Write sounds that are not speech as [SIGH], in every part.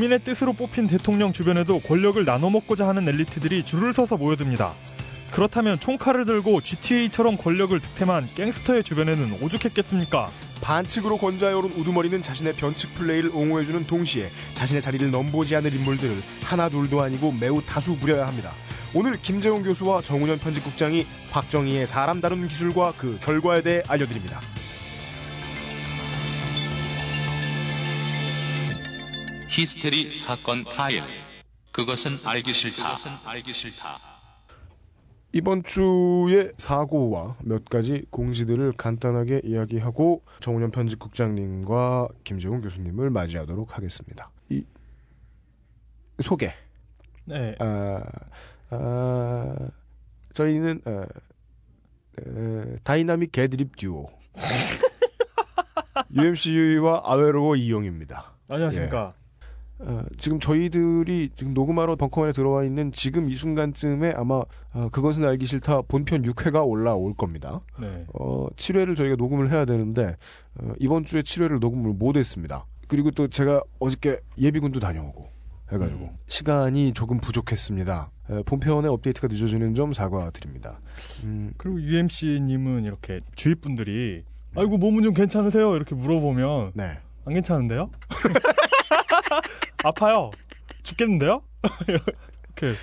국민의 뜻으로 뽑힌 대통령 주변에도 권력을 나눠 먹고자 하는 엘리트들이 줄을 서서 모여듭니다. 그렇다면 총칼을 들고 GTA처럼 권력을 득템한 갱스터의 주변에는 오죽했겠습니까? 반칙으로 권좌에 오른 우두머리는 자신의 변칙 플레이를 옹호해주는 동시에 자신의 자리를 넘보지 않을 인물들을 하나 둘도 아니고 매우 다수 부려야 합니다. 오늘 김재용 교수와 정운현 편집국장이 박정희의 사람 다루는 기술과 그 결과에 대해 알려드립니다. 히스테리 사건 파일. 그것은 알기 싫다. 알기 싫다. 이번 주의 사고와 몇 가지 공지들을 간단하게 이야기하고 정운현 편집국장님과 김재웅 교수님을 맞이하도록 하겠습니다. 이 소개. 네. 아, 아, 저희는 어, 에, 다이나믹 개드립 듀오 [LAUGHS] UMC와 아웨로 이용입니다. 안녕하십니까. 어, 지금 저희들이 지금 녹음하러 벙커원에 들어와 있는 지금 이 순간쯤에 아마 어, 그것은 알기 싫다 본편 6회가 올라올 겁니다. 네. 어, 7회를 저희가 녹음을 해야 되는데 어, 이번 주에 7회를 녹음을 못했습니다. 그리고 또 제가 어저께 예비군도 다녀오고 해가지고 음. 시간이 조금 부족했습니다. 에, 본편의 업데이트가 늦어지는 점 사과드립니다. 음, 그리고 UMC님은 이렇게 주위 분들이 아이고 몸은 좀 괜찮으세요? 이렇게 물어보면 네. 안 괜찮은데요? [LAUGHS] [LAUGHS] 아파요. 죽겠는데요? [LAUGHS] 이렇게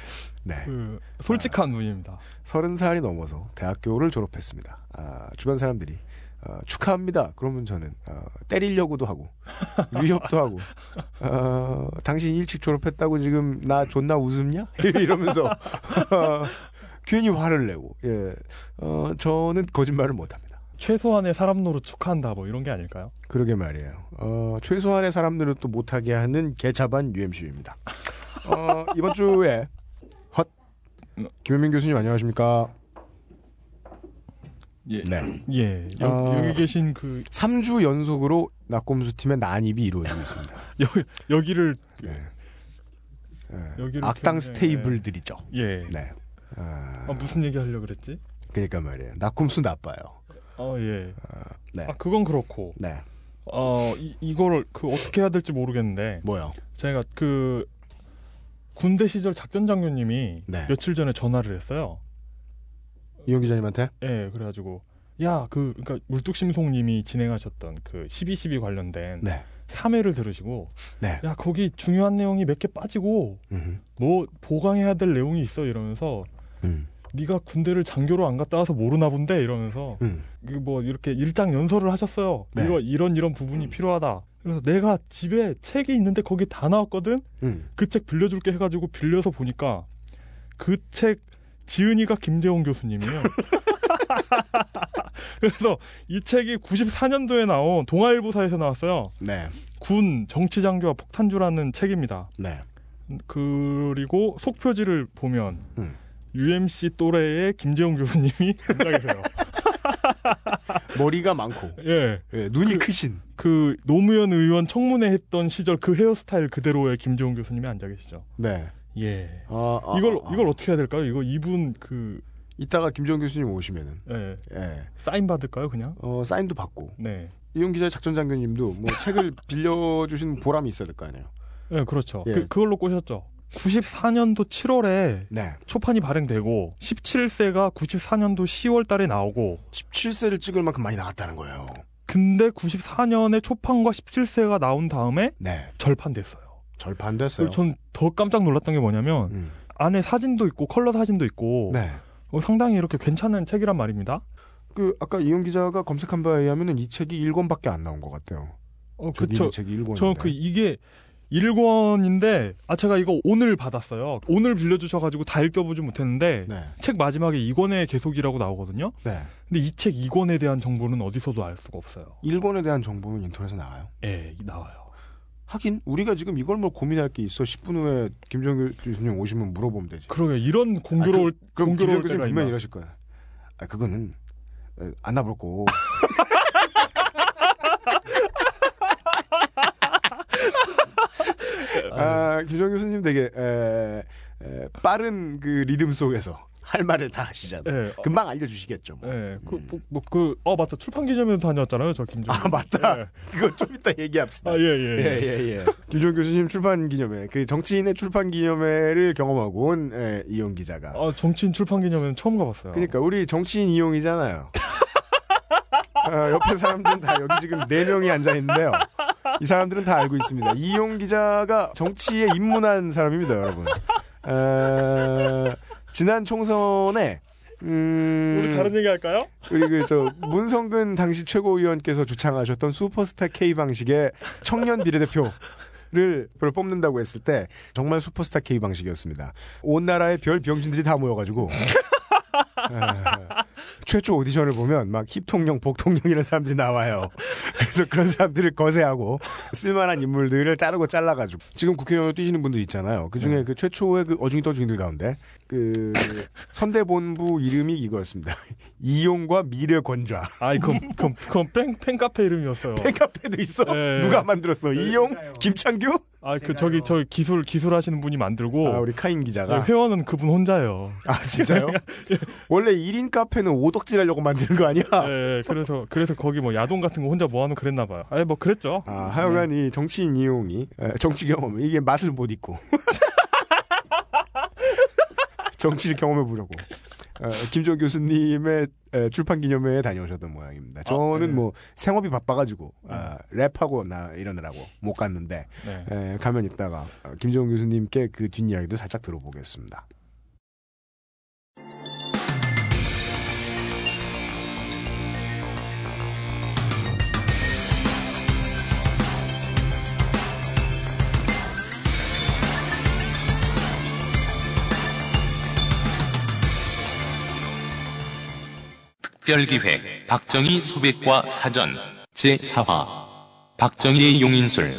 네. 그 솔직한 분입니다. 서른 살이 넘어서 대학교를 졸업했습니다. 아, 주변 사람들이 아, 축하합니다. 그러면 저는 아, 때리려고도 하고 [LAUGHS] 위협도 하고 아, 당신 일찍 졸업했다고 지금 나 존나 웃음냐? 이러면서 아, 괜히 화를 내고 예, 어, 저는 거짓말을 못합니다. 최소한의 사람 노릇 축하한다 뭐 이런 게 아닐까요? 그러게 말이에요. 어, 최소한의 사람들을 또 못하게 하는 개차반 UMC입니다. 어, 이번 주에 헛 김현민 교수님 안녕하십니까? 예. 네. 예. 여, 아. 여기 계신 그 3주 연속으로 낙곰수 팀의 난입이 이루어지고 있습니다. [LAUGHS] 여, 여기를 네. 네. 여기를 악당 굉장히- 스테이블들이죠. 예. 네. 아, 아, 무슨 얘기 하려고 그랬지? 그러니까 말이에요. 낙곰수 나빠요. 어, 예. 네. 아, 그건 그렇고. 네. 어, 이, 이거를 그 어떻게 해야 될지 모르겠는데 뭐요? 제가 그 군대 시절 작전 장교님이 네. 며칠 전에 전화를 했어요. 이용 기자님한테? 예, 그래가지고 야, 그 그러니까 물뚝심송님이 진행하셨던 그 12.12 관련된 네. 3회를 들으시고 네. 야, 거기 중요한 내용이 몇 개 빠지고 음. 뭐 보강해야 될 내용이 있어 이러면서 음. 네가 군대를 장교로 안 갔다 와서 모르나 본데 이러면서 음. 그뭐 이렇게 일장 연설을 하셨어요. 네. 이런 이런 이런 부분이 필요하다. 그래서 내가 집에 책이 있는데 거기 다 나왔거든. 음. 그책 빌려줄게 해가지고 빌려서 보니까 그 책 지은이가 김재원 교수님이에요. [LAUGHS] [LAUGHS] 그래서 이 책이 94년도에 나온 동아일보사에서 나왔어요. 네. 군 정치장교와 폭탄주라는 책입니다. 네. 그리고 속표지를 보면 음. UMC 또래의 김재원 교수님이 [LAUGHS] 계세요. [LAUGHS] 머리가 많고 예. 예, 눈이 그- 크신. 그 노무현 의원 청문회 했던 시절 그 헤어스타일 그대로의 김재원 교수님이 앉아 계시죠. 네. 예. 아, 아, 이걸 아, 아. 이걸 어떻게 해야 될까요? 이거 이분 그 이따가 김정은 교수님 오시면은 예. 예. 사인 받을까요, 그냥? 어, 사인도 받고 네. 이용 기자 작전 장교님도 뭐 책을 빌려 주신 보람이 있어야 될 거 아니에요. 예, 그렇죠. 예. 그, 그걸로 꼬셨죠. 94년도 7월에 네. 초판이 발행되고 17세가 94년도 10월 달에 나오고 17세를 찍을 만큼 많이 나갔다는 거예요. 근데 94년에 초판과 17세가 나온 다음에 네. 절판됐어요. 절판됐어요. 전 더 깜짝 놀랐던 게 뭐냐면 음. 안에 사진도 있고 컬러 사진도 있고 네. 어, 상당히 이렇게 괜찮은 책이란 말입니다. 그 아까 이용 기자가 검색한 바에 의하면은 이 책이 1권밖에 안 나온 것 같아요. 어, 저 그쵸. 책이 1권인데. 저그 이게 1권인데 아 제가 이거 오늘 받았어요. 오늘 빌려주셔 가지고 다 읽어보지 못했는데 네. 책 마지막에 2권의 계속이라고 나오거든요. 네. 근데 이 책 2권에 대한 정보는 어디서도 알 수가 없어요. 1권에 대한 정보는 인터넷에 나와요. 예, 나와요. 하긴 우리가 지금 이걸 뭘 고민할 게 있어 10분 후에 김정규 교수님 오시면 물어보면 되지. 그러게 이런 공교로울 아, 그, 그럼 공교로울 때가 분명? 이러실 거야. 아 그거는 에, 안 나불고. [LAUGHS] 아 김정규 교수님 되게 에, 에, 빠른 그 리듬 속에서 할 말을 다 하시잖아요. 예. 어, 금방 알려주시겠죠. 뭐. 예. 그, 뭐, 뭐, 그, 어, 맞다. 출판 기념회도 다녀왔잖아요, 저 김정. 아 맞다. [LAUGHS] 예. 그거 좀 이따 얘기합시다. 아, 예, 예. 예, 예, 예. 김종 교수님 출판 기념회, 그 정치인의 출판 기념회를 경험하고 온 예, 이용 기자가. 아, 정치인 출판 기념회는 처음 가봤어요. 그러니까 우리 정치인 이용이잖아요. [LAUGHS] 어, 옆에 사람들은 다 여기 지금 네 명이 앉아 있는데요. 이 사람들은 다 알고 있습니다. 이용 기자가 정치에 입문한 사람입니다, 여러분. 어, 지난 총선에 음, 우리 다른 얘기 할까요? 우리 그저 문성근 당시 최고위원께서 주창하셨던 슈퍼스타 K 방식의 청년 비례대표 를 뽑는다고 했을 때 정말 슈퍼스타 K 방식이었습니다. 온 나라의 별 병신들이 다 모여가지고 아, 최초 오디션을 보면 막 힙통령, 복통령이라는 사람들이 나와요. 그래서 그런 사람들을 거세하고 쓸만한 인물들을 자르고 잘라가지고 지금 국회의원을 뛰시는 분들 있잖아요. 그 중에 그 최초의 그 어중이 떠중이들 가운데 그 선대본부 이름이 이거였습니다. [LAUGHS] 이용과 미래 권좌. 아이, 그건, 그건, 그건 팬, 팬카페 이름이었어요. 팬카페도 있어. 예. 누가 만들었어? 이용, 김창규? 아, 그, 저기, 저 기술, 기술 하시는 분이 만들고. 아, 우리 카인 예, 기자가. 회원은 그분 혼자예요. 아, 진짜요? [LAUGHS] 원래 1인 카페는 오덕질 하려고 만드는 거 아니야? 예, 예, 그래서, 그래서 거기 뭐 야동 같은 거 혼자 모아놓고 그랬나 봐요. 아니, 뭐 그랬죠. 아, 하여간 이 정치인 이용이 에, 정치 경험 이게 맛을 못 잊고 [LAUGHS] 정치를 경험해 보려고 어, 김종 교수님의 에, 출판 기념회에 다녀오셨던 모양입니다. 저는 네. 뭐 생업이 바빠가지고 아, 랩하고 나 이러느라고 못 갔는데 네. 에, 가면 있다가 어, 김종 교수님께 그 뒷이야기도 살짝 들어보겠습니다. 특별기획 박정희 소백과 사전 제4화 박정희의 용인술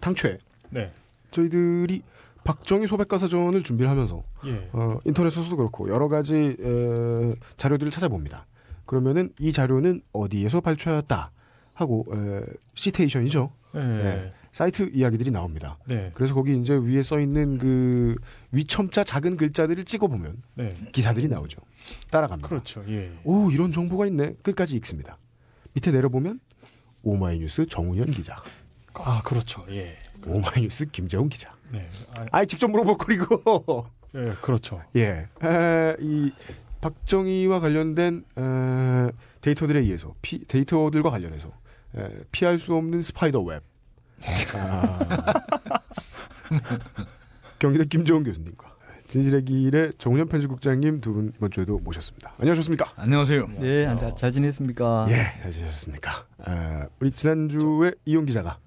당초에 네. 저희들이 박정희 소백과 사전을 준비를 하면서 예. 어, 인터넷에서도 그렇고 여러 가지 에, 자료들을 찾아봅니다. 그러면은 이 자료는 어디에서 발췌하였다 하고 에, 시테이션이죠. 예. 네. 사이트 이야기들이 나옵니다. 네. 그래서 거기 이제 위에 써 있는 그 위첨자 작은 글자들을 찍어 보면 네. 기사들이 나오죠. 따라갑니다. 그렇죠. 예. 오 이런 정보가 있네. 끝까지 읽습니다. 밑에 내려보면 오마이뉴스 정운현 기자, 아, 그렇죠. 예. 오마이뉴스 김재훈 기자. 네. 아, 아이 직접 물어볼 거리고. 예, 그렇죠. 예, 에, 이 박정희와 관련된 에, 데이터들에 의해서 피, 데이터들과 관련해서 에, 피할 수 없는 spider web. 아, [LAUGHS] 경기대 김재훈 교수님과 진실의 길의 정훈현 편집국장님 두 분 이번 주에도 모셨습니다. 안녕하셨습니까? 안녕하세요. 네, 잘, 잘 지냈습니까? 예, 잘 지내셨습니까? 아, 우리 지난주에 이용 기자가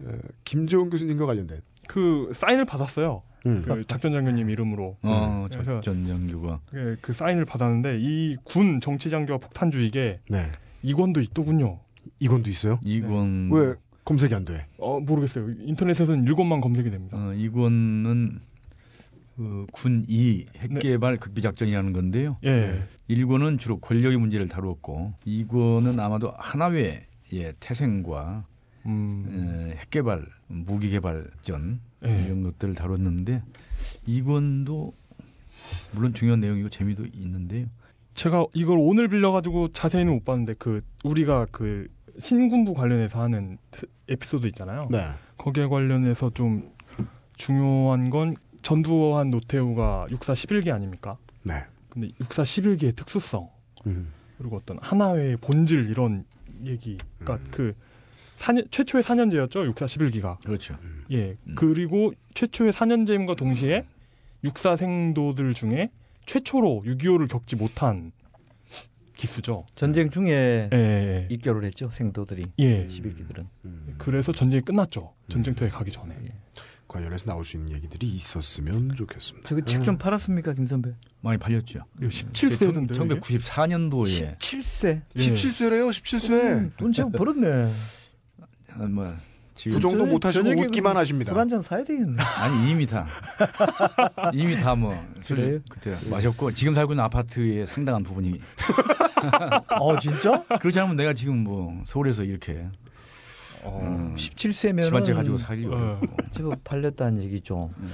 에, 김재훈 교수님과 관련된 그 사인을 받았어요. 음, 그 작전 장교님 이름으로. 어, 그래서- 작전 장교가 예, 그 사인을 받았는데 이 군 정치 장교와 폭탄 주의계 네, 이권도 있더군요. 이건도 있어요? 이권 왜 검색이 안 돼? 어 모르겠어요. 인터넷에서는 일권만 검색이 됩니다. 어, 이권은 그 군이 핵개발 극비작전이라는 건데요. 예. 일권은 주로 권력의 문제를 다루었고 이권은 아마도 하나회의 태생과 음. 에, 핵개발, 무기개발전 예. 이런 것들을 다뤘는데 이권도 물론 중요한 내용이고 재미도 있는데요. 제가 이걸 오늘 빌려가지고 자세히는 못 봤는데 그 우리가 그 신군부 관련해서 하는 에피소드 있잖아요. 네. 거기에 관련해서 좀 중요한 건 전두환 노태우가 육사 11기 아닙니까? 네. 근데 육사 11기의 특수성 음. 그리고 어떤 하나회의 본질 이런 얘기 그러니까 그 4년, 최초의 4년제였죠 육사 11기가 그렇죠. 예 음. 그리고 최초의 4년제임과 동시에 육사 생도들 중에 최초로 6.25를 겪지 못한 기수죠. 전쟁 중에 예, 예, 입결을 했죠, 생도들이. 예. 11기들은. 음. 그래서 전쟁이 끝났죠. 전쟁터에 가기 전에. 관련해서 나올 수 있는 얘기들이 있었으면 좋겠습니다. 저거 책 좀 팔았습니까, 김 선배? 많이 팔렸죠. 이거 17세던데. 1994년도에 17세. 예. 17세래요, 17세. 돈 제법 벌었네. 아, 뭐 지금 그 정도 못 하시고 저녁에 웃기만 하십니다. 술 한 잔 사야 되겠네. 아니 이미 다 [LAUGHS] 이미 다뭐 그래요? 술 그때 마셨고 지금 살고 있는 아파트의 상당한 부분이 어, 진짜? 그렇지 않으면 내가 지금 뭐 서울에서 이렇게 어. 음, 17세면. 집안채 가지고 살기 어. 제법 팔렸다는 얘기죠. 음.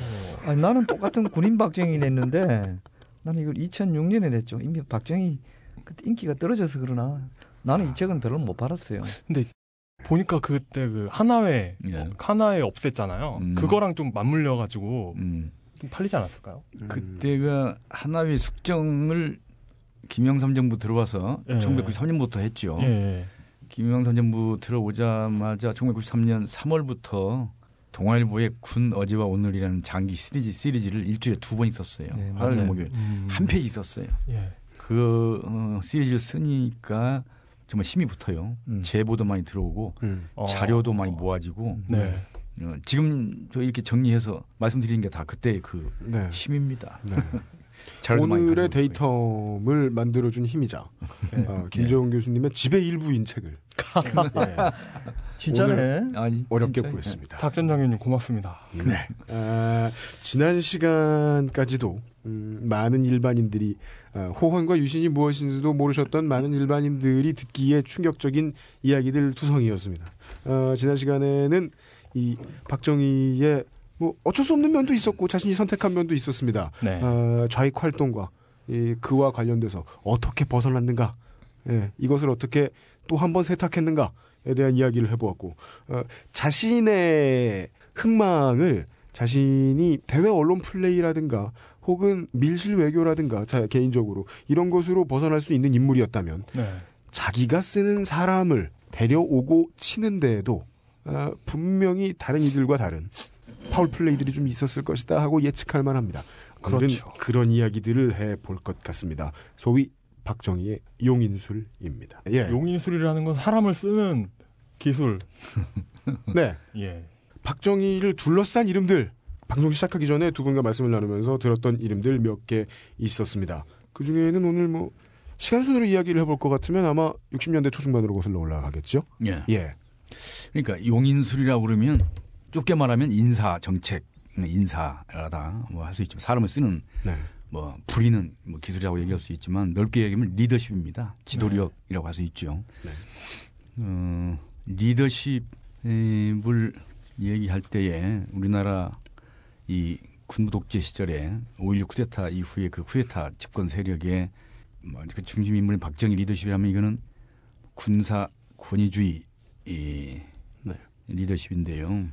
아니, 나는 똑같은 군인 박정희 냈는데, 나는 이걸 2006년에 냈죠. 이미 박정희 그때 인기가 떨어져서 그러나 나는 이 책은 별로 못 팔았어요. 보니까 그때 그 하나회 예. 하나회 없앴잖아요. 음. 그거랑 좀 맞물려 가지고 음. 좀 팔리지 않았을까요? 음. 그때가 하나회 숙정을 김영삼 정부 들어와서 예. 1993년부터 했죠. 예. 김영삼 정부 들어오자마자 1993년 3월부터 동아일보의 군 어제와 오늘이라는 장기 시리즈 시리즈를 일주일에 두 번 있었어요. 네, 화요일. 목요일 음. 한 페이지 있었어요. 예. 그 어, 시리즈를 쓰니까 정말 힘이 붙어요. 음. 제보도 많이 들어오고 음. 어. 자료도 많이 모아지고 네. 어, 지금 저 이렇게 정리해서 말씀드리는 게 다 그때의 그 네. 힘입니다. 네. [LAUGHS] 오늘의. 데이텀을 만들어준 힘이자 네. 어, 김재원 교수님의 집의 일부인 책을 예, [LAUGHS] 진짜네. 아니, 어렵게 진짜, 구했습니다. 작전 장현님 고맙습니다. 네. 아, 지난 시간까지도 음, 많은 일반인들이 아, 호헌과 유신이 무엇인지도 모르셨던 많은 일반인들이 듣기에 충격적인 이야기들 투성이었습니다. 어, 지난 시간에는 이 박정희의 뭐 어쩔 수 없는 면도 있었고 자신이 선택한 면도 있었습니다. 네. 어, 좌익 활동과 이, 그와 관련돼서 어떻게 벗어났는가, 예, 이것을 어떻게 또 한 번 세탁했는가에 대한 이야기를 해보았고, 어, 자신의 흥망을 자신이 대외 언론 플레이라든가 혹은 밀실 외교라든가 자, 개인적으로 이런 것으로 벗어날 수 있는 인물이었다면 네. 자기가 쓰는 사람을 데려오고 치는데에도 어, 분명히 다른 이들과 다른 파울 플레이들이 좀 있었을 것이다 하고 예측할 만합니다. 그렇죠. 그런 이야기들을 해 볼 것 같습니다. 소위 박정희의 용인술입니다. 예. 용인술이라는 건 사람을 쓰는 기술. [LAUGHS] 네. 예. 박정희를 둘러싼 이름들 방송 시작하기 전에 두 분과 말씀을 나누면서 들었던 이름들 몇 개 있었습니다. 그 중에는 오늘 뭐 시간 순으로 이야기를 해볼 것 같으면 아마 60년대 초중반으로 거슬러 올라가겠죠. 예. 예. 그러니까 용인술이라고 그러면 좁게 말하면 인사 정책 인사라다 뭐 할 수 있지만 사람을 쓰는 네. 뭐 부리는 뭐 기술이라고 얘기할 수 있지만 넓게 얘기하면 리더십입니다. 지도력이라고 할 수 있죠. 네. 어, 리더십을 얘기할 때에 우리나라 이 군부 독재 시절에 5.16 쿠데타 이후에 그 쿠데타 집권 세력의 뭐그 중심 인물인 박정희 리더십이라면 이거는 군사 권위주의 이 네. 리더십인데요.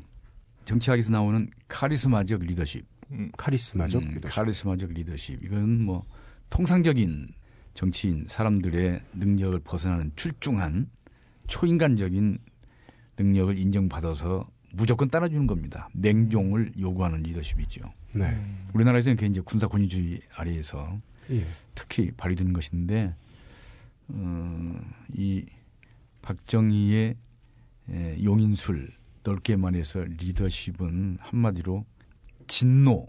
정치학에서 나오는 카리스마적 리더십. 음, 카리스마적 음, 리더십. 카리스마적 리더십. 이건 뭐 통상적인 정치인 사람들의 능력을 벗어나는 출중한 초인간적인 능력을 인정받아서 무조건 따라주는 겁니다. 맹종을 요구하는 리더십이죠. 네. 우리나라에서는 그게 이제 군사 권위주의 아래에서 예. 특히 발휘되는 것인데 어, 이 박정희의 에, 용인술 넓게 말해서 리더십은 한마디로 진노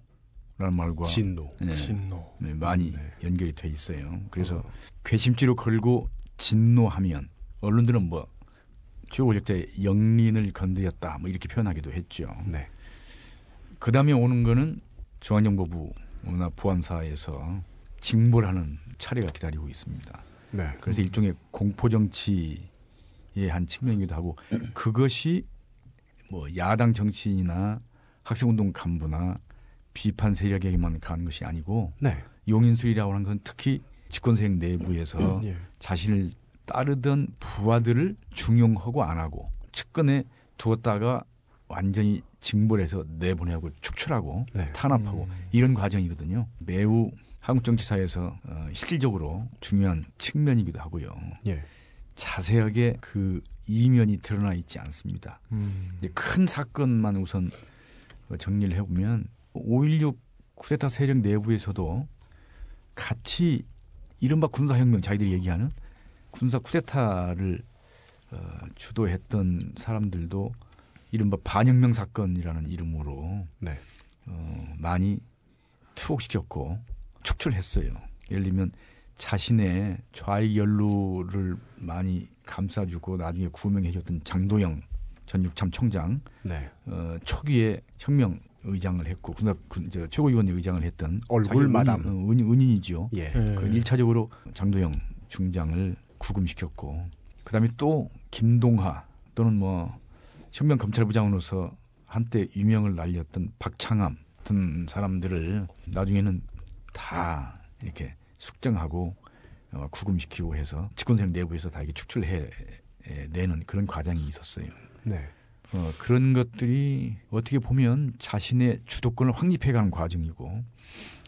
라는 말과 진노. 예, 진노. 네, 많이 네. 연결이 돼 있어요. 그래서 어. 괘씸죄로 걸고 진노하면 언론들은 뭐 최고권력자의 영린을 건드렸다 뭐 이렇게 표현하기도 했죠. 네. 그 다음에 오는 거는 중앙정보부나 보안사에서 징벌 하는 차례가 기다리고 있습니다. 네. 그래서 일종의 공포 정치의 한 측면이기도 하고 그것이 뭐 야당 정치인이나 학생운동 간부나 비판 세력에게만 가는 것이 아니고 네. 용인술이라고 하는 건 특히 집권 세력 내부에서 예. 자신을 따르던 부하들을 중용하고 안 하고 측근에 두었다가 완전히 징벌해서 내보내고 축출하고 네. 탄압하고 이런 과정이거든요. 매우 한국 정치사에서 어, 실질적으로 중요한 측면이기도 하고요. 예. 자세하게 그 이면이 드러나 있지 않습니다. 음. 큰 사건만 우선 어, 정리를 해보면 5.16 쿠데타 세력 내부에서도 같이 이른바 군사혁명 자기들이 얘기하는 군사 쿠데타를 어, 주도했던 사람들도 이른바 반혁명 사건이라는 이름으로 네. 어, 많이 투옥시켰고 축출했어요. 예를 들면 자신의 좌익 연루를 많이 감싸주고 나중에 구명해줬던 장도영 전 육참 총장 네. 어, 초기에 혁명 의장을 했고 군사 군, 저, 최고위원회 의장을 했던 얼굴 마담. 은인, 어, 은인, 은인이죠. 예. 예. 그 1차적으로 장도영 중장을 구금시켰고 그다음에 또 김동하 또는 뭐 혁명 검찰부장으로서 한때 유명을 날렸던 박창암 같은 사람들을 나중에는 다 이렇게 숙정하고 어, 구금시키고 해서 집권 세력 내부에서 다 이게 축출해 내는 그런 과정이 있었어요. 네. 어, 그런 것들이 어떻게 보면 자신의 주도권을 확립해가는 과정이고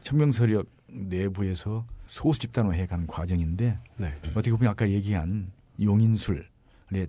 천명 세력 내부에서 소수 집단화해가는 과정인데 네. 어떻게 보면 아까 얘기한 용인술의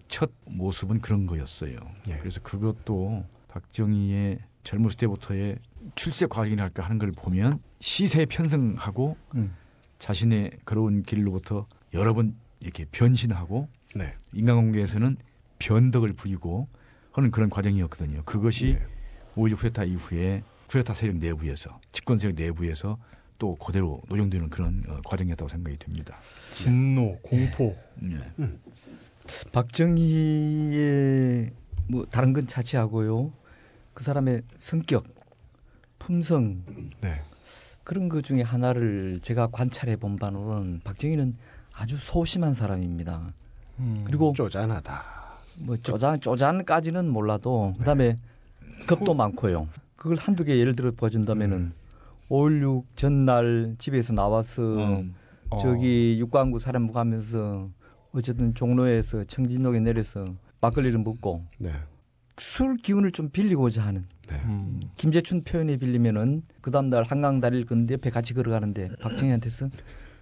첫 모습은 그런 거였어요. 예. 그래서 그것도 박정희의 젊었을 때부터의 출세 과정이랄까 하는 걸 보면 시세에 편승하고 음. 자신의 걸어온 길로부터 여러 번 이렇게 변신하고 네. 인간관계에서는 변덕을 부리고 하는 그런 과정이었거든요. 그것이 예. 5.16 쿠데타 이후에 쿠데타 세력 내부에서 집권 세력 내부에서 또 그대로 노용되는 그런 어, 과정이었다고 생각이 듭니다. 진노, 공포. 네. 박정희의 뭐 다른 건 차치하고요. 그 사람의 성격, 품성 네. 그런 것 중에 하나를 제가 관찰해 본 바로는 박정희는 아주 소심한 사람입니다. 음. 그리고 쪼잔하다. 뭐 쪼잔 쪼잔까지는 몰라도 그다음에 겁도 많고요. 그걸 한두 개 예를 들어 보여준다면은 5.16 전날 집에서 나와서 음. 어. 저기 육관구 사람부 가면서 어쨌든 종로에서 청진역에 내려서 막걸리를 먹고 네. 술 기운을 좀 빌리고자 하는 네. 음. 김재춘 표현에 빌리면은 그 다음날 한강 다리를 걷는데 옆에 같이 걸어가는데 박정희한테서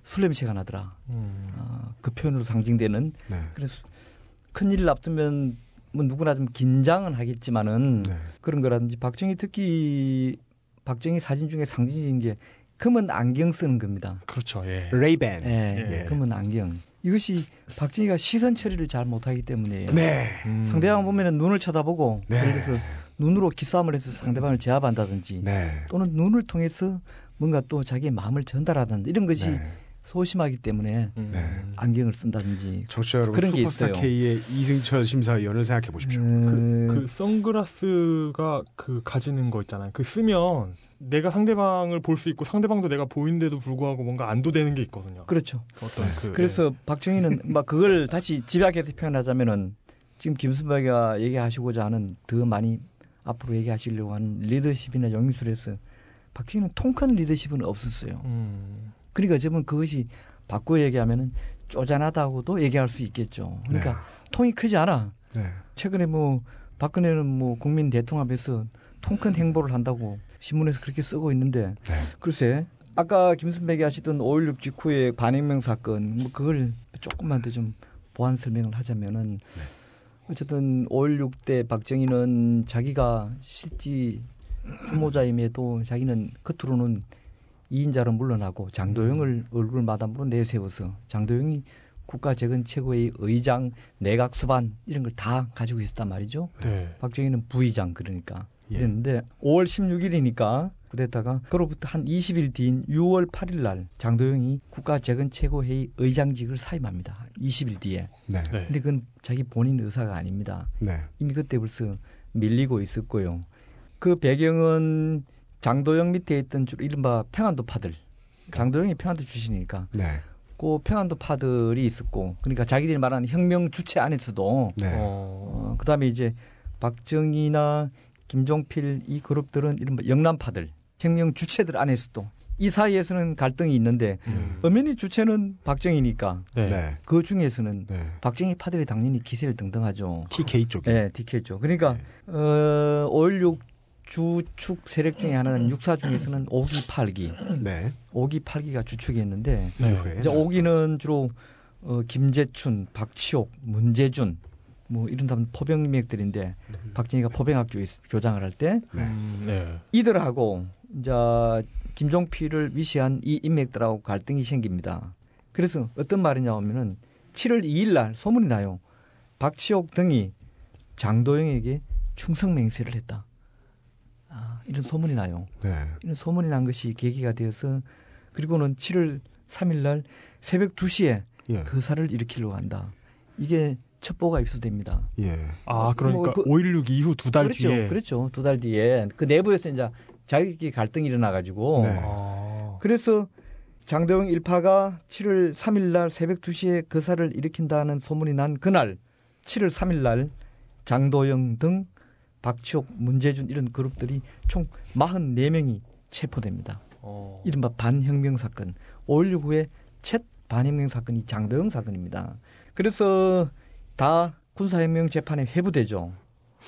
술 냄새가 나더라. 음. 아, 그 표현으로 상징되는 네. 그래서 큰 일을 앞두면 뭐 누구나 좀 긴장은 하겠지만은 네. 그런 거라든지 박정희 특히 박정희 사진 중에 상징적인 게 검은 안경 쓰는 겁니다. 그렇죠. 예. 레이벤. 예, 예. 검은 안경. 이것이 박정희가 시선 처리를 잘 못하기 때문이에요. 네. 음. 상대방 보면은 눈을 쳐다보고 네. 예를 들어서 눈으로 기싸움을 해서 상대방을 제압한다든지 네. 또는 눈을 통해서 뭔가 또 자기의 마음을 전달하다든지 이런 것이 네. 소심하기 때문에 음. 네. 안경을 쓴다든지 청취자 여러분 그런 게 슈퍼스타 있어요. K의 이승철 심사위원을 생각해 보십시오. 음, 그 선글라스가 그 가지는 거 있잖아요. 그 쓰면 내가 상대방을 볼 수 있고 상대방도 내가 보이는데도 불구하고 뭔가 안도되는 게 있거든요. 그렇죠. 어떤 그 그래서 박정희는 [LAUGHS] 막 그걸 다시 집약해서 표현하자면은 지금 김순박이가 얘기하시고자 하는 더 많이 앞으로 얘기하시려고 하는 리더십이나 영인술에서 박정희는 통큰 리더십은 없었어요. 예. 음. 그러니까 저는 그것이 바꿔 얘기하면은 쪼잔하다고도 얘기할 수 있겠죠. 그러니까 통이 크지 않아. 네. 최근에 뭐 박근혜는 뭐 국민 대통령 앞에서 통큰 행보를 한다고 신문에서 그렇게 쓰고 있는데 네. 글쎄 아까 김순백이 하시던 5.16 직후의 반혁명 사건 뭐 그걸 조금만 더 좀 보완 설명을 하자면은 어쨌든 5.16 때 박정희는 자기가 실지 주모자임에도 자기는 겉으로는 이인자로 물러나고 장도영을 얼굴 마담으로 내세워서 장도영이 국가재건 최고의 의장, 내각 수반 이런 걸 다 가지고 있었단 말이죠. 네. 박정희는 부의장 그러니까 예. 이랬는데 5월 16일이니까 그랬다가 그로부터 한 20일 뒤인 6월 8일 날 장도영이 국가재건 최고회의 의장직을 사임합니다. 20일 뒤에. 네. 네. 근데 그건 자기 본인 의사가 아닙니다. 네. 이미 그때 벌써 밀리고 있었고요. 그 배경은 장도영 밑에 있던 주로 이른바 평안도 파들. 장도영이 평안도 출신이니까 네. 그 평안도 파들이 있었고 그러니까 자기들이 말하는 혁명 주체 안에서도 네. 어. 어, 그다음에 이제 박정희나 김종필 이 그룹들은 이른바 영남파들, 혁명 주체들 안에서도 이 사이에서는 갈등이 있는데 음. 엄연히 주체는 박정희니까 네. 네. 그 중에서는 네. 박정희 파들이 당연히 기세를 등등하죠. TK 쪽에. 네, DK죠. 그러니까 어, 5.16 주축 세력 중에 하나는 육사 중에서는 5기, 8기, 네. 5기, 8기가 주축이었는데 네. 네. 이제 5기는 주로 어, 김재춘, 박치옥, 문재준 뭐 이런다면 포병 인맥들인데 박정희가 포병학교 교장을 할때 네. 음, 네. 이들하고 이제 김종필을 위시한 이 인맥들하고 갈등이 생깁니다. 그래서 어떤 말이냐 하면은 7월 2일 날 소문이 나요. 박치옥 등이 장도영에게 충성 맹세를 했다. 아, 이런 소문이 나요. 네. 이런 소문이 난 것이 계기가 되어서 그리고는 7월 3일 날 새벽 2시에 예. 거사를 일으키려고 한다. 이게 첩보가 입수됩니다. 예. 아 그러니까 뭐 그- 5.16 이후 두 달 그렇죠. 뒤에. 그렇죠. 두 달 뒤에 그 내부에서 이제 자기끼리 갈등이 일어나 가지고 네. 아. 그래서 장도영 일파가 7월 3일 날 새벽 2시에 거사를 일으킨다는 소문이 난 그날 7월 3일 날 장도영 등 박치옥, 문재준 이런 그룹들이 총 44명이 체포됩니다. 어. 이른바 반혁명 사건, 5.16 후에 첫 반혁명 사건이 장도영 사건입니다. 그래서 다 군사혁명 재판에 회부되죠.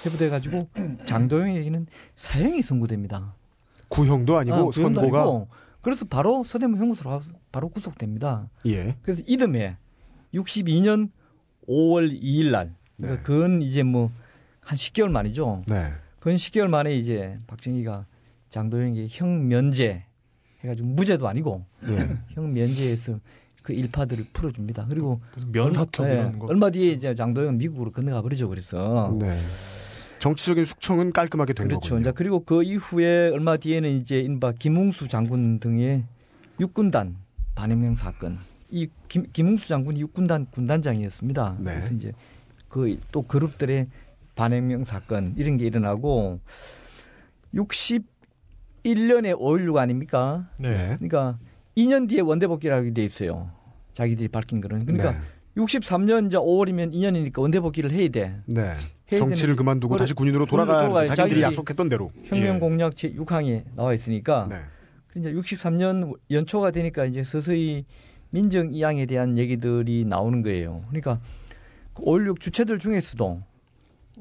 회부돼 가지고 [CLEARS THROAT] 장도영에게는 사형이 선고됩니다. 구형도 아니고 아, 선고가 아니고 그래서 바로 서대문 형무소로 와- 바로 구속됩니다. 예. 그래서 이듬해 62년 5월 2일 날 그러니까 네. 그건 이제 뭐 한 10개월 만이죠. 네. 그건 10개월 만에 이제 박정희가 장도영에게 형 면제 해가지고 무죄도 아니고 예. [CLEARS THROAT] 형 면제에서 그 일파들을 풀어줍니다. 그리고 얼마, 이런 예, 거. 얼마 뒤에 이제 장도영은 미국으로 건너가 버리죠. 그래서 네. 정치적인 숙청은 깔끔하게 된 그렇죠. 거군요. 그리고 그 이후에 얼마 뒤에는 이제 인바 김웅수 장군 등의 육군단 반혁명 사건. 이 김, 김웅수 장군이 육군단 군단장이었습니다. 네. 그래서 이제 그 또 그룹들의 반혁명 사건 이런 게 일어나고 61년에 5.16 아닙니까? 네. 네. 그러니까 2년 뒤에 원대 복귀라고 돼 있어요. 자기들이 밝힌 거는. 그러니까 네. 63년 이제 5월이면 2년이니까 원대 복귀를 해야 돼. 네. 해야 정치를 그만두고 그래, 다시 군인으로 돌아가야 자기들이 자기들이- 약속했던 대로. 혁명 예. 공약 제 6항에 나와 있으니까 네. 이제 63년 연초가 되니까 이제 서서히 민정 이양에 대한 얘기들이 나오는 거예요. 그러니까 그5.16 주체들 중에서도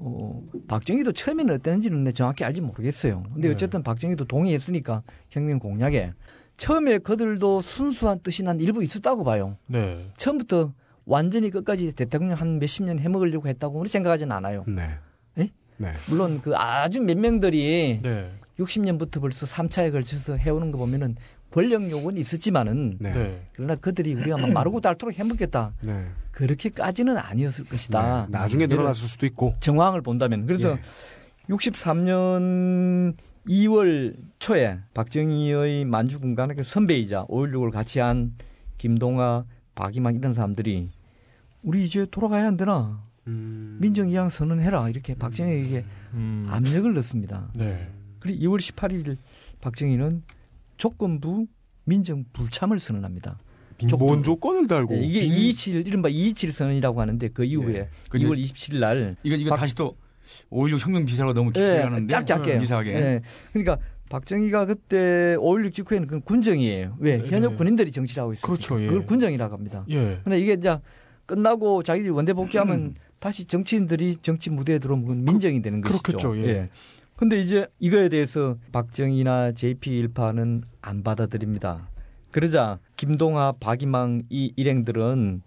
어, 박정희도 처음에는 어땠는지는 내 정확히 알지 모르겠어요. 근데 네. 어쨌든 박정희도 동의했으니까 혁명 공약에 처음에 그들도 순수한 뜻이 난 일부 있었다고 봐요. 네. 처음부터 완전히 끝까지 대통령 한 몇십 년 해먹으려고 했다고 생각하지는 않아요. 네. 에? 네. 물론 그 아주 몇 명들이 네. 60년부터 벌써 3차에 걸쳐서 해오는 거 보면은 권력 요구는 있었지만은 네. 네. 그러나 그들이 우리가 막 마르고 닳도록 해먹겠다 네. 그렇게까지는 아니었을 것이다. 네. 나중에 늘어났을 수도 있고. 정황을 본다면 그래서 예. 63년 2월 초에 박정희의 만주군간의 그 선배이자 5.16을 같이 한 김동아, 박이만 이런 사람들이 우리 이제 돌아가야 안 되나 음. 민정 이양 선언해라 이렇게 박정희에게 음. 압력을 넣습니다. 네. 그리고 2월 18일 박정희는 조건부 민정 불참을 선언합니다. 뭔 조건을 달고. 네, 이게 227 이른바 227 선언이라고 하는데 그 이후에 예. 근데 2월 27일 날 이거 이거 박- 다시 또 5.16 혁명 비사로 너무 깊게 예, 가는데 짧게 할게요. 미사하게. 예. 그러니까 박정희가 그때 5.16 직후에는 그건 군정이에요. 왜? 네, 현역 네. 군인들이 정치를 하고 있어요. 그렇죠, 예. 그걸 군정이라고 합니다. 예. 근데 이게 이제 끝나고 자기들이 원대 복귀하면 음. 다시 정치인들이 정치 무대에 들어오면 그건 민정이 되는 것이죠. 그렇겠죠, 예. 근데 이제 이거에 대해서 박정희나 JP1파는 안 받아들입니다. 그러자 김동하, 박이망 이 일행들은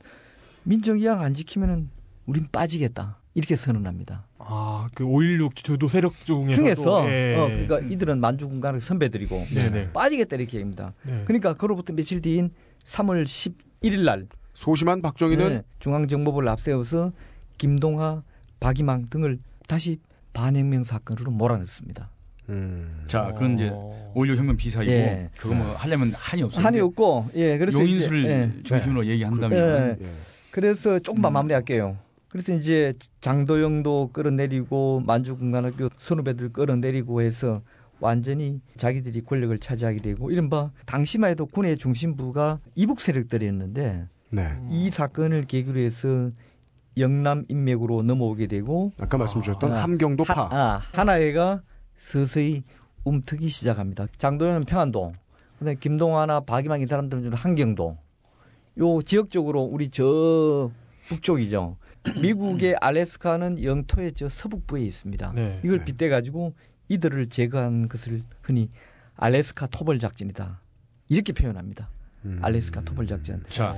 민정 이양 안 지키면은 우린 빠지겠다. 이렇게 선언합니다. 아, 그 5.16 주도 세력 중에서도 중에서 예. 어, 그러니까 이들은 만주군간의 선배들이고 네네. 빠지겠다 이렇게 얘기합니다. 네. 그러니까 그로부터 며칠 뒤인 3월 11일 날 소심한 박정희는 네, 중앙정보부를 앞세워서 김동하, 박이망 등을 다시 반혁명 사건으로 몰아넣습니다. 음. 자, 그건 이제 어. 5.16 혁명 비사이고 예. 그거 뭐 하려면 한이 없어요. 한이 없고 예 그래서 용인수를 이제, 예. 중심으로 얘기한다면 예. 예. 그래서 조금만 음. 마무리할게요. 그래서 이제 장도영도 끌어내리고 만주군관학교 선후배들 끌어내리고 해서 완전히 자기들이 권력을 차지하게 되고 이른바 당시만 해도 군의 중심부가 이북 세력들이었는데 네. 이 사건을 계기로 해서 영남 인맥으로 넘어오게 되고 아까 말씀 주셨던 아, 함경도 파. 하, 아, 하나회가 서서히 움트기 시작합니다. 장도연은 평안도, 그다음에 김동화나 박이망 이 사람들은 주로 한경도. 요 지역적으로 우리 저 북쪽이죠. 미국의 알래스카는 영토의 저 서북부에 있습니다. 네. 이걸 네. 빗대 가지고 이들을 제거한 것을 흔히 알래스카 토벌 작전이다. 이렇게 표현합니다. 음. 알래스카 토벌 작전. 자,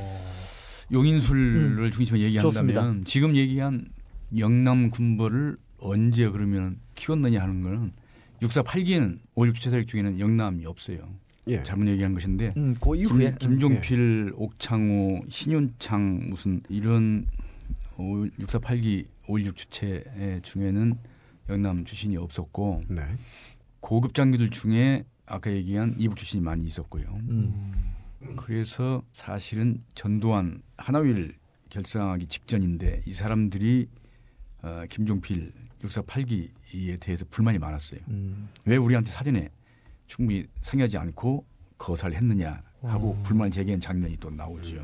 용인술을 중심으로 얘기한다면 음. 좋습니다. 지금 얘기한 영남 군벌을 언제 그러면 키웠느냐 하는 거는 6사 8기는 5.16 주체 세력 중에는 영남이 없어요. 예. 잘못 얘기한 것인데 음, 그 이후에 김, 종필 옥창호, 신윤창 무슨 이런 6사 8기 5.16 주체 중에는 영남 출신이 없었고 네. 고급 장교들 중에 아까 얘기한 이북 출신이 많이 있었고요. 음, 그래서 사실은 전두환 하나위를 결성하기 직전인데 이 사람들이 어, 김종필 6사 8기에 대해서 불만이 많았어요. 음, 왜 우리한테 사전에 충분히 상의하지 않고 거사를 했느냐 하고 음. 불만을 제기한 장면이 또 나오죠.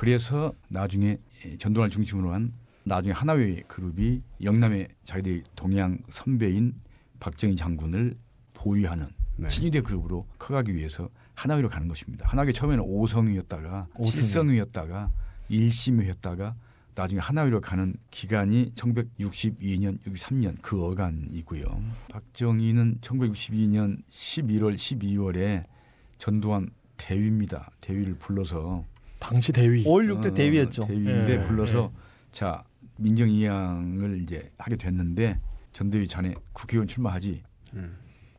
그래서 나중에 전두환을 중심으로 한 나중에 하나회 그룹이 영남의 자기들이 동양 선배인 박정희 장군을 보위하는 네. 친위대 그룹으로 커가기 위해서 하나위로 가는 것입니다. 하나위 처음에는 5성이었다가 오성위. 7성이었다가 1심이었다가 나중에 하나위로 가는 기간이 1962년, 63년 그 어간이고요. 박정희는 1962년 11월, 12월에 전두환 대위입니다. 대위를 불러서 당시 대위. 5.16때 어, 대위였죠. 대위인데 예, 불러서 예. 자 민정이 양을 이제 하게 됐는데 전대위 자네 국회의원 출마하지 음.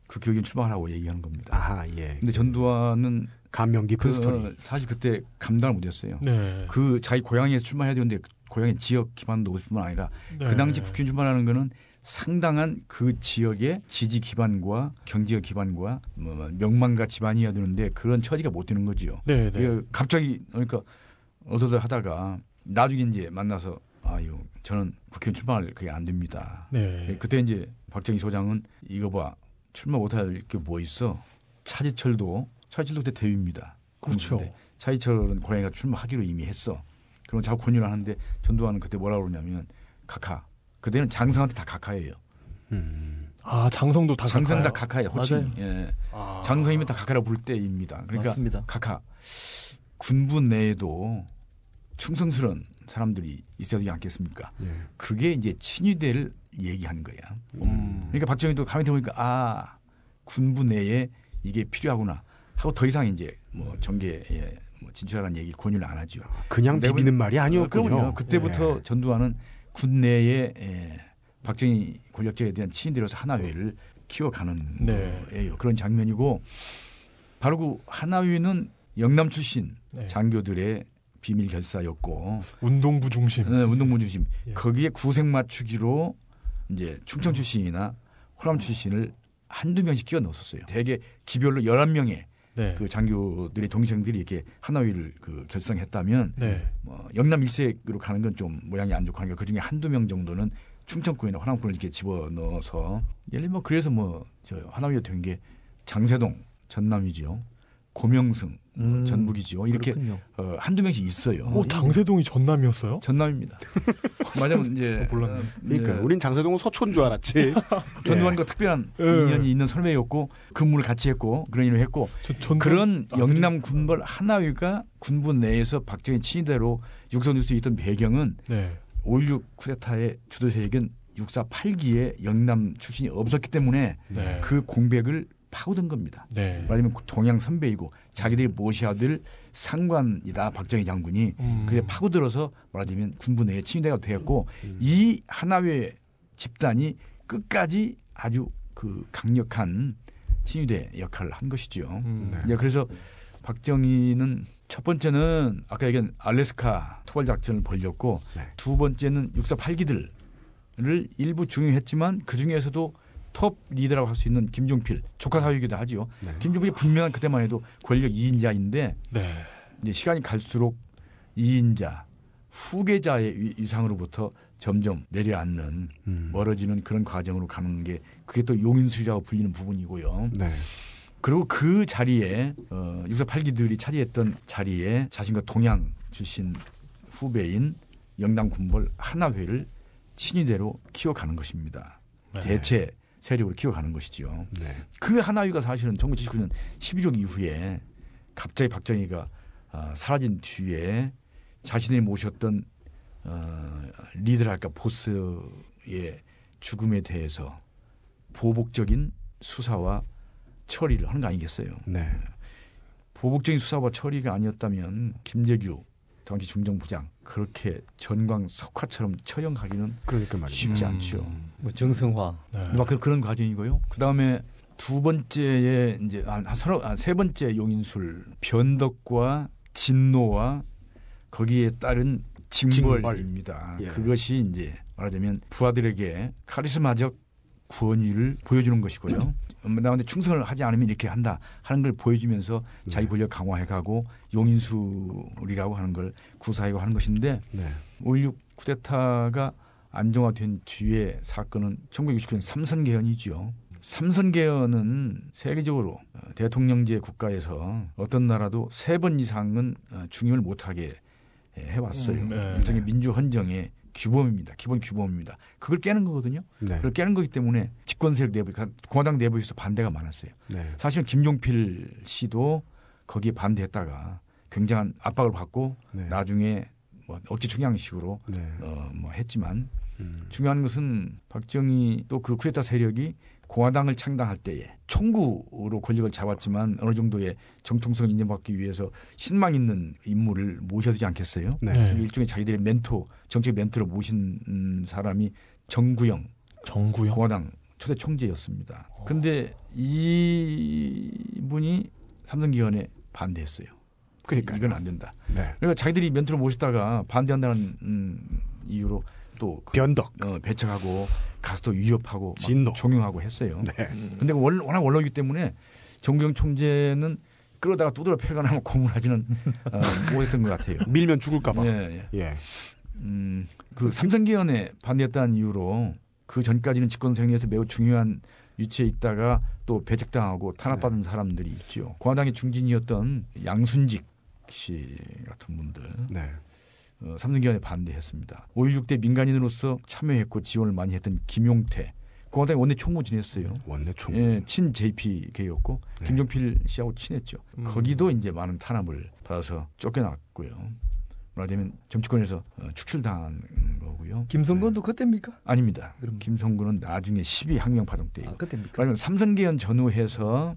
국회의원 출마하라고 얘기하는 겁니다. 아하 예. 근데 전두환은 감명 깊은 그, 스토리. 어, 사실 그때 감당을 못했어요. 네. 그 자기 고향에서 출마해야 되는데 고향의 지역 기반도 높을 뿐만 아니라 네. 그 당시 국회의원 출마하는 거는 상당한 그 지역의 지지 기반과 경제적 기반과 뭐, 뭐 명망과 집안이어야 되는데 그런 처지가 못 되는 거지요. 네, 네. 갑자기 그러니까 어떠다 하다가 나중에 이제 만나서 아유 저는 국회의원 출마할 그게 안 됩니다. 네. 그때 이제 박정희 소장은 이거 봐 출마 못할 게 뭐 있어 차지철도 차지철도 그때 대위입니다. 그렇죠. 차지철은 고향이가 출마하기로 이미 했어. 그럼 자꾸 권유를 하는데 전두환은 그때 뭐라고 그러냐면 각하 그때는 장성한테 다 각하예요. 음. 아 장성도 다 장성 다? 각하예요. 맞아요. 예. 아. 장성이면 다 각하라고 부를 때입니다. 그러니까 맞습니다. 각하 군부 내에도 충성스러운 사람들이 있어야 되지 않겠습니까? 예. 그게 이제 친위대를 얘기하는 거야. 음. 그러니까 박정희도 가만히 들어보니까 아 군부 내에 이게 필요하구나 하고 더 이상 이제 뭐 정계에 뭐 진출하라는 얘기 권유를 안 하죠. 그냥 비비는 말이 아니었군요. 어, 그럼요. 그때부터 예. 전두환은 군 내에 예, 박정희 권력자에 대한 친인들로서 하나회를 키워가는 네. 거예요. 그런 장면이고 바로 그 하나회는 영남 출신 네. 장교들의 비밀 결사였고 운동부 중심. 네, 운동부 중심 예. 거기에 구색 맞추기로 이제 충청 출신이나 호남 출신을 한두 명씩 끼워 넣었었어요. 대개 기별로 11명의 네. 그 장교들의 동생들이 이렇게 하나위를 그 결성했다면 네. 뭐 영남 일색으로 가는 건 좀 모양이 안 좋고 하니까 그 중에 한두 명 정도는 충청권이나 호남권을 이렇게 집어 넣어서 예를 뭐 그래서 뭐 저 하나위가 된 게 장세동 전남이지요. 고명승 뭐 음, 전북이지요. 이렇게 그렇군요. 어, 한두 명씩 있어요. 오 장세동이 전남이었어요? 전남입니다. [LAUGHS] 맞아면 이제 어, 몰랐네. 어, 그러니까 우린 장세동은 서초인 줄 알았지. [LAUGHS] 전두환과 특별한 예. 인연이 있는 선배였고 근무를 같이 했고 그런 일을 했고 저, 전남 그런 아들이- 영남 군벌 하나위가 군부 내에서 박정희 친위대로 육성될 수 있던 배경은 네. 5.16 쿠데타의 주도 세력은 6.4 8기에 영남 출신이 없었기 때문에 네. 그 공백을 파고든 겁니다. 네. 말하자면 동양 선배이고 자기들이 모셔야 될 상관이다 박정희 장군이 음. 그게 파고들어서 말하자면 군부 내에 친위대가 되었고 이 하나회 집단이 끝까지 아주 그 강력한 친위대 역할을 한 것이죠. 음. 네. 이제 그래서 박정희는 첫 번째는 아까 얘기한 알래스카 토발 작전을 벌였고 네. 두 번째는 6.4 8기들을 일부 중용했지만 그 중에서도 톱 리더라고 할 수 있는 김종필 조카 사위이기도 하지요. 네. 김종필이 분명한 그때만 해도 권력 2인자인데 네. 이제 시간이 갈수록 2인자 후계자의 위- 위상으로부터 점점 내려앉는 음. 멀어지는 그런 과정으로 가는 게 그게 또 용인술이라고 불리는 부분이고요. 네. 그리고 그 자리에 어, 6.4 8기들이 차지했던 자리에 자신과 동양 출신 후배인 영남 군벌 하나회를 친위대로 키워가는 것입니다. 네. 대체 세력으로 키워가는 것이죠. 네. 그 하나위가 사실은 1979년 11월 이후에 갑자기 박정희가 어, 사라진 뒤에 자신이 모셨던 어, 리더랄까 보스의 죽음에 대해서 보복적인 수사와 처리를 하는 거 아니겠어요? 네. 보복적인 수사와 처리가 아니었다면 김재규 당시 중정부장 그렇게 전광 석화처럼 처형하기는 그러니까 말이죠. 쉽지 음. 않죠. 뭐 정성화. 네. 막 그- 그런 과정이고요. 그 다음에 두 번째에 이제 한, 한 서너 아, 세 번째 용인술 변덕과 진노와 거기에 따른 징벌입니다. 징벌. 예. 그것이 이제 말하자면 부하들에게 카리스마적 권위를 보여주는 것이고요. 나한테 충성을 하지 않으면 이렇게 한다 하는 걸 보여주면서 자기 권력 강화해가고 용인술이라고 하는 걸 구사하고 하는 것인데 네. 5.16 쿠데타가 안정화된 뒤에 사건은 1969년 삼선 개헌이죠. 삼선 개헌은 세계적으로 어, 대통령제 국가에서 어떤 나라도 세 번 이상은 어, 중임을 못하게 해- 해왔어요. 음, 네. 일종의 민주 헌정의 규범입니다. 기본 규범입니다. 그걸 깨는 거거든요. 네. 그걸 깨는 거기 때문에 집권 세력 내부, 그러니까 공화당 내부에서 반대가 많았어요. 네. 사실은 김종필 씨도 거기에 반대했다가 굉장한 압박을 받고 네. 나중에 뭐 억지 충양식으로 네. 어뭐 했지만 음. 중요한 것은 박정희 또 그 쿠데타 세력이 공화당을 창당할 때에 총구로 권력을 잡았지만 어느 정도의 정통성을 인정받기 위해서 신망 있는 인물을 모셔야 되지 않겠어요? 네. 네. 일종의 자기들의 멘토, 정책 멘토를 모신 음, 사람이 정구영 정구요. 공화당 초대 총재였습니다. 근데 이분이 삼성기관에 반대했어요. 그러니까. 이건 안 된다. 네. 그러니까 자기들이 멘토를 모시다가 반대한다는 음, 이유로 또 그 변덕. 어, 배척하고 가서 또 위협하고 막 진노. 종용하고 했어요. 네. 근데 월, 워낙 원로이기 때문에 정경 총재는 끌어다가 두드려 패거나 고문하지는 어, 못했던 것 같아요. [LAUGHS] 밀면 죽을까봐. 예, 예. 예. 음, 그 삼성기관에 반대했다는 이유로 그 전까지는 집권 생리에서 매우 중요한 위치에 있다가 또 배척당하고 탄압받은 네. 사람들이 있죠. 공화당의 중진이었던 양순직 씨 같은 분들 네. 어, 삼성기관에 반대했습니다. 5.16때 민간인으로서 참여했고 지원을 많이 했던 김용태 공화당 원내 총무 지냈어요. 원내 총. 예, 친 JP계였고 네. 김종필 씨하고 친했죠. 음. 거기도 이제 많은 탄압을 받아서 쫓겨났고요. 말하자면 정치권에서 어, 축출당한 거고요. 김성건도 그때입니까? 아닙니다. 그럼- 김성근은 나중에 12 학명 파동 때. 아, 그때입니까? 그러면 삼성계연 전후해서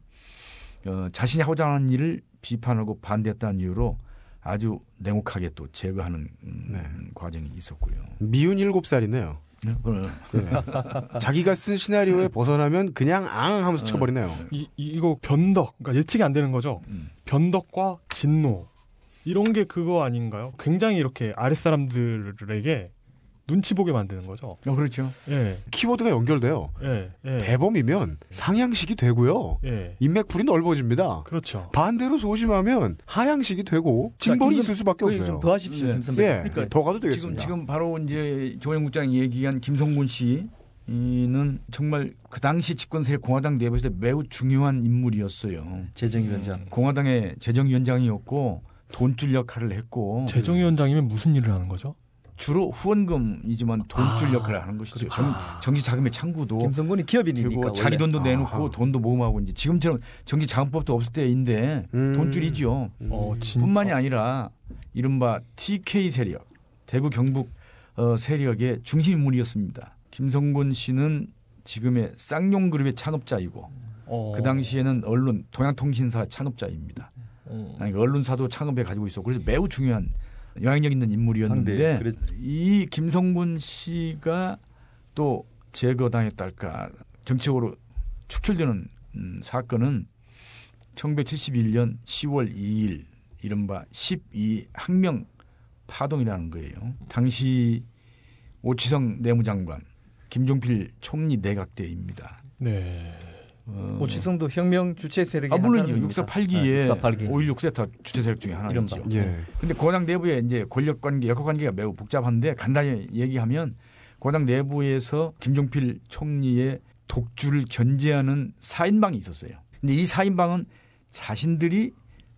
어, 자신이 하고자 하는 일을 비판하고 반대했다는 이유로 아주 냉혹하게 또 제거하는 음, 네. 과정이 있었고요. 미운 일곱 살이네요. 네? 네. 자기가 쓴 시나리오에 벗어나면 그냥 앙 하면서 쳐버리네요. 이, 이- 이거 변덕, 그러니까 예측이 안 되는 거죠. 음. 변덕과 진노 이런 게 그거 아닌가요? 굉장히 이렇게 아랫 사람들에게 눈치 보게 만드는 거죠. 어, 그렇죠. 예, 키워드가 연결돼요. 예, 예. 대범이면 상향식이 되고요. 예, 인맥풀이 넓어집니다. 그렇죠. 반대로 소심하면 하향식이 되고 징벌이 김선- 있을 수밖에 없어요. 더 하십시오, 네. 예, 그러니까 더 가도 지금 되겠습니다. 지금 바로 이제 조영 국장이 얘기한 김성군 씨는 정말 그 당시 집권 세력 공화당 내부에서 매우 중요한 인물이었어요. 재정위원장. 공화당의 재정위원장이었고 돈줄 역할을 했고 재정위원장이면 무슨 일을 하는 거죠? 주로 후원금이지만 돈줄 아, 역할을 하는 것이죠. 그렇죠. 정, 정치 자금의 창구도 김성근이 기업인이니까 그리고 원래. 자기 돈도 내놓고 아하. 돈도 모금하고 이제 지금처럼 정치 자금법도 없을 때인데 음. 돈줄이죠. 어, 진, 뿐만이 아니라 이른바 TK 세력, 대구 경북 어, 세력의 중심 인물이었습니다. 김성곤 씨는 지금의 쌍용그룹의 창업자이고 어, 그 당시에는 언론 동양통신사 창업자입니다. 어, 아니, 그 언론사도 창업해 가지고 있었고 그래서 매우 중요한 영향력 있는 인물이었는데 상대, 그래- 이 김성곤 씨가 또 제거당했달까 정치적으로 축출되는 음, 사건은 1971년 10월 2일 이른바 12 학명 파동이라는 거예요. 당시 오치성 내무장관, 김종필 총리 내각 때입니다. 네. 어, 오치성도 혁명 주체 세력의 아, 한 물론이죠. 사람입니다. 648기에 아, 648기. 5.16 쿠데타 주체 세력 중에 하나이죠. 이른바. 예. 근데 고당 내부에 이제 권력 관계, 역학 관계가 매우 복잡한데 간단히 얘기하면 고당 내부에서 김종필 총리의 독주를 견제하는 4인방이 있었어요. 근데 이 4인방은 자신들이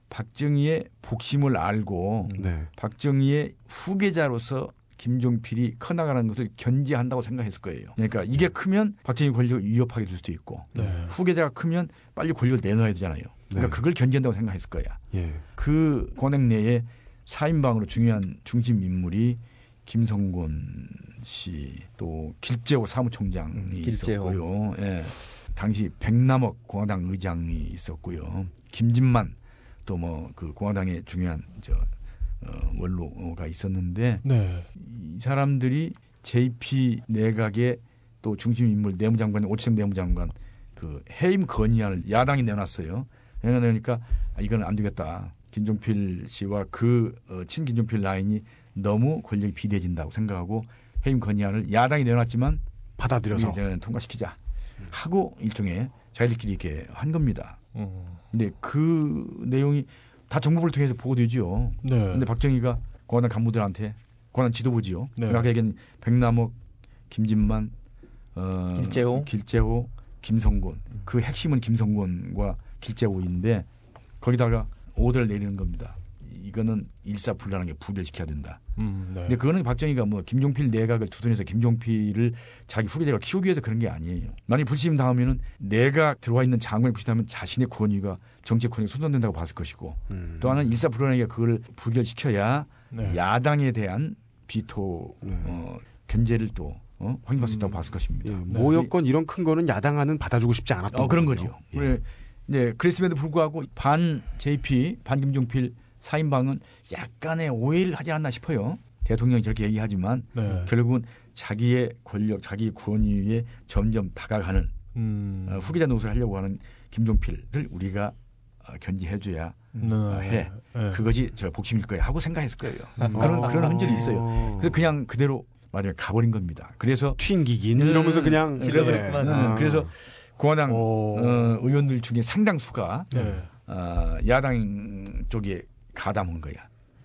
박정희의 복심을 알고 네. 박정희의 후계자로서 김종필이 커나가는 것을 견제한다고 생각했을 거예요. 그러니까 이게 크면 박정희 권력을 위협하게 될 수도 있고 네. 후계자가 크면 빨리 권력을 내놔야 되잖아요. 그러니까 네. 그걸 견제한다고 생각했을 거야. 예. 그 권액 내에 4인방으로 중요한 중심 인물이 김성곤 씨, 또 길재호 사무총장이 음, 길재호. 있었고요. 예. 당시 백남옥 공화당 의장이 있었고요. 김진만 또 뭐 그 공화당의 중요한 저 어, 원로가 있었는데 네. 이 사람들이 JP 내각의 또 중심 인물 내무장관 오치성 내무장관 그 해임 건의안을 야당이 내놨어요. 내놓으니까 아, 이건 안 되겠다. 김종필 씨와 그 어, 친김종필 라인이 너무 권력이 비대해진다고 생각하고 해임 건의안을 야당이 내놨지만 받아들여서. 통과시키자 하고 일종의 자기들끼리 이렇게 한 겁니다. 음. 근데 그 내용이 다 정부를 통해서 보고되죠. 네. 근데 박정희가 공화당 간부들한테 공화당 지도부지요. 네. 얘기한 백남옥, 김진만, 어, 길재호. 길재호, 김성곤. 그 핵심은 김성곤과 길재호인데 거기다가 오더를 내리는 겁니다. 이거는 일사불란하게 부결시켜야 된다. 음, 네. 근데 그거는 박정희가 뭐 김종필 내각을 두둔해서 김종필을 자기 후계자로 키우기 위해서 그런 게 아니에요. 만약 불침 당하면은 내각 들어와 있는 장관이 불침하면 자신의 권위가 정책 권위가 손상된다고 봤을 것이고 음. 또 하나는 일사불란하게 그걸 부결시켜야 네. 야당에 대한 비토 네. 어, 견제를 또 어? 확인할 수 있다고 봤을 것입니다. 예, 모 여건 이런 큰 거는 야당안은 받아주고 싶지 않았던 어, 그런. 거죠. 예. 예. 네, 그랬음에도 불구하고 반 JP, 반 김종필 사인방은 약간의 오해를 하지 않나 싶어요. 대통령이 저렇게 얘기하지만 네. 결국은 자기의 권력, 자기 권위에 점점 다가가는 음. 어, 후계자 노릇을 하려고 하는 김종필을 우리가 어, 견제해줘야 네. 해. 네. 그것이 저 복심일 거야 하고 생각했을 거예요. 음. 그런 아. 그런 흔적이 있어요. 그래서 그냥 그대로 말하면 가버린 겁니다. 그래서 튕기긴 음, 이러면서 그냥 질러버렸구만. 예. 음, 아. 그래서 공화당 오. 어, 의원들 중에 상당수가 네. 어, 야당 쪽에 가담한 거야.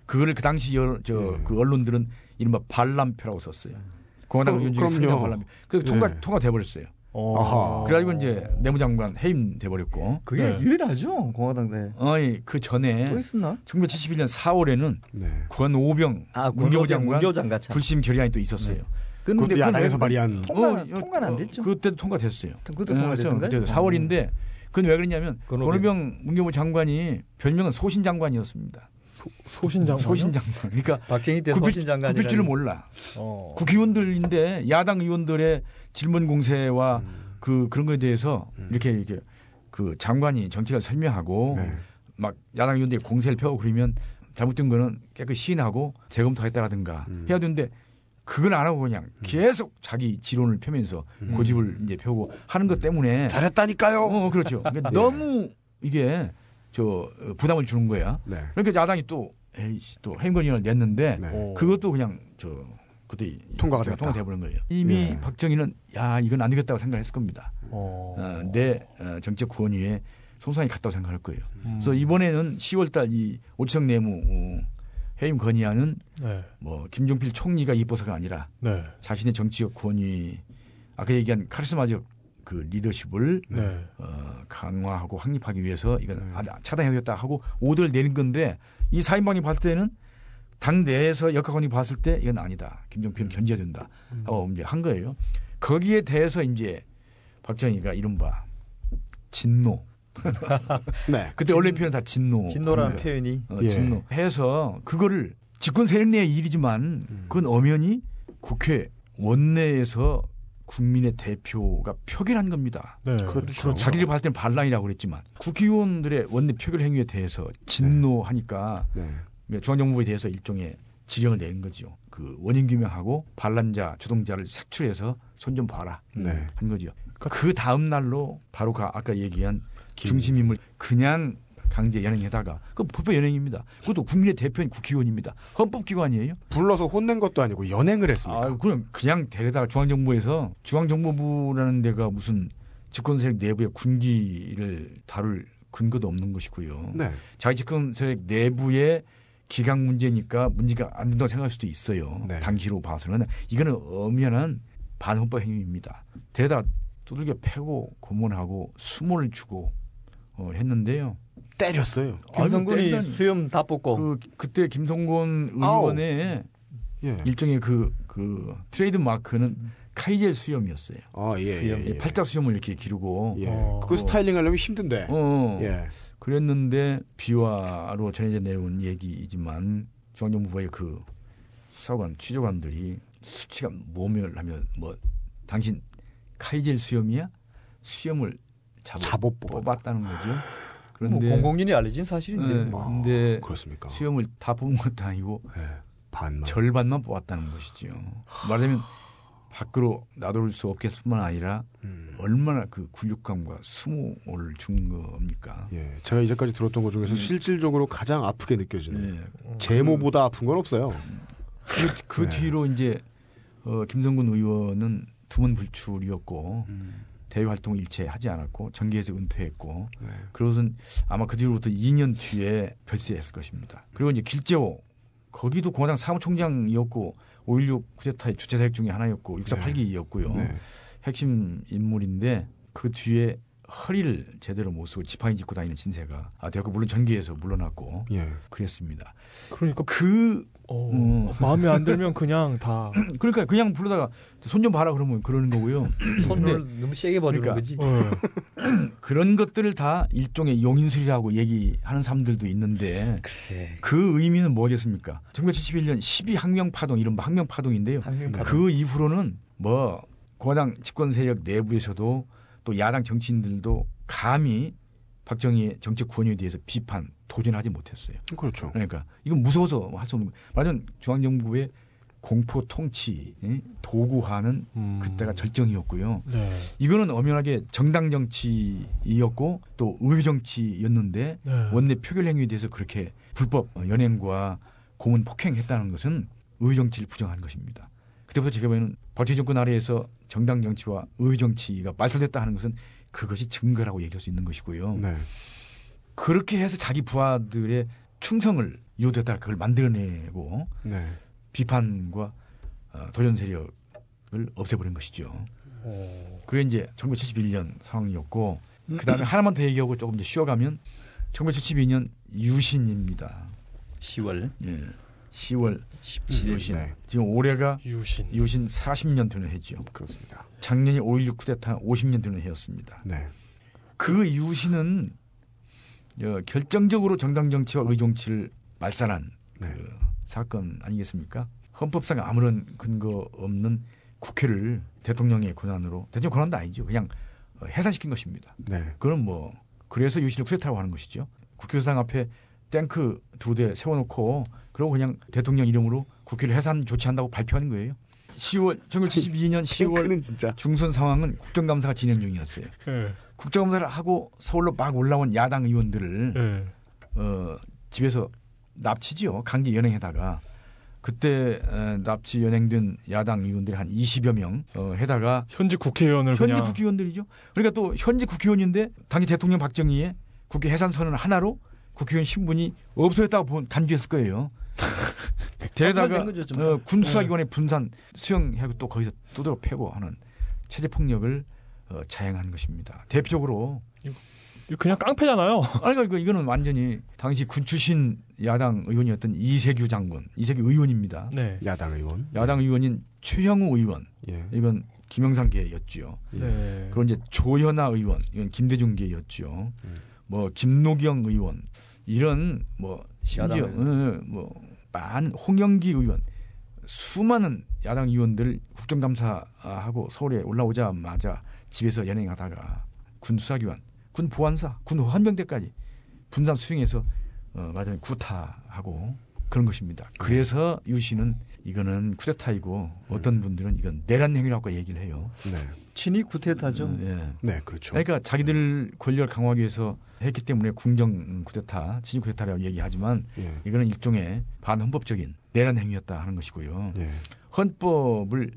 그거를 그 당시 여, 저, 네. 그 언론들은 이른바 반란표라고 썼어요. 공화당 그- 의원 중에 그럼요. 상당 반란표. 그래서 통과, 네. 통과돼 버렸어요. 어. 아하. 그래가지고 이제 내무장관 해임돼 버렸고. 그게 네. 유일하죠 공화당 내. 어이, 그 전에 또 있었나? 1971년 4월에는 네. 권오병 아 문교부 장관. 불심 결의안이 또 있었어요. 근데 그것도 그건 야당에서 왜- 발의한 통과 어, 통과는 안 됐죠. 그때도 통과됐어요. 그것도 통과됐던가요? 그때도 4월인데 그건 왜 그러냐면 권오병. 문교부 장관이 별명은 소신 장관이었습니다. 소신장. 소신 장관. 그러니까 박정희 때 소신 장관이 굽힐 줄을 몰라. 어. 국회의원들인데 야당 의원들의 질문 공세와 음. 그 그런 거에 대해서 음. 이렇게 이렇게 그 장관이 정책을 설명하고 네. 막 야당 의원들이 공세를 펴고 그러면 잘못된 거는 깨끗이 시인하고 재검토하겠다라든가 음. 해야 되는데 그건 안 하고 그냥 계속 자기 지론을 펴면서 음. 고집을 이제 펴고 하는 것 때문에 잘했다니까요. 어 그렇죠. 그러니까 네. [LAUGHS] 너무 이게 저 어, 부담을 주는 거야. 네. 그러니까 야당이 또 에이씨 또 해임건의안을 냈는데 네. 어. 그것도 그냥 저 그때 통과가 되었다. 통과돼 버린 거예요. 이미 예. 박정희는 야 이건 안 되겠다고 생각했을 겁니다. 어. 어, 내 어, 정책 권위에 손상이 갔다고 생각할 거예요. 음. 그래서 이번에는 10월달 이 오청 내무 어, 해임 건의안은 네. 뭐 김종필 총리가 이뻐서가 아니라 네. 자신의 정치적 권위 아까 얘기한 카리스마적 그 리더십을 네. 어, 강화하고 확립하기 위해서 이건 네. 아, 차단해야겠다 하고 오더를 내린 건데 이 사인방이 봤을 때는 당 내에서 역학원이 봤을 때 이건 아니다. 김종필은 견제해야 된다. 하고 이제 한 거예요. 거기에 대해서 이제 박정희가 이른바 진노. 네. [LAUGHS] 그때 원래 표현 다 진노. 진노라는 네. 표현이 어, 예. 진노. 해서 그거를 집권 세력 내의 일이지만 음. 그건 엄연히 국회 원내에서 국민의 대표가 표결한 겁니다. 네. 그렇죠. 자기들 봤을 때는 반란이라고 그랬지만 국회의원들의 원내 표결 행위에 대해서 진노하니까 네. 중앙정부에 대해서 일종의 지령을 내린 거죠. 그 원인 규명하고 반란자, 주동자를 색출해서 손 좀 봐라 네. 한 거죠. 그 다음 날로 바로 그 아까 얘기한 중심 인물 그냥 강제 연행에다가 그 법의 연행입니다. 그것도 국민의 대표인 국회의원입니다. 헌법기관이에요. 불러서 혼낸 것도 아니고 연행을 했습니까? 아, 그럼 그냥 데려다가 중앙정부에서 중앙정보부라는 데가 무슨 집권 세력 내부의 군기를 다룰 근거도 없는 것이고요. 네. 자기 집권 세력 내부의 기강 문제니까 문제가 안 된다고 생각할 수도 있어요. 네. 당시로 봐서는 이거는 엄연한 반헌법 행위입니다. 데려다 두들겨 패고 고문하고 수모를 주고 어, 했는데요. 때렸어요. 김성곤이 때리다니. 수염 다 뽑고 그 그때 김성곤. 의원의 예. 일종의 그, 그 트레이드 마크는 카이젤 수염이었어요. 아, 예, 예, 수염. 예. 팔자 수염을 이렇게 기르고 예. 어. 그거 스타일링 하려면 힘든데. 어, 예. 그랬는데 비화로 전해져 내려온 얘기이지만 중앙정보부의 그 수사관 취조관들이 수치감 모멸감 뭐 당신 카이젤 수염이야 수염을 잡어 뽑아. 뽑았다는 거죠. 뭐 그런데 공공연히 알려진 사실인데 네. 아, 근데 그렇습니까? 수염을 다 뽑은 것도 아니고 예. 반만. 절반만 뽑았다는 것이죠. 말하자면 밖으로 놔둘 수 없겠뿐만 아니라 음. 얼마나 그 굴욕감과 수모를 준 겁니까? 예. 제가 이제까지 들었던 것 중에서 네. 실질적으로 가장 아프게 느껴지는. 네. 제모보다 아픈 건 없어요. 그, 그 네. 뒤로 이제 어, 김성근 의원은 두문 불출이었고 음. 대외 활동 일체 하지 않았고 정계에서 은퇴했고 네. 그것은 아마 그 뒤로부터 2년 뒤에 별세했을 것입니다. 그리고 이제 길재호 거기도 공화당 사무총장이었고 5.16 쿠데타의 주체 세력 중에 하나였고 6.48기였고요. 네. 핵심 인물인데 그 뒤에 허리를 제대로 못 쓰고 지팡이 짚고 다니는 신세가 아, 대학교 물론 전기에서 물러났고 예. 그랬습니다. 그러니까 그 어, 음. 마음에 안 들면 그냥 다 [CLEARS THROAT] 그러니까 그냥 부르다가 손 좀 봐라 그러면 그러는 거고요. 손을 너무 세게 버리는 그러니까, 거지. 어, [CLEARS THROAT] 그런 것들을 다 일종의 용인술이라고 얘기하는 사람들도 있는데 글쎄. 그 의미는 뭐겠습니까? 1971년 12항명 파동 이런 항명 파동인데요. 항명파동. 그 이후로는 뭐 고당 집권 세력 내부에서도 또 야당 정치인들도 감히 박정희의 정책 구원에 대해서 비판 도전하지 못했어요. 그렇죠. 그러니까 이건 무서워서 할 수 없는 거예요. 말하자면 중앙정부의 공포 통치 예? 도구화는 음. 그때가 절정이었고요. 네. 이거는 엄연하게 정당 정치이었고 또 의회 정치였는데 네. 원내 표결 행위에 대해서 그렇게 불법 연행과 고문 폭행했다는 것은 의회 정치를 부정한 것입니다. 그때부터 제가 보기에는 박정희 정권 아래에서 정당 정치와 의회 정치가 말살됐다 하는 것은 그것이 증거라고 얘기할 수 있는 것이고요. 네. 그렇게 해서 자기 부하들의 충성을 이루었다 그걸 만들어내고 네. 비판과 어, 도전 세력을 없애버린 것이죠. 어, 그게 이제 1971년 상황이었고 그 다음에 하나만 더 얘기하고 조금 이제 쉬어가면 1972년 유신입니다. 10월 예. 10월 17일. 유신. 네. 지금 올해가 유신. 유신 40년 되는 해죠. 그렇습니다. 작년이 5.16 쿠데타 50년 되는 해였습니다. 네. 그 유신은 어, 결정적으로 정당 정치와 의 정치를 말살한 네. 그 사건 아니겠습니까? 헌법상 아무런 근거 없는 국회를 대통령의 권한으로 대통령 권한도 아니죠. 그냥 어, 해산시킨 것입니다. 네. 그건 뭐 그래서 유신을 쿠데타라고 하는 것이죠. 국회의사당 앞에 탱크 두 대 세워놓고 그러고 그냥 대통령 이름으로 국회를 해산 조치한다고 발표하는 거예요. 10월 1972년 10월 탱크는 진짜 중순 상황은 국정감사가 진행 중이었어요. 예. 국정감사를 하고 서울로 막 올라온 야당 의원들을 예. 어, 집에서 납치지요. 강제 연행해다가 그때 에, 납치 연행된 야당 의원들이 한 20여 명 어, 해다가 현직 국회의원을 현직 그냥 국회의원들이죠. 그러니까 또 현직 국회의원인데 당시 대통령 박정희의 국회 해산 선언 하나로 국회의원 신분이 없어졌다고 본 간주했을 거예요. [LAUGHS] 게다가 된 거죠, 좀. 어, 군수사기관의 분산 수용하고 또 거기서 두드러 패고 하는 체제 폭력을 어, 자행한 것입니다. 대표적으로 이거 그냥 깡패잖아요. 아니 그러니까 이거는 완전히 당시 군 출신 야당 의원이었던 이세규 장군, 이세규 의원입니다. 네. 야당 의원. 야당 의원인 최형우 의원, 예. 이건 김영삼계였죠. 예. 네. 그리고 이제 조현아 의원, 이건 김대중계였죠. 음. 뭐 김노경 의원 이런 뭐 심지어 어, 뭐만 홍영기 의원 수많은 야당 의원들 국정감사하고 서울에 올라오자마자 집에서 연행하다가 군 수사기관, 군 보안사, 군 헌병대까지 분산 수용해서 어, 말하자면 구타하고 그런 것입니다. 그래서 유 씨는 이거는 쿠데타이고 어떤 분들은 이건 내란 행위라고 얘기를 해요. 네. 친이. 어, 예. 네, 그렇죠. 그러니까 자기들 권력을 강화하기 위해서 했기 때문에 궁정 쿠데타, 진위 쿠데타라고 얘기하지만 예. 이거는 일종의 반헌법적인 내란 행위였다 하는 것이고요. 예. 헌법을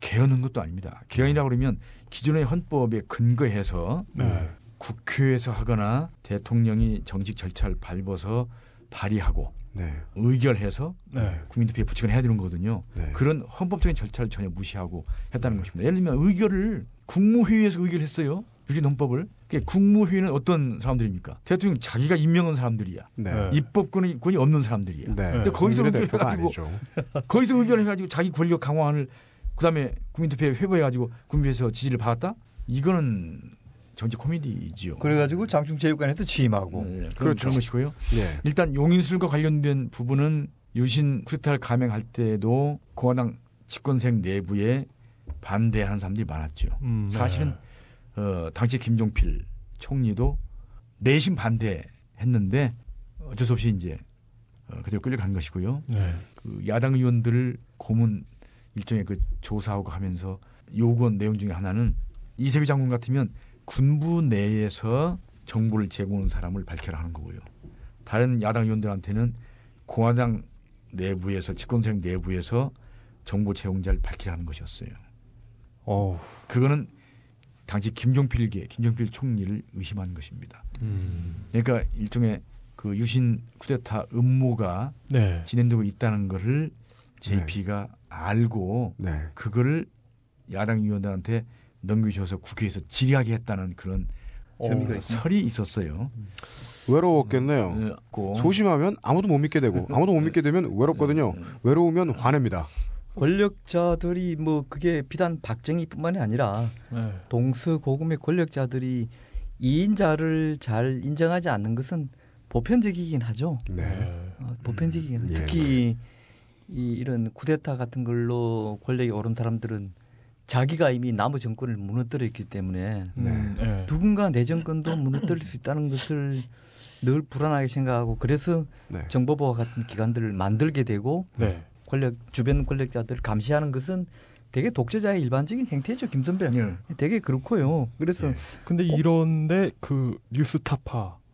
개헌한 것도 아닙니다. 개헌이라고 그러면 기존의 헌법에 근거해서 네. 국회에서 하거나 대통령이 정식 절차를 밟아서 발의하고 네. 의결해서 네. 국민투표에 부칙을 해야 되는 거거든요. 네. 그런 헌법적인 절차를 전혀 무시하고 했다는 것입니다. 예를 들면 의결을 국무회의에서 의결했어요. 유진 헌법을. 국무회의는 어떤 사람들입니까? 대통령 자기가 임명한 사람들이야. 네. 네. 입법권이 없는 사람들이야. 네. 근데 거기서 국민의 의견을 대표가 가지고 아니죠. 거기서 의결해가지고 자기 권력 강화를 그다음에 국민투표에 회부해가지고 국민에서 지지를 받았다? 이거는 정치 코미디지요. 그래가지고 장충체육관에도 취임하고. 네, 그런, 그렇죠. 그런 것이고요. 예. 일단 용인술과 관련된 부분은 유신 쿠데타를 감행할 때도 공화당 집권생 내부에 반대하는 사람들이 많았죠. 음, 네. 사실은 어, 당시 김종필 총리도 내심 반대했는데 어쩔 수 없이 이제 어, 그대로 끌려간 것이고요. 네. 그 야당 의원들을 고문 일종의 그 조사하고 하면서 요구한 내용 중에 하나는 이세규 장군 같으면 군부 내에서 정보를 제공하는 사람을 밝혀라 하는 거고요. 다른 야당 의원들한테는 공화당 내부에서 집권세력 내부에서 정보 제공자를 밝히라는 것이었어요. 어우. 그거는 당시 김종필계 김종필 총리를 의심한 것입니다. 음. 그러니까 일종의 그 유신 쿠데타 음모가 네. 진행되고 있다는 것을 JP가 알고 네. 그거를 야당 의원들한테 넘겨주셔서 국회에서 질의하게 했다는 그런 혐의가 그 설이 있었어요. 외로웠겠네요. 어, 고. 소심하면 아무도 못 믿게 되고 아무도 못 믿게 되면 외롭거든요. 외로우면 화냅니다. 권력자들이 뭐 그게 비단 박정희뿐만이 아니라 네. 동서고금의 권력자들이 이인자를 잘 인정하지 않는 것은 보편적이긴 하죠. 네. 어, 보편적이긴 하죠. 예. 특히 이, 이런 쿠데타 같은 걸로 권력에 오른 사람들은 자기가 이미 남의 정권을 무너뜨렸기 때문에 음, 네. 누군가 내 정권도 무너뜨릴 수 있다는 것을 늘 불안하게 생각하고 그래서 네. 정보부와 같은 기관들을 만들게 되고 네. 권력 주변 권력자들을 감시하는 것은 되게 독재자의 일반적인 행태죠 김선배. 예. 되게 그렇고요. 그래서 근데 이런데 그 뉴스타파 네.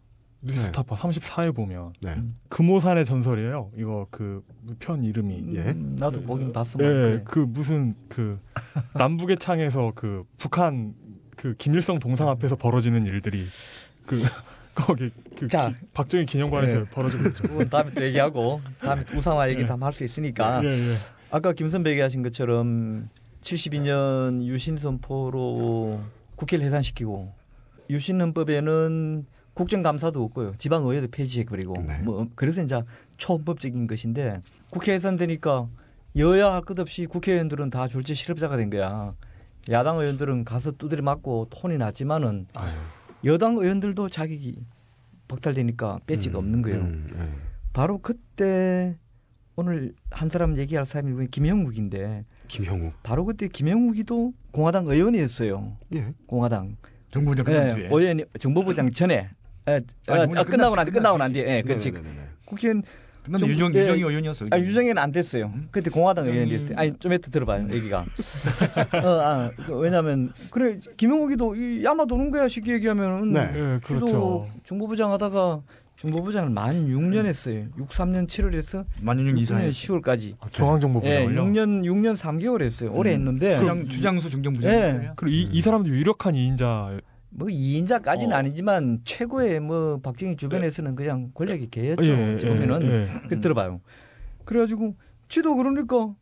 뉴스타파 34에 보면 네. 금오산의 전설이에요. 이거 그 편 이름이 예. 음, 나도 보긴 봤어. 예, 그 무슨 그 남북의 창에서 그 북한 그 김일성 동상 앞에서 벌어지는 일들이 그 [LAUGHS] 거기 그 자. 기- 박정희 기념관에서 예. 벌어지고 있죠. 그건 다음에 또 얘기하고 다음에 우상화 얘기 다할수 있으니까 예, 예. 아까 김선배 얘기하신 것처럼 72년 유신 선포로 국회를 해산시키고 유신 헌법에는 국정감사도 없고요. 지방의회도 폐지해버리고 네. 뭐 그래서 이제 초헌법적인 것인데 국회 해산되니까 여야 할 것 없이 국회의원들은 다 졸제 실업자가 된 거야. 야당 의원들은 가서 두드려 맞고 톤이 났지만은 아유. 여당 의원들도 자격이 박탈되니까 배지가 없는 거예요. 음, 예. 바로 그때 오늘 한 사람 얘기할 사람이 김형욱인데 김형욱. 바로 그때 김형욱이도 공화당 의원이었어요. 예. 공화당. 정부장 예, 뒤에. 의원이 정보부장 전에. 아니, 어, 끝나고 난 뒤, 끝나고 난. 뒤에. 예, 그렇지. 네네네네. 국회의원 끝난 정- 유정 예. 유정이 의원이었어. 아, 유정에는 안 됐어요. 그때 공화당 의원이었어요. 아니 좀 이따 들어봐요, 얘기가. [LAUGHS] 어, 아, 그, 왜냐하면 그래 김영욱이도 이 야마 도는 거야 쉽게 얘기하면은. 네. 예, 지도 그렇죠. 정보부장 하다가 정보부장을 만 6년 했어요. 63년 7월 에서 만윤영 6년 이사에 10월까지. 아, 중앙정보부장을요. 예, 6년 6년 3개월 했어요. 오래 음. 했는데 추장, 추장수 중정부장. 예. 그리고 이, 이 사람도 유력한 이인자. 뭐 2인자까지는 어. 아니지만 최고의 뭐 박정희 주변에서는 그냥 권력이 개였죠. 예, 어찌 보면은 예, 그 들어봐요. 그래가지고 지도 그러니까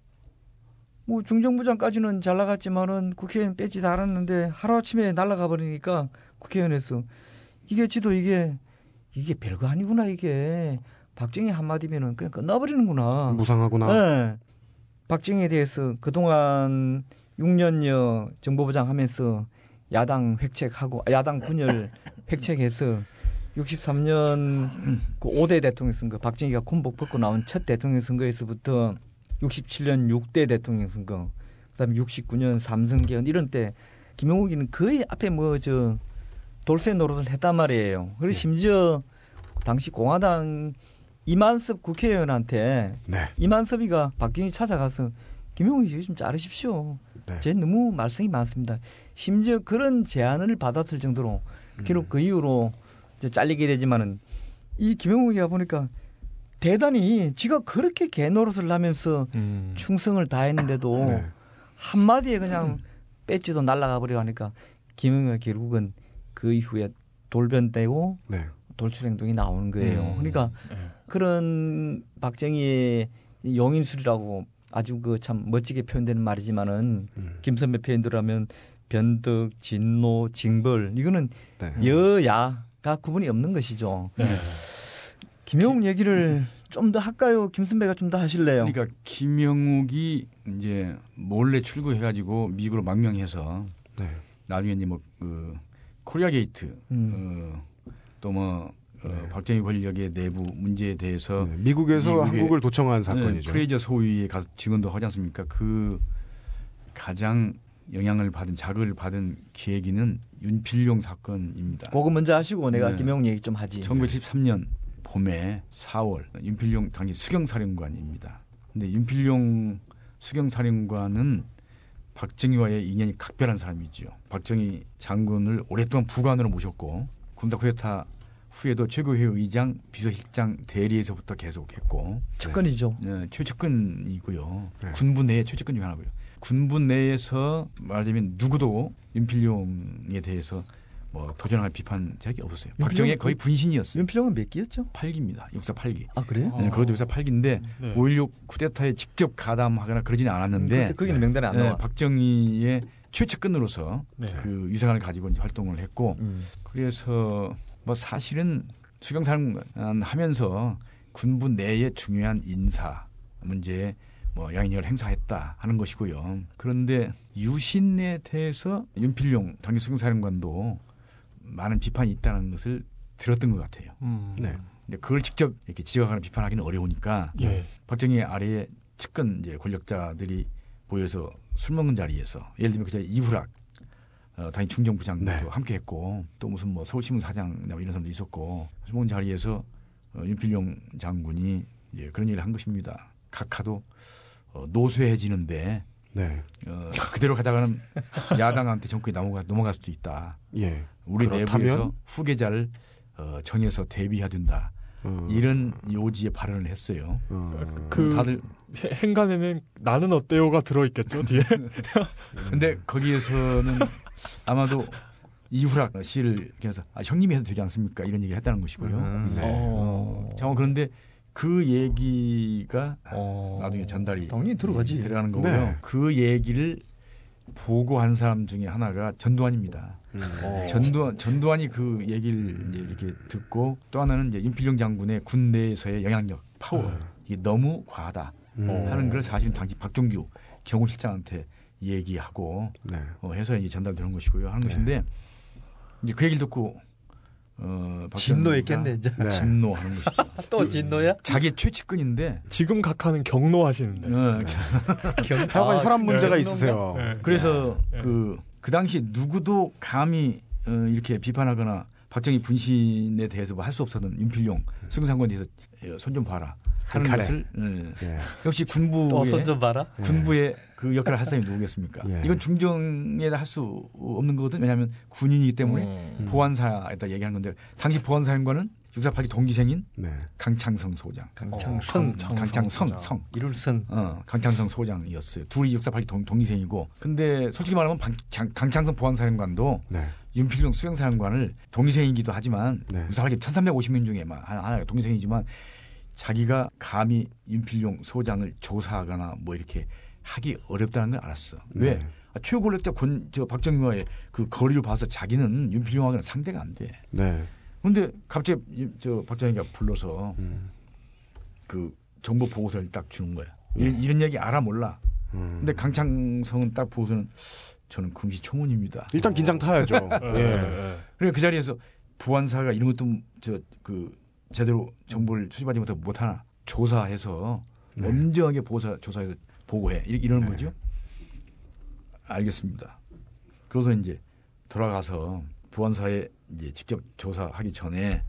뭐 중정부장까지는 잘 나갔지만은 국회의원 빼지 달았는데 하루 아침에 날아가 버리니까 국회의원에서 이게 지도 이게 이게 별거 아니구나 이게 박정희 한마디면은 그냥 끝나버리는구나. 무상하구나. 네. 박정희에 대해서 그동안 6년여 정보부장 하면서 야당 획책하고 아, 야당 분열 [LAUGHS] 획책해서 63년 그 5대 대통령 선거 박정희가 군복 벗고 나온 첫 대통령 선거에서부터 67년 6대 대통령 선거 그다음에 69년 삼성 개헌 이런 때 김영욱이는 거의 앞에 뭐 저 돌쇠 노릇을 했단 말이에요. 그리고 심지어 당시 공화당 이만섭 국회의원한테 네. 이만섭이가 박정희 찾아가서 이거 좀 자르십시오. 네. 제 너무 말썽이 많습니다. 심지어 그런 제안을 받았을 정도로 결국 그 이후로 이제 잘리게 되지만은 이 김용욱이가 보니까 대단히 지가 그렇게 개노릇을 하면서 음. 충성을 다했는데도 네. 한마디에 그냥 배지도 날라가 버려 하니까 김용욱이 결국은 그 이후에 돌변되고 네. 돌출 행동이 나오는 거예요. 음. 그러니까 예. 그런 박정희의 용인술이라고 아주 그 참 멋지게 표현되는 말이지만은 음. 김선배 표현대로 하면 변덕, 진노, 징벌 이거는 네. 여야가 구분이 없는 것이죠. 네. 김용 얘기를 좀 더 할까요? 김선배가 좀 더 하실래요? 그러니까 김영욱이 이제 몰래 출구해가지고 미국으로 망명해서 네. 나중에 이제 뭐그 코리아 게이트 음. 어, 또뭐 어, 네. 박정희 권력의 내부 문제에 대해서 네. 미국에서 한국을 도청한 네, 사건이죠. 프레이저 소위에 가서 증언도 하지 않습니까? 그 가장 영향을 받은 자극을 받은 계기는 윤필용 사건입니다. 그거 먼저 하시고 내가 네. 김형욱 얘기 좀 하지. 1973년 봄에 4월 윤필용 당시 수경사령관입니다. 근데 윤필용 수경사령관은 박정희와의 인연이 각별한 사람이지요. 박정희 장군을 오랫동안 부관으로 모셨고 군사 쿠데타 후에도 최고회 의장, 비서실장 대리에서부터 계속했고 측근이죠. 네, 최측근이고요. 네. 군부 내의 최측근 중 하나고요. 군부 내에서 말하자면 누구도 윤필용에 대해서 뭐 도전할 비판 자격이 없었어요. 박정희 거의 분신이었어요. 윤필용은 몇 기였죠? 8기입니다. 육사 8기. 아 그래요? 어. 네, 그것도 육사 8기인데 네. 5.16 쿠데타에 직접 가담하거나 그러지는 않았는데 글쎄, 거기는 명단에 안 네, 나와. 박정희의 최측근으로서 네. 그 위상을 가지고 이제 활동을 했고 음. 그래서 뭐 사실은 수경사령관 하면서 군부 내의 중요한 인사 문제에 뭐 영향력을 행사했다 하는 것이고요. 그런데 유신에 대해서 윤필용 당시 수경사령관도 많은 비판이 있다는 것을 들었던 것 같아요. 음. 네. 근데 그걸 직접 이렇게 지적하거나 비판하기는 어려우니까 예. 박정희 아래에 측근 이제 권력자들이 모여서 술 먹는 자리에서 예를 들면 그자 이후락 어, 당연히 중정부장도 네. 함께했고 또 무슨 뭐 서울신문 사장 이런 사람도 있었고 술 먹는 자리에서 어, 윤필용 장군이 예, 그런 얘기를 한 것입니다. 각하도 어, 노쇠해지는데 네. 어, 그대로 가다가는 야당한테 정권이 넘어가, 넘어갈 수도 있다. 예. 우리 그렇다면? 내부에서 후계자를 어, 정해서 대비해야 된다. 어, 이런 요지의 발언을 했어요. 어, 그 다들 해- 행간에는 나는 어때요가 들어있겠죠 뒤에. [LAUGHS] 근데 거기에서는 아마도 이후락 씨를 그래서 아, 형님이 해도 되지 않습니까? 이런 얘기를 했다는 것이고요. 음. 네. 어, 자, 그런데 그 얘기가 어. 나중에 전달이 당연히 들어가지. 들어가는 거고요. 네. 그 얘기를 보고한 사람 중에 하나가 전두환입니다. 음. 어. 전두환 전두환이 그 얘기를 이제 이렇게 듣고 또 하나는 이제 윤필용 장군의 군대에서의 영향력 파워 네. 이게 너무 과하다 음. 하는 걸 사실은 당시 박종규 경호실장한테 얘기하고 네. 어, 해서 이제 전달되는 것이고요 하는 네. 것인데 이제 그 얘기를 듣고 어, 박정희가 진노했겠네 이제. 네. 진노하는 것이죠. [LAUGHS] 또 진노야? 자기 최측근인데 지금 각하는 경로하시는데. 어, [LAUGHS] 경... 하여간 아, 혈압 문제가 네. 있으세요. 네. 그래서 네. 그, 그 당시 누구도 감히 어, 이렇게 비판하거나 박정희 분신에 대해서 뭐 할 수 없었던 윤필용 승상관에 대해서 손 좀 봐라 하는. 것을 예. 예. 역시 군부의 봐라. 군부의 그 역할을 할 사람이 누구겠습니까? 예. 이건 중정에 할 수 없는 거거든. 왜냐하면 군인이기 때문에 음. 보안사에다 얘기하는 건데 당시 보안사령관은 648기 동기생인 네. 강창성 소장. 강창선, 어, 강창성 강창성. 성. 이룰선. 어, 강창성 소장이었어요. 둘이 648기 동, 동기생이고. 근데 솔직히 말하면 방- 강, 강창성 보안사령관도 네. 윤필용 수영사령관을 동기생이기도 하지만 네. 648기 1350명 중에 하나, 하나가 동기생이지만 자기가 감히 윤필용 소장을 조사하거나 뭐 이렇게 하기 어렵다는 걸 알았어. 왜? 네. 아, 최고 권력자 권, 저 박정희와의 그 거리를 봐서 자기는 윤필용하고는 상대가 안 돼. 네. 근데 갑자기 이- 저 박정희가 불러서 음. 그 정보 보고서를 딱 주는 거야. 이- 이런 얘기 알아 몰라. 음. 근데 강창성은 딱 보고서는 저는 금시초문입니다. 일단 긴장 타야죠. [LAUGHS] 예. 예. 예. 그러니까 그 자리에서 보안사가 이런 것도 저 그 제대로 정보를 수집하지 못하고 못 하나 조사해서 네. 엄정하게 보사 조사해서 보고해 이- 이러는 네. 거죠. 알겠습니다. 그래서 이제 돌아가서 보안사에 이제 직접 조사하기 전에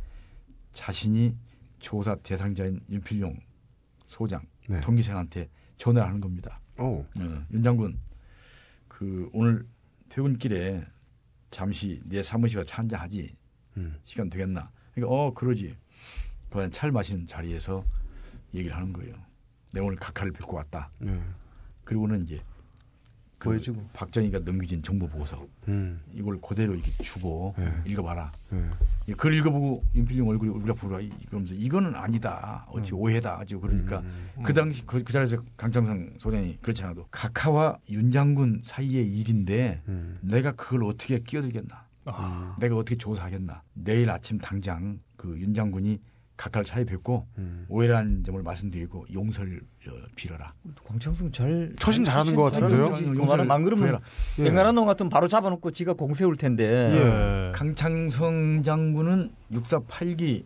자신이 조사 대상자인 윤필용 소장 네. 동기생한테 전화를 하는 겁니다. 오. 어, 윤 장군 그 오늘 퇴근길에 잠시 내 사무실 와서 차 한잔 하지 음. 시간 되겠나? 그러니까 어 그러지. 그냥 차를 마시는 자리에서 얘기를 하는 거예요. 내가 오늘 각하를 뵙고 왔다. 네. 그리고는 이제 그 보여주고. 박정희가 넘겨진 정보 보고서 음. 이걸 그대로 이렇게 주고 네. 읽어봐라. 네. 이글 읽어보고 윤필용 얼굴이 우리가 보라 그러면서 이거는 아니다. 어찌 오해다. 어찌 그러니까 음. 그 당시 그, 그 자리에서 강창성 소장이 그렇지 않아도 각하와 윤 장군 사이의 일인데 음. 내가 그걸 어떻게 끼어들겠나? 아, 내가 어떻게 조사하겠나? 내일 아침 당장 그 윤 장군이 각하를 찾아뵙고 음. 오해라는 점을 말씀드리고 용서를 어, 빌어라. 광창성 잘 처신 잘하는 것 같은데요? 그만하면 안 그러면. 예. 앵간한 놈 같으면 바로 잡아놓고 지가 공세울 텐데. 예. 강창성 장군은 648기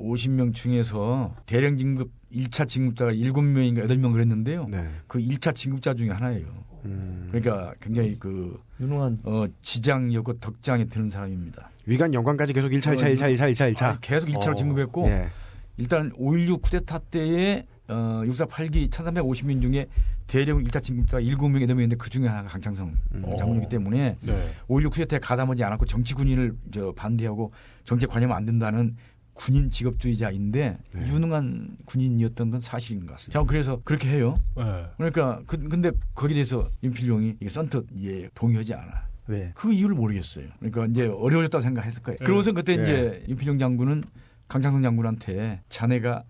1350명 중에서 대령 진급 1차 진급자가 7명인가 8명 그랬는데요. 네. 그 1차 진급자 중에 하나예요. 음. 그러니까 굉장히 그 유능한 어, 지장이었고 덕장에 드는 사람입니다. 위관 연관까지 계속 1차, 2차, 2차, 2차, 2차, 2차. 아, 계속 1차로 어. 진급했고 예. 일단 5.16 쿠데타 때에 어, 648기 1350명 중에 대령 1차 진급자가 7명, 8명인데 그 중에 하나가 강창성 음. 장군이기 때문에 네. 5.16 쿠데타에 가담하지 않았고 정치 군인을 저 반대하고 정책 관여하면 안 된다는 군인 직업주의자인데 네. 유능한 군인이었던 건 사실인 것 같습니다. 자, 그래서 그렇게 해요. 예. 그러니까 그, 근데 거기에 대해서 윤필용이 이게 선뜻 예, 동의하지 않아. 왜? 그 이유를 모르겠어요. 그러니까 이제 어려워졌다고 생각했을 거예요. 그러고서 그때 네. 이제 윤필용 장군은 강창성 장군한테 자네가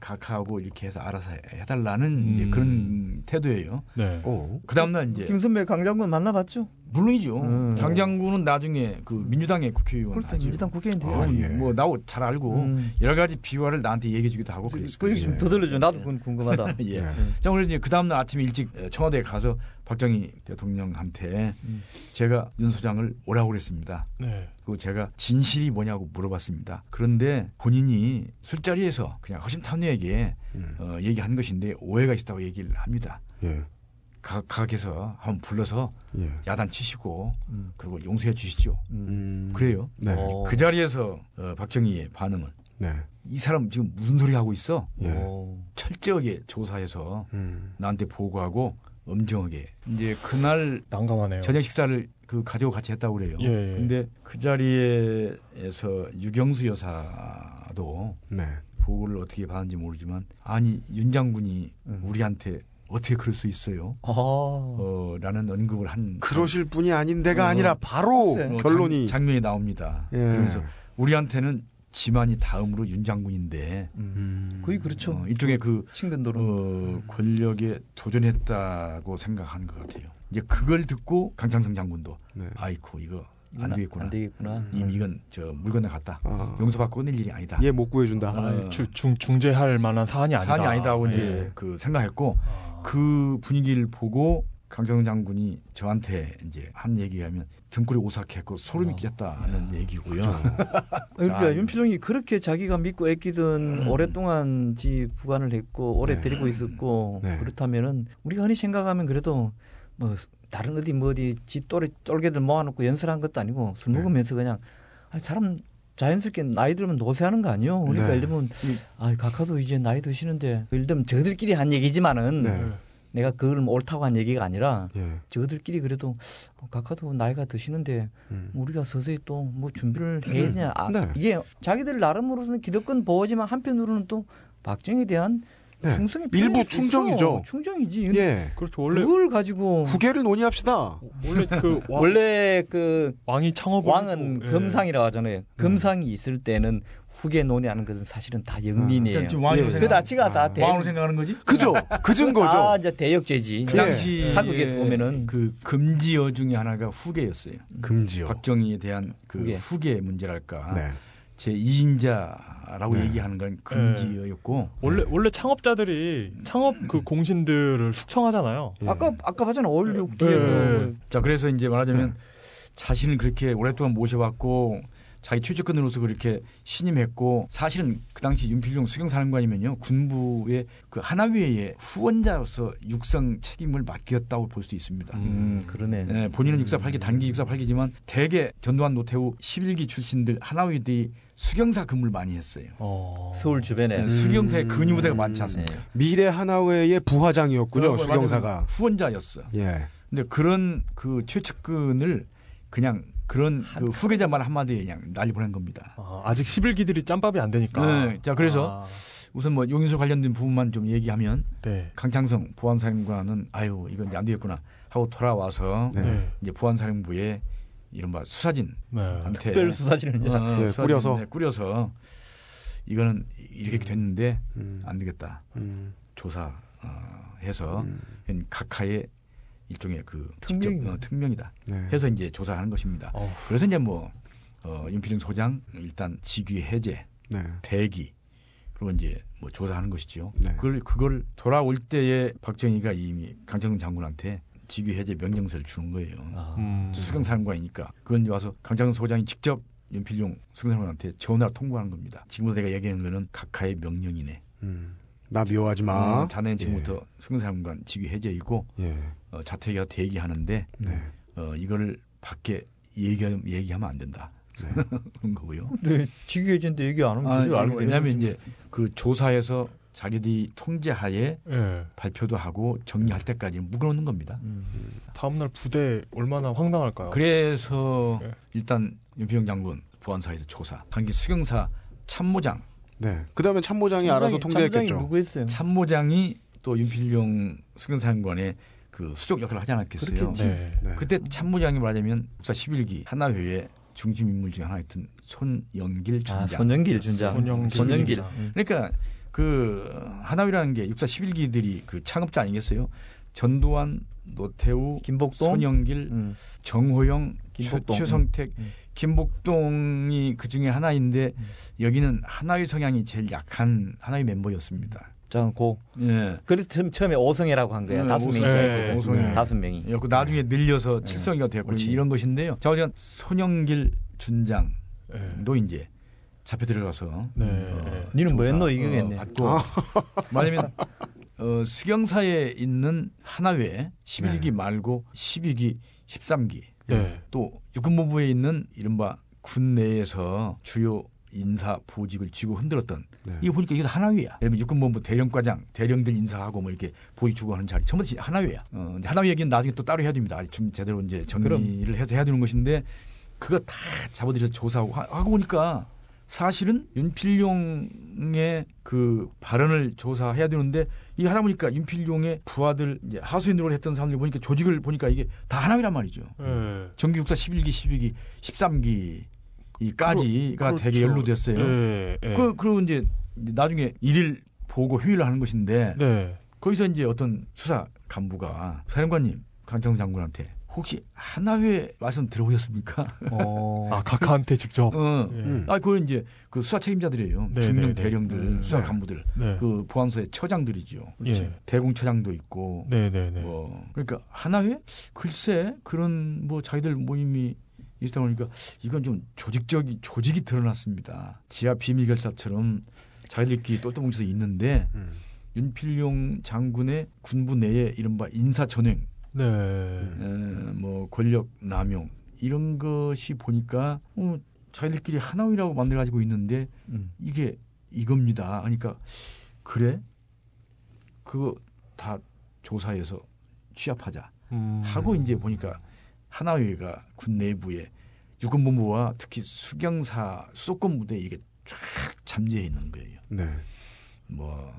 각하하고 이렇게 해서 알아서 해달라는 음. 이제 그런 태도예요. 네. 어. 그 다음날 이제 김선배 강장군 만나봤죠? 물론이죠. 음. 강 장군은 나중에 그 민주당의 국회의원 그렇죠. 하죠. 민주당 국회의원 돼요. 아, 예. 뭐 나하고 잘 알고 음. 여러 가지 비화를 나한테 얘기해주기도 하고 그 그랬어요. 얘기 좀더 들려줘. 나도 그건 궁금하다. [LAUGHS] 예. 네. 자, 그래서 이제 그 다음날 아침에 일찍 청와대에 가서 박정희 대통령한테 음. 제가 윤 소장을 오라고 그랬습니다. 네. 그리고 제가 진실이 뭐냐고 물어봤습니다. 그런데 본인이 술자리에서 그냥 허심탄회하게 음. 어, 얘기한 것인데 오해가 있다고 얘기를 합니다. 예. 각, 각에서 한번 불러서 예. 야단 치시고 음. 그리고 용서해 주시죠. 음. 그래요. 네. 어. 그 자리에서 어, 박정희의 반응은 네. 이 사람 지금 무슨 소리 하고 있어? 예. 어. 철저하게 조사해서 음. 나한테 보고하고 엄정하게 이제 그날 난감하네요. 저녁 식사를 그 가지고 같이 했다고 그래요. 예, 예. 근데 그 자리에서 유경수 여사도 네. 보고를 어떻게 받았는지 모르지만 아니 윤 장군이 음. 우리한테 어떻게 그럴 수 있어요? 아. 어, 라는 언급을 한 그러실 분이 아닌데가 어. 아니라 바로 글쎄. 어, 결론이 장, 면이 나옵니다. 예. 그러면서 우리한테는 지만이 다음으로 윤 장군인데 음. 거의 그렇죠. 어, 일종의 그 친근도로. 어, 권력에 도전했다고 생각하는 것 같아요. 이제 그걸 듣고 강창성 장군도 네. 아이코 이거 안 되겠구나. 안 되겠구나. 이미 이건 저 물건에 갔다. 아. 용서받고 끝낼 일이 아니다. 얘 못 구해준다. 어. 주- 중, 중재할 만한 사안이 아니다. 사안이 아니다고 이제 예. 그 생각했고 아. 그 분위기를 보고 강정은 장군이 저한테 이제 한 얘기하면 등골이 오싹했고 소름이 어. 끼쳤다는 얘기고요. [LAUGHS] 그러니까 자, 윤필종이 그렇게 자기가 믿고 애끼던 음. 오랫동안 지 부관을 했고 오래 네. 데리고 있었고 네. 그렇다면은 우리가 흔히 생각하면 그래도 뭐 다른 어디 뭐 어디 지 또래 쫄개들 모아놓고 연설한 것도 아니고 술 네. 먹으면서 그냥 아니, 사람 자연스럽게 나이 들면 노쇠하는 거 아니요? 그러니까 네. 예를 들면 아 각하도 이제 나이 드시는데 예를 들면 저들끼리 한 얘기지만은 네. 내가 그걸 뭐 옳다고 한 얘기가 아니라 예. 저들끼리 그래도 어, 각하도 나이가 드시는데 음. 우리가 서서히 또 뭐 준비를 해야 되냐. 아, 네. 이게 자기들 나름으로서는 기득권 보호지만 한편으로는 또 박정희에 대한 네. 충성이 일부 수 있어. 충정이죠. 충정이지. 예. 그렇죠. 원래 그걸 가지고 후계를 논의합시다. 원래 그 [LAUGHS] 왕, 원래 그 왕이 창업을 왕은 예. 금상이라고 하잖아요. 금상이 있을 때는 후계 논의하는 것은 사실은 다 영린이에요. 그러니까 지금 왕으로 예. 생각. 그 나치가 다 대. 왕으로 생각하는 거지? 그죠? 그전 거죠. 아, 이제 대역죄지. 그 예. 당시 사극에서 보면은 그 금지어 중에 하나가 후계였어요. 금지요. 박정희에 대한 그 후계. 후계, 문제랄까. 네. 제 2인자라고 네. 얘기하는 건 금지어였고 원래 원래 창업자들이 창업 그 공신들을 숙청하잖아요. 예. 아까 아까 봤잖아. 516 뒤에 예. 그자 그래서 이제 말하자면 네. 자신을 그렇게 오랫동안 모셔왔고 자기 최측근으로서 그렇게 신임했고 사실은 그 당시 윤필용 수경사령관이면요 군부의 그 하나위의 후원자로서 육성 책임을 맡겼다고 볼 수도 있습니다. 음, 그러네. 예, 본인은 육사 8기 단기 육사 8기지만 대개 전두환 노태우 11기 출신들 하나위들이 수경사 근무를 많이 했어요. 어. 서울 주변에. 예, 수경사에 근위부대가 많지 않습니까? 네. 미래 하나회의 부화장이었군요. 어, 수경사가. 후원자였어. 예. 근데 그런 그 최측근을 그냥 그런 그 후계자 말 한마디에 그냥 난리 보낸 겁니다. 아, 아직 11기들이 짬밥이 안 되니까. 네, 자, 그래서 아, 우선 뭐 용인술 관련된 부분만 좀 얘기하면 네. 강창성 보안사령관은 아유 이건 이제 안 되겠구나 하고 돌아와서 네. 네. 이제 보안사령부에 이른바 수사진한테 네. 특별 수사진을 이제 어, 네, 수사진, 꾸려서. 네, 꾸려서 이거는 이렇게 됐는데 음. 안 되겠다 음. 조사해서 음. 각하의 일종의 그 특명이네. 직접 어, 특명이다 네. 해서 이제 조사하는 것입니다. 어, 그래서 이제 뭐 어, 윤필중 소장 일단 직위 해제, 네. 대기 그리고 이제 뭐 조사하는 것이죠. 네. 그걸 그걸 돌아올 때에 박정희가 이미 강정근 장군한테 직위 해제 명령서를 주는 거예요. 아. 음. 수경사령관이니까 그건 이제 와서 강정근 소장이 직접 윤필용 수경사령관한테 전화로 통보하는 겁니다. 지금부터 내가 얘기하는 거는 각하의 명령이네. 음. 나 미워하지 마. 어, 자네는 지금부터 수경사령관 직위 해제이고 예. 어, 자택에 가서 대기하는데 네. 어, 이거를 밖에 얘기, 얘기하면 안 된다. 네. [LAUGHS] 그런 거고요. 네, 직위해진데 얘기 안 하면 아, 제대로 알게 되는 왜냐하면. 이제 그 조사에서 자기들이 통제하에 예. 발표도 하고 정리할 때까지는 묵어놓는 겁니다. 음. 다음날 부대 얼마나 황당할까요? 그래서 네. 일단 윤필용 장군 보안사에서 조사, 당시 수경사 참모장, 네. 그 다음에 참모장이 알아서 참모장이- 통제했겠죠. 참모장이 누구 했어요? 참모장이 또 윤필용 수경사령관의 그 수족 역할을 하지 않았겠어요. 네. 네. 그때 참모장이 말하자면 국사 11기 하나회의 중심 인물 중에 하나였던 손영길 아, 준장. 손영길 준장. 손영길 손영길. 음. 그러니까 그 하나위라는 게 육사 11기들이 그 창업자 아니겠어요? 전두환, 노태우, 김복동? 손영길, 음. 정호영, 최, 김복동. 최 성택, 음. 김복동이 그 중에 하나인데 여기는 하나위 성향이 제일 약한 하나위 멤버였습니다. 자, 고. 예. 그래서 처음- 처음에 오성이라고 한 거야. 네, 다섯 명이. 시작했거든. 네. 다섯 명이. 그 나중에 늘려서 칠성이가 되었고 그렇지. 이런 것인데요. 자, 어쨌든 손영길 준장도 예. 이제 잡혀 들어가서 네. 어, 니는 뭐였노? 조사, 이거겠네. 어, 받고 [LAUGHS] 말하면 어, 수경사에 있는 하나회 11기 네. 말고 12기, 13기 네. 또 육군본부에 있는 이른바 군 내에서 주요 인사 보직을 쥐고 흔들었던 네. 이거 보니까 이게 하나위야. 예를 육군본부 대령과장, 대령들 인사하고 뭐 이렇게 보직 주고 하는 자리 전부 다 하나위야. 어, 하나위 얘기는 나중에 또 따로 해야 됩니다. 아직 좀 제대로 이제 정리를 해서 해야 되는 것인데 그거 다 잡아들여서 조사하고 하- 하고 보니까 사실은 윤필용의 그 발언을 조사해야 되는데 이게 하다 보니까 윤필용의 부하들 이제 하수인 노릇 했던 사람들 보니까 조직을 보니까 이게 다 하나위란 말이죠. 예. 정기 육사 11기, 12기, 13기 이까지가 그렇- 되게 그렇죠. 연루됐어요. 예. 예. 그, 그리고 이제 나중에 일일 보고 휴일을 하는 것인데 네. 거기서 이제 어떤 수사 간부가 사령관님 강창수 장군한테 혹시 하나회 말씀 들어보셨습니까? 어. [LAUGHS] 아 각하한테 직접. 어. 예. 음. 아, 그건 이제 그 수사 책임자들이에요. 네, 중령 네, 네. 대령들, 음. 수사 네. 간부들, 네. 그 보안소의 처장들이죠. 예. 대공처장도 있고, 네네네. 뭐 그러니까 하나회 글쎄 그런 뭐 자기들 모임이 있다 보니까 이건 좀 조직적이 조직이 드러났습니다. 지하 비밀 결사처럼 자기들끼리 똘똘 뭉쳐서 있는데 음. 윤필용 장군의 군부 내에 이른바 인사 전횡, 네. 에, 뭐 권력 남용 이런 것이 보니까 어, 자기들끼리 하나위라고 만들어 가지고 있는데 음. 이게 이겁니다. 그러니까 그래 그거 다 조사해서 취합하자 음. 하고 이제 보니까 하나위가 군 내부에 육군본부와 특히 수경사 수도권 무대에 이게 쫙 잠재해 있는 거예요. 네. 뭐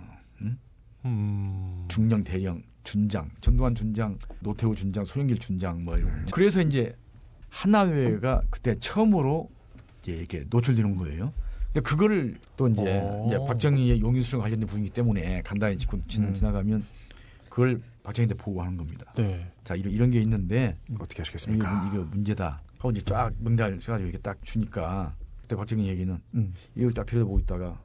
음. 중령 대령 준장 전두환 준장 노태우 준장 소영길 준장 뭐 이런 거. 그래서 이제 하나회가 그때 처음으로 이제 이렇게 노출되는 거예요. 근데 그거를 또 이제, 오. 이제 박정희의 용인수령 관련된 부분이기 때문에 간단히 짚고 지- 음. 지나가면 그걸 박정희한테 보고하는 겁니다. 네. 자 이런 이런 게 있는데 어떻게 이거, 하시겠습니까? 이거 문제다. 하고 이제 쫙 명단 써가지고 이렇게 딱 주니까 그때 박정희 얘기는 음. 이걸 딱 들여다보고 있다가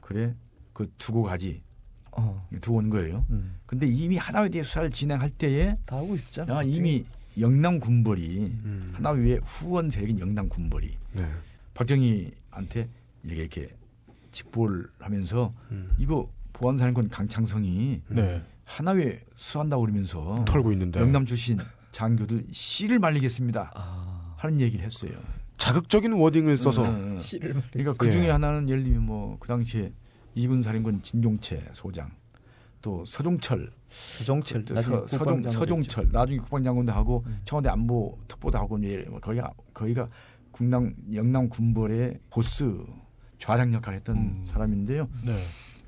그래 그 두고 가지 어. 두고 온 거예요. 음. 근데 이미 하나에 대해 수사를 진행할 때에 다 하고 있잖아. 야, 이미 영남 군벌이 음. 하나위의 후원 세력인 영남 군벌이 네. 박정희한테 이렇게 이렇게 직보를 하면서 음. 이거 보안사령관 강창성이 네. 하나위에 수한다고 그러면서 털고 있는데 영남 출신 장교들 씨를 말리겠습니다 아. 하는 얘기를 했어요. 자극적인 워딩을 써서 응, 응, 응. 씨를 말해. 그러니까 그 예. 중에 하나는 예를 들면 뭐 그 당시에 이군 사령관 진종채 소장 또 서종철 서종철. 또 나중에 서, 서종, 국방장관 서종철 나중에 국방장관도 하고 음. 청와대 안보 특보도 하고 이제 뭐 거기가 거기가 국남 영남 군벌의 보스 좌장 역할을 했던 음. 사람인데요. 네.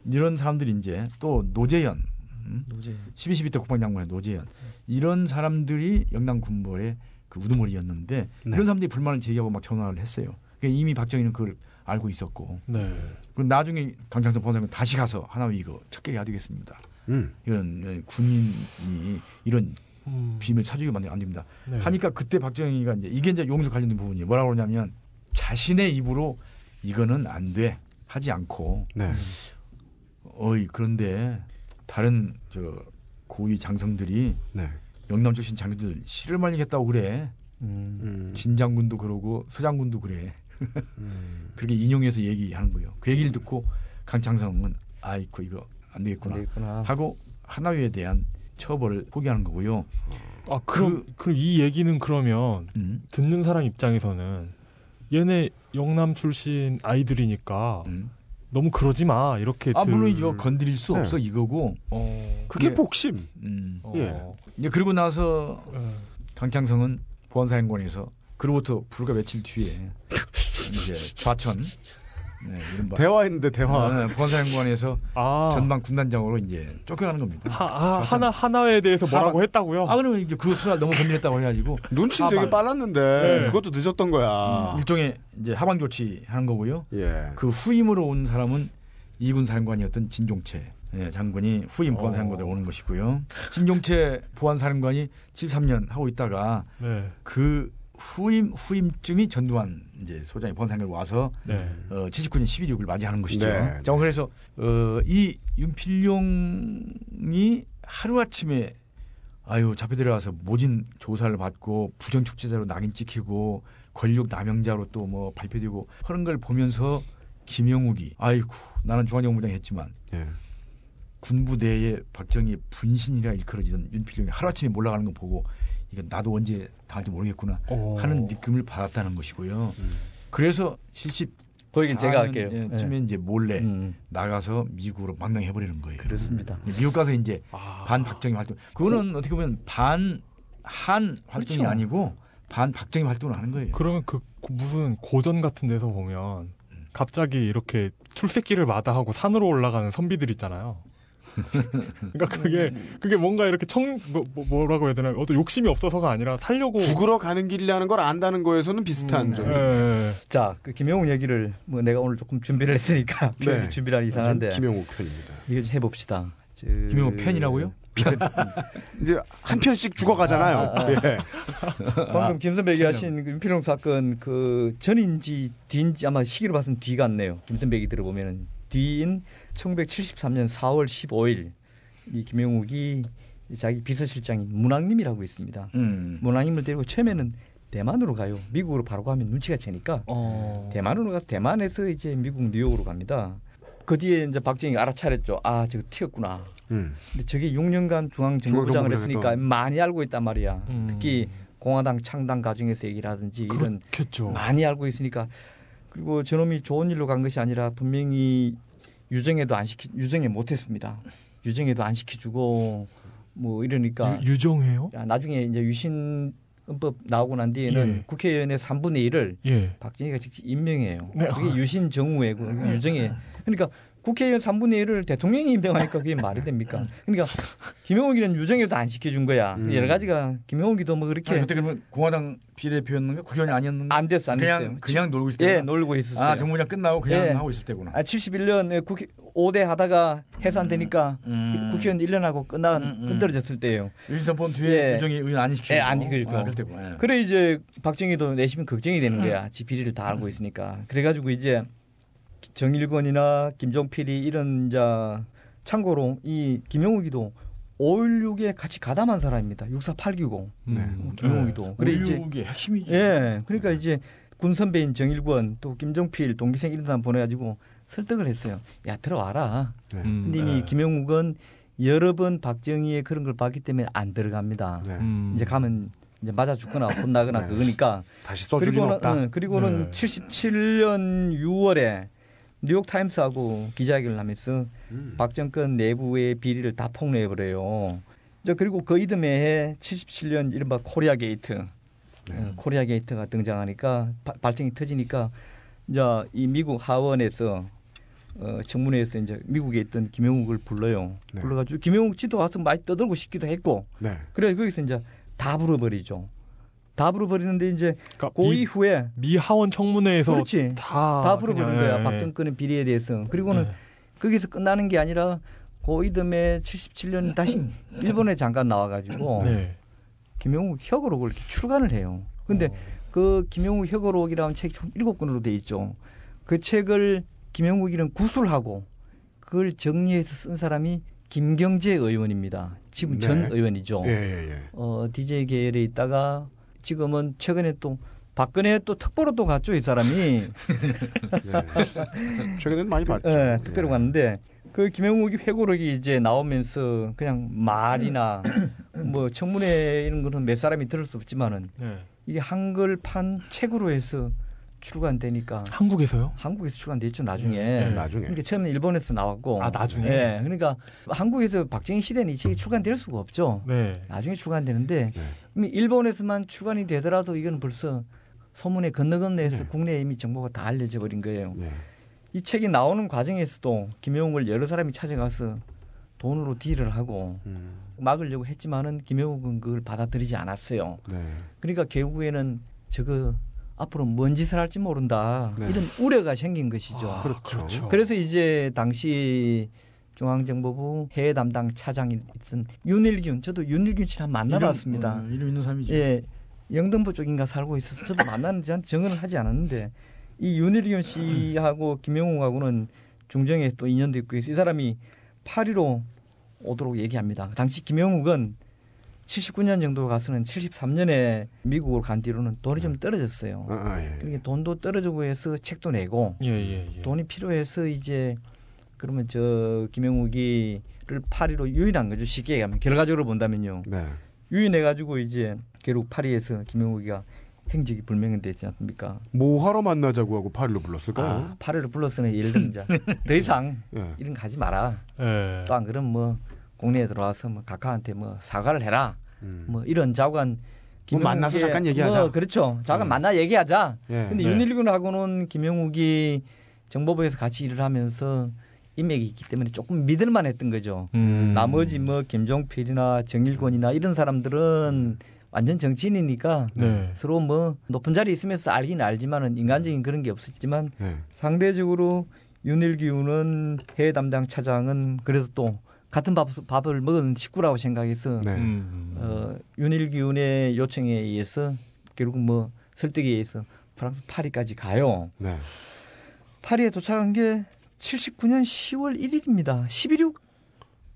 이런 사람들이 이제 또 노재현 음? 노재. 12, 12대 국방장관의 노재현 이런 사람들이 영남 군벌의 그 우두머리였는데 네. 이런 사람들이 불만을 제기하고 막 전화를 했어요. 그러니까 이미 박정희는 그걸 알고 있었고 네. 그 나중에 강창선 본사장은 다시 가서 하나위 이거 척결해야 되겠습니다. 음. 이런 어, 군인이 이런 음. 비밀 사주게 만들면 안 됩니다. 네. 하니까 그때 박정희가 이제 이게 이제 용수 관련된 부분이 뭐라고 그러냐면 자신의 입으로 이거는 안 돼 하지 않고 네. 어이 그런데 다른 저 고위 장성들이 네. 영남 출신 장교들 씨를 말리겠다고 그래 음. 음. 진 장군도 그러고 서 장군도 그래 음. [LAUGHS] 그렇게 인용해서 얘기하는 거예요. 그 얘기를 듣고 강창성은 아이고 이거 안 되겠구나 되겠구나. 하고 하나위에 대한 처벌을 포기하는 거고요. 아 그럼 그, 럼이 얘기는 그러면 음, 듣는 사람 입장에서는 얘네 영남 출신 아이들이니까 음. 너무 그러지 마 이렇게 아 들- 물론이죠 건드릴 수 네. 없어 이거고. 어, 그게 예. 복심. 음. 어, 예. 이제 그리고 나서 예. 강창성은 보안사령관에서 그로부터 불과 며칠 뒤에 이제 좌천 네, 이른바 대화했는데 대화. 네, 보안사령관에서 아 전방 군단장으로 이제 쫓겨가는 겁니다. 하, 아, 하나 하나에 대해서 뭐라고 하나- 했다고요? 아 그러면 이제 그 수사 너무 건드렸다고 해가지고 눈치는 되게. 빨랐는데 네. 그것도 늦었던 거야. 일종의 이제 하방 조치 하는 거고요. 예. 그 후임으로 온 사람은 이군 사령관이었던 진종채 예, 장군이 후임 보안 사령관으로 어. 오는 것이고요. 진종채 보안 사령관이 73년 하고 있다가 네. 그 후임 후임쯤이 전두환 이제 소장이 사령관 와서 네. 어, 79년 11.6을 맞이하는 것이죠. 네, 자, 그래서 어, 이 윤필용이 하루 아침에 아유 잡혀 들어가서 모진 조사를 받고 부정 축제자로 낙인 찍히고 권력 남용자로 또 뭐 발표되고 그런 걸 보면서 김영욱이 아이고 나는 중앙정부장 했지만 예. 군부대에 박정희의 분신이라 일컬어지던 윤필용이 하루아침에 몰라가는 거 보고 이건 나도 언제 당할지 모르겠구나 어. 하는 느낌을 받았다는 것이고요. 그래서 70 거기는 제가 할게요. 예, 쯤에 이제 몰래 음, 나가서 미국으로 망명해 버리는 거예요. 그렇습니다. 미국 가서 이제 아. 반 박정희 활동. 그거는 어 떻게 보면 반 한 활동이 그렇죠. 아니고 반 박정희 활동을 하는 거예요. 그러면 그 고- 무슨 고전 같은 데서 보면 갑자기 이렇게 출새끼를 마다하고 산으로 올라가는 선비들 있잖아요. 그러니까 그게 그게 뭔가 이렇게 청 뭐, 뭐- 뭐라고 해야 되나 어떤 욕심이 없어서가 아니라 살려고 죽으러 가는 길이라는 걸 안다는 거에서는 비슷한 음, 점. 예. 자, 그 김영욱 얘기를 뭐 내가 오늘 조금 준비를 했으니까 [LAUGHS] 네. 준비를 이상한데 김영욱 편입니다. 이거 좀 해봅시다. 저... 김영욱 팬이라고요? [LAUGHS] 이제 한 편씩 죽어가잖아요. 아, 아, 아. 예. 방금 김 선배 얘기하신 그 윤필용 사건 그 전인지 뒤인지 아마 시기를 봐서는 뒤 같네요. 김 선배 얘기 들어보면은 뒤인 1973년 4월 15일 이 김영욱이 자기 비서실장인 문학님이라고 있습니다. 음. 문학님을 데리고 처음에는 대만으로 가요. 미국으로 바로 가면 눈치가 채니까 어. 대만으로 가서 대만에서 이제 미국 뉴욕으로 갑니다. 그 뒤에 이제 박정희가 알아차렸죠. 아, 저거 튀었구나. 음. 근데 저게 6년간 중앙정보부장을 중앙정보부장 했으니까. 많이 알고 있단 말이야. 음. 특히 공화당 창당 과정에서 얘기라든지 이런 그렇겠죠. 많이 알고 있으니까 그리고 저놈이 좋은 일로 간 것이 아니라 분명히 유정에도 안 시키 유정에 못했습니다. 유정에도 안 시켜주고 뭐 이러니까 유, 유정해요? 야, 나중에 이제 유신 헌법 나오고 난 뒤에는 예. 국회의원의 3분의 1을 예. 박정희가 직접 임명해요. 네. 그게 유신 정우회고 유정에 그러니까 국회의원 3분의 1을 대통령이 임명하니까 그게 말이 됩니까? 그러니까 김영욱이는 유정에도 안 시켜준 거야. 음. 여러 가지가 김영욱이도 뭐 아니, 그렇게 그때 그러면 공화당 비례대표였는가 국회의원이 아니었는가? 안 됐어, 안 그냥 됐어요. 그냥 놀고 있을 때구나. 예 놀고 있었어요. 아 정부장 끝나고 그냥 예. 하고 있을 때구나. 아, 71년 국회 5대 하다가 해산되니까 음. 국회의원 1년 하고 끝나 음, 음. 끝떨어졌을 때예요. 유신선포 뒤에 예. 유정이 의원 안 시키고. 예, 안 시켜주고. 아, 그럴 때구나. 예. 그래 이제 박정희도 내시면 걱정이 되는 음. 거야. 지 비리를 다 알고 있으니까. 그래가지고 이제 정일권이나 김종필이 이런 자 참고로 이 김영욱이도 5.16에 같이 가담한 사람입니다. 648기고 네. 김영욱이도. 그래 이제 의욕의 핵심이지. 예, 그러니까 이제 군 선배인 정일권 또 김종필 동기생 이런 사람 보내가지고 설득을 했어요. 야 들어와라. 네. 음. 근데 이미 네. 김영욱은 여러 번 박정희의 그런 걸 봤기 때문에 안 들어갑니다. 네. 음. 이제 가면 이제 맞아 죽거나 혼나거나 네. 그거니까. 다시 써줄 일 그리고는 없다. 응, 그리고는 네. 77년 6월에 뉴욕 타임스하고 기자회견을 하면서 음. 박 정권 내부의 비리를 다 폭로해 버려요. 이제 그리고 그 이듬해에 77년 이른바 코리아 게이트, 네. 어, 코리아 게이트가 등장하니까 바- 발등이 터지니까 이제 이 미국 하원에서 어, 청문회에서 이제 미국에 있던 김형욱을 불러요. 네. 불러가지고 김형욱 씨도 와서 많이 떠들고 싶기도 했고 네. 그래 거기서 이제 다 불어버리죠. 다 불어버리는데 이제 그러니까 그 미, 이후에 미 하원 청문회에서 그렇지 다다 불어버린 그냥, 거야 예, 박정권의 비리에 대해서 그리고는 예. 거기서 끝나는 게 아니라 그 이듬해 77년 다시 [LAUGHS] 일본에 잠깐 나와 가지고 네. 김영욱 혁오록을 이렇게 출간을 해요. 근데 어. 그 김영욱 혁오록이라는 책이 총 일곱 권으로 돼 있죠. 그 책을 김영욱이는 구술하고 그걸 정리해서 쓴 사람이 김경재 의원입니다. 지금 네. 전 의원이죠. 예, 예, 예. 어, DJ 계열에 있다가 지금은 최근에 또 박근혜 또 특보로 또 갔죠 이 사람이 네. [LAUGHS] 최근에는 많이 봤죠. 예, 특별히 예. 갔는데 그 김영욱이 회고록이 이제 나오면서 그냥 말이나 뭐 청문회 이런 거는 몇 사람이 들을 수 없지만은 네. 이게 한글판 책으로 해서 출간되니까 한국에서요? 한국에서 출간됐죠 나중에. 네. 나중에. 그러니까 처음에 일본에서 나왔고. 아, 나중에? 예, 그러니까 한국에서 박정희 시대는 이 책이 출간될 수가 없죠. 네. 나중에 출간되는데 네. 이미 일본에서만 출간이 되더라도 이건 벌써 소문에 건너 건너해서 네. 국내에 이미 정보가 다 알려져 버린 거예요. 네. 이 책이 나오는 과정에서도 김영욱을 여러 사람이 찾아가서 돈으로 딜을 하고 음. 막으려고 했지만은 김영욱은 그걸 받아들이지 않았어요. 네. 그러니까 결국에는 저거 앞으로 뭔 짓을 할지 모른다. 네. 이런 우려가 생긴 것이죠. 아, 그렇죠. 그렇죠. 그래서 이제 당시 중앙정보부 해외 담당 차장이 있던 윤일균, 저도 윤일균 한번 만나봤습니다. 이름, 어, 이름 있는 사람이죠. 예, 영등포 쪽인가 살고 있어서 저도 만나는지 한 정언을 하지 않았는데 이 윤일균 씨하고 김영욱하고는 중정에 또 인연도 있고 해서 이 사람이 파리로 오도록 얘기합니다. 당시 김영욱은 79년 정도 가서는 73년에 미국으로 간 뒤로는 돈이 좀 떨어졌어요. 아, 아, 예. 그러니까 돈도 떨어지고 해서 책도 내고 예, 예, 예. 돈이 필요해서 이제 그러면 저 김영욱이를 파리로 유인한 거죠. 쉽게 얘기하면 결과적으로 본다면요. 네. 유인해 가지고 이제 결국 파리에서 김영욱이가 행적이 불명했지 않습니까? 뭐 하러 만나자고 하고 파리로 불렀을까요? 아, 파리를 불렀으니 예를 들면 이제 [LAUGHS] 더 이상 예. 이런 거 하지 마라. 예. 또안 그러면 뭐 국내에 들어와서 뭐 각하한테 뭐 사과를 해라. 음. 뭐 이런 자관 뭐 만나서 잠깐 얘기하자. 뭐 그렇죠. 잠깐 음. 만나 얘기하자. 예. 근데 네. 윤일군하고는 김영욱이 정보부에서 같이 일을 하면서 인맥이 있기 때문에 조금 믿을만 했던 거죠. 음. 나머지 뭐 김종필이나 정일권이나 이런 사람들은 완전 정치인이니까 네. 서로 뭐 높은 자리에 있으면서 알긴 알지만은 인간적인 그런 게 없었지만 네. 상대적으로 윤일기우는 해외 담당 차장은 그래도 또 같은 밥, 밥을 먹은 식구라고 생각해서 네. 음. 어, 윤일기운의 요청에 의해서 결국 뭐 설득에 의해서 프랑스 파리까지 가요. 네. 파리에 도착한 게 79년 10월 1일입니다. 11일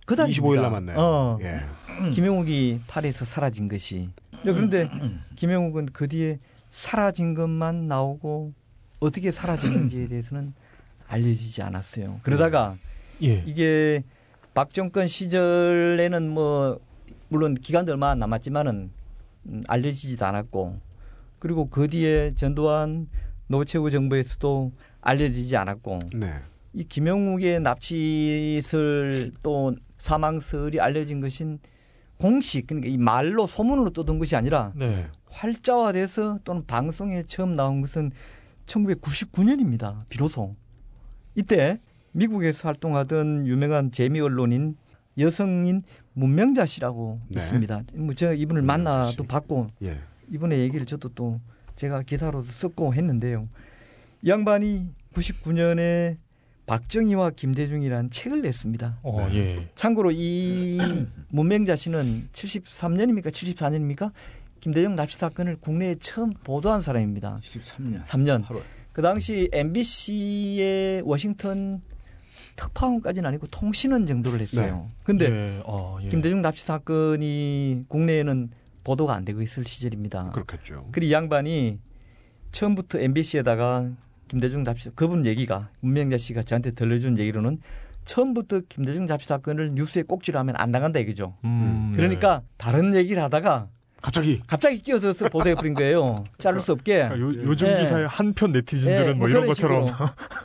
그 달입니다. 25일 남았네요. 어, 예. [CLEARS THROAT] 김영욱이 파리에서 사라진 것이. 네, 그런데 [CLEARS THROAT] 김영욱은 그 뒤에 사라진 것만 나오고 어떻게 사라졌는지에 대해서는 알려지지 않았어요. 그러다가 예. 이게 박 정권 시절에는 뭐 물론 기간도 얼마 안 남았지만은 음, 알려지지도 않았고 그리고 그 뒤에 전두환 노채우 정부에서도 알려지지 않았고 네. 이 김영욱의 납치설 또 사망설이 알려진 것은 공식 그러니까 이 말로 소문으로 떠든 것이 아니라 네. 활자화돼서 또는 방송에 처음 나온 것은 1999년입니다. 비로소 이때 미국에서 활동하던 유명한 재미 언론인 여성인 문명자 씨라고 네. 있습니다. 뭐 제가 이분을 만나도 씨. 봤고 예. 이분의 얘기를 저도 또 제가 기사로도 썼고 했는데요. 이 양반이 99년에 박정희와 김대중이라는 책을 냈습니다. 어, 네. 예. 참고로 이 [CLEARS THROAT] 문명자 씨는 73년입니까? 74년입니까? 김대중 납치 사건을 국내에 처음 보도한 사람입니다. 13년 3년. 8월. 그 당시 MBC의 워싱턴 특파원까지는 아니고 통신원 정도를 했어요. 근데 예. 어, 예. 김대중 납치 사건이 국내에는 보도가 안 되고 있을 시절입니다. 그렇겠죠. 그리고 이 양반이 처음부터 MBC에다가 김대중 납치 그분 얘기가 문명자 씨가 저한테 들려준 얘기로는 처음부터 김대중 납치 사건을 뉴스에 꼭지를 하면 안 나간다 얘기죠. 음, 네. 그러니까 다른 얘기를 하다가 갑자기 갑자기 끼어들어서 [LAUGHS] 보도해 버린 거예요. 자를 수 없게. 그러니까 요, 요즘 예. 기사의 한편 네티즌들은 예, 뭐뭐 이런 것처럼.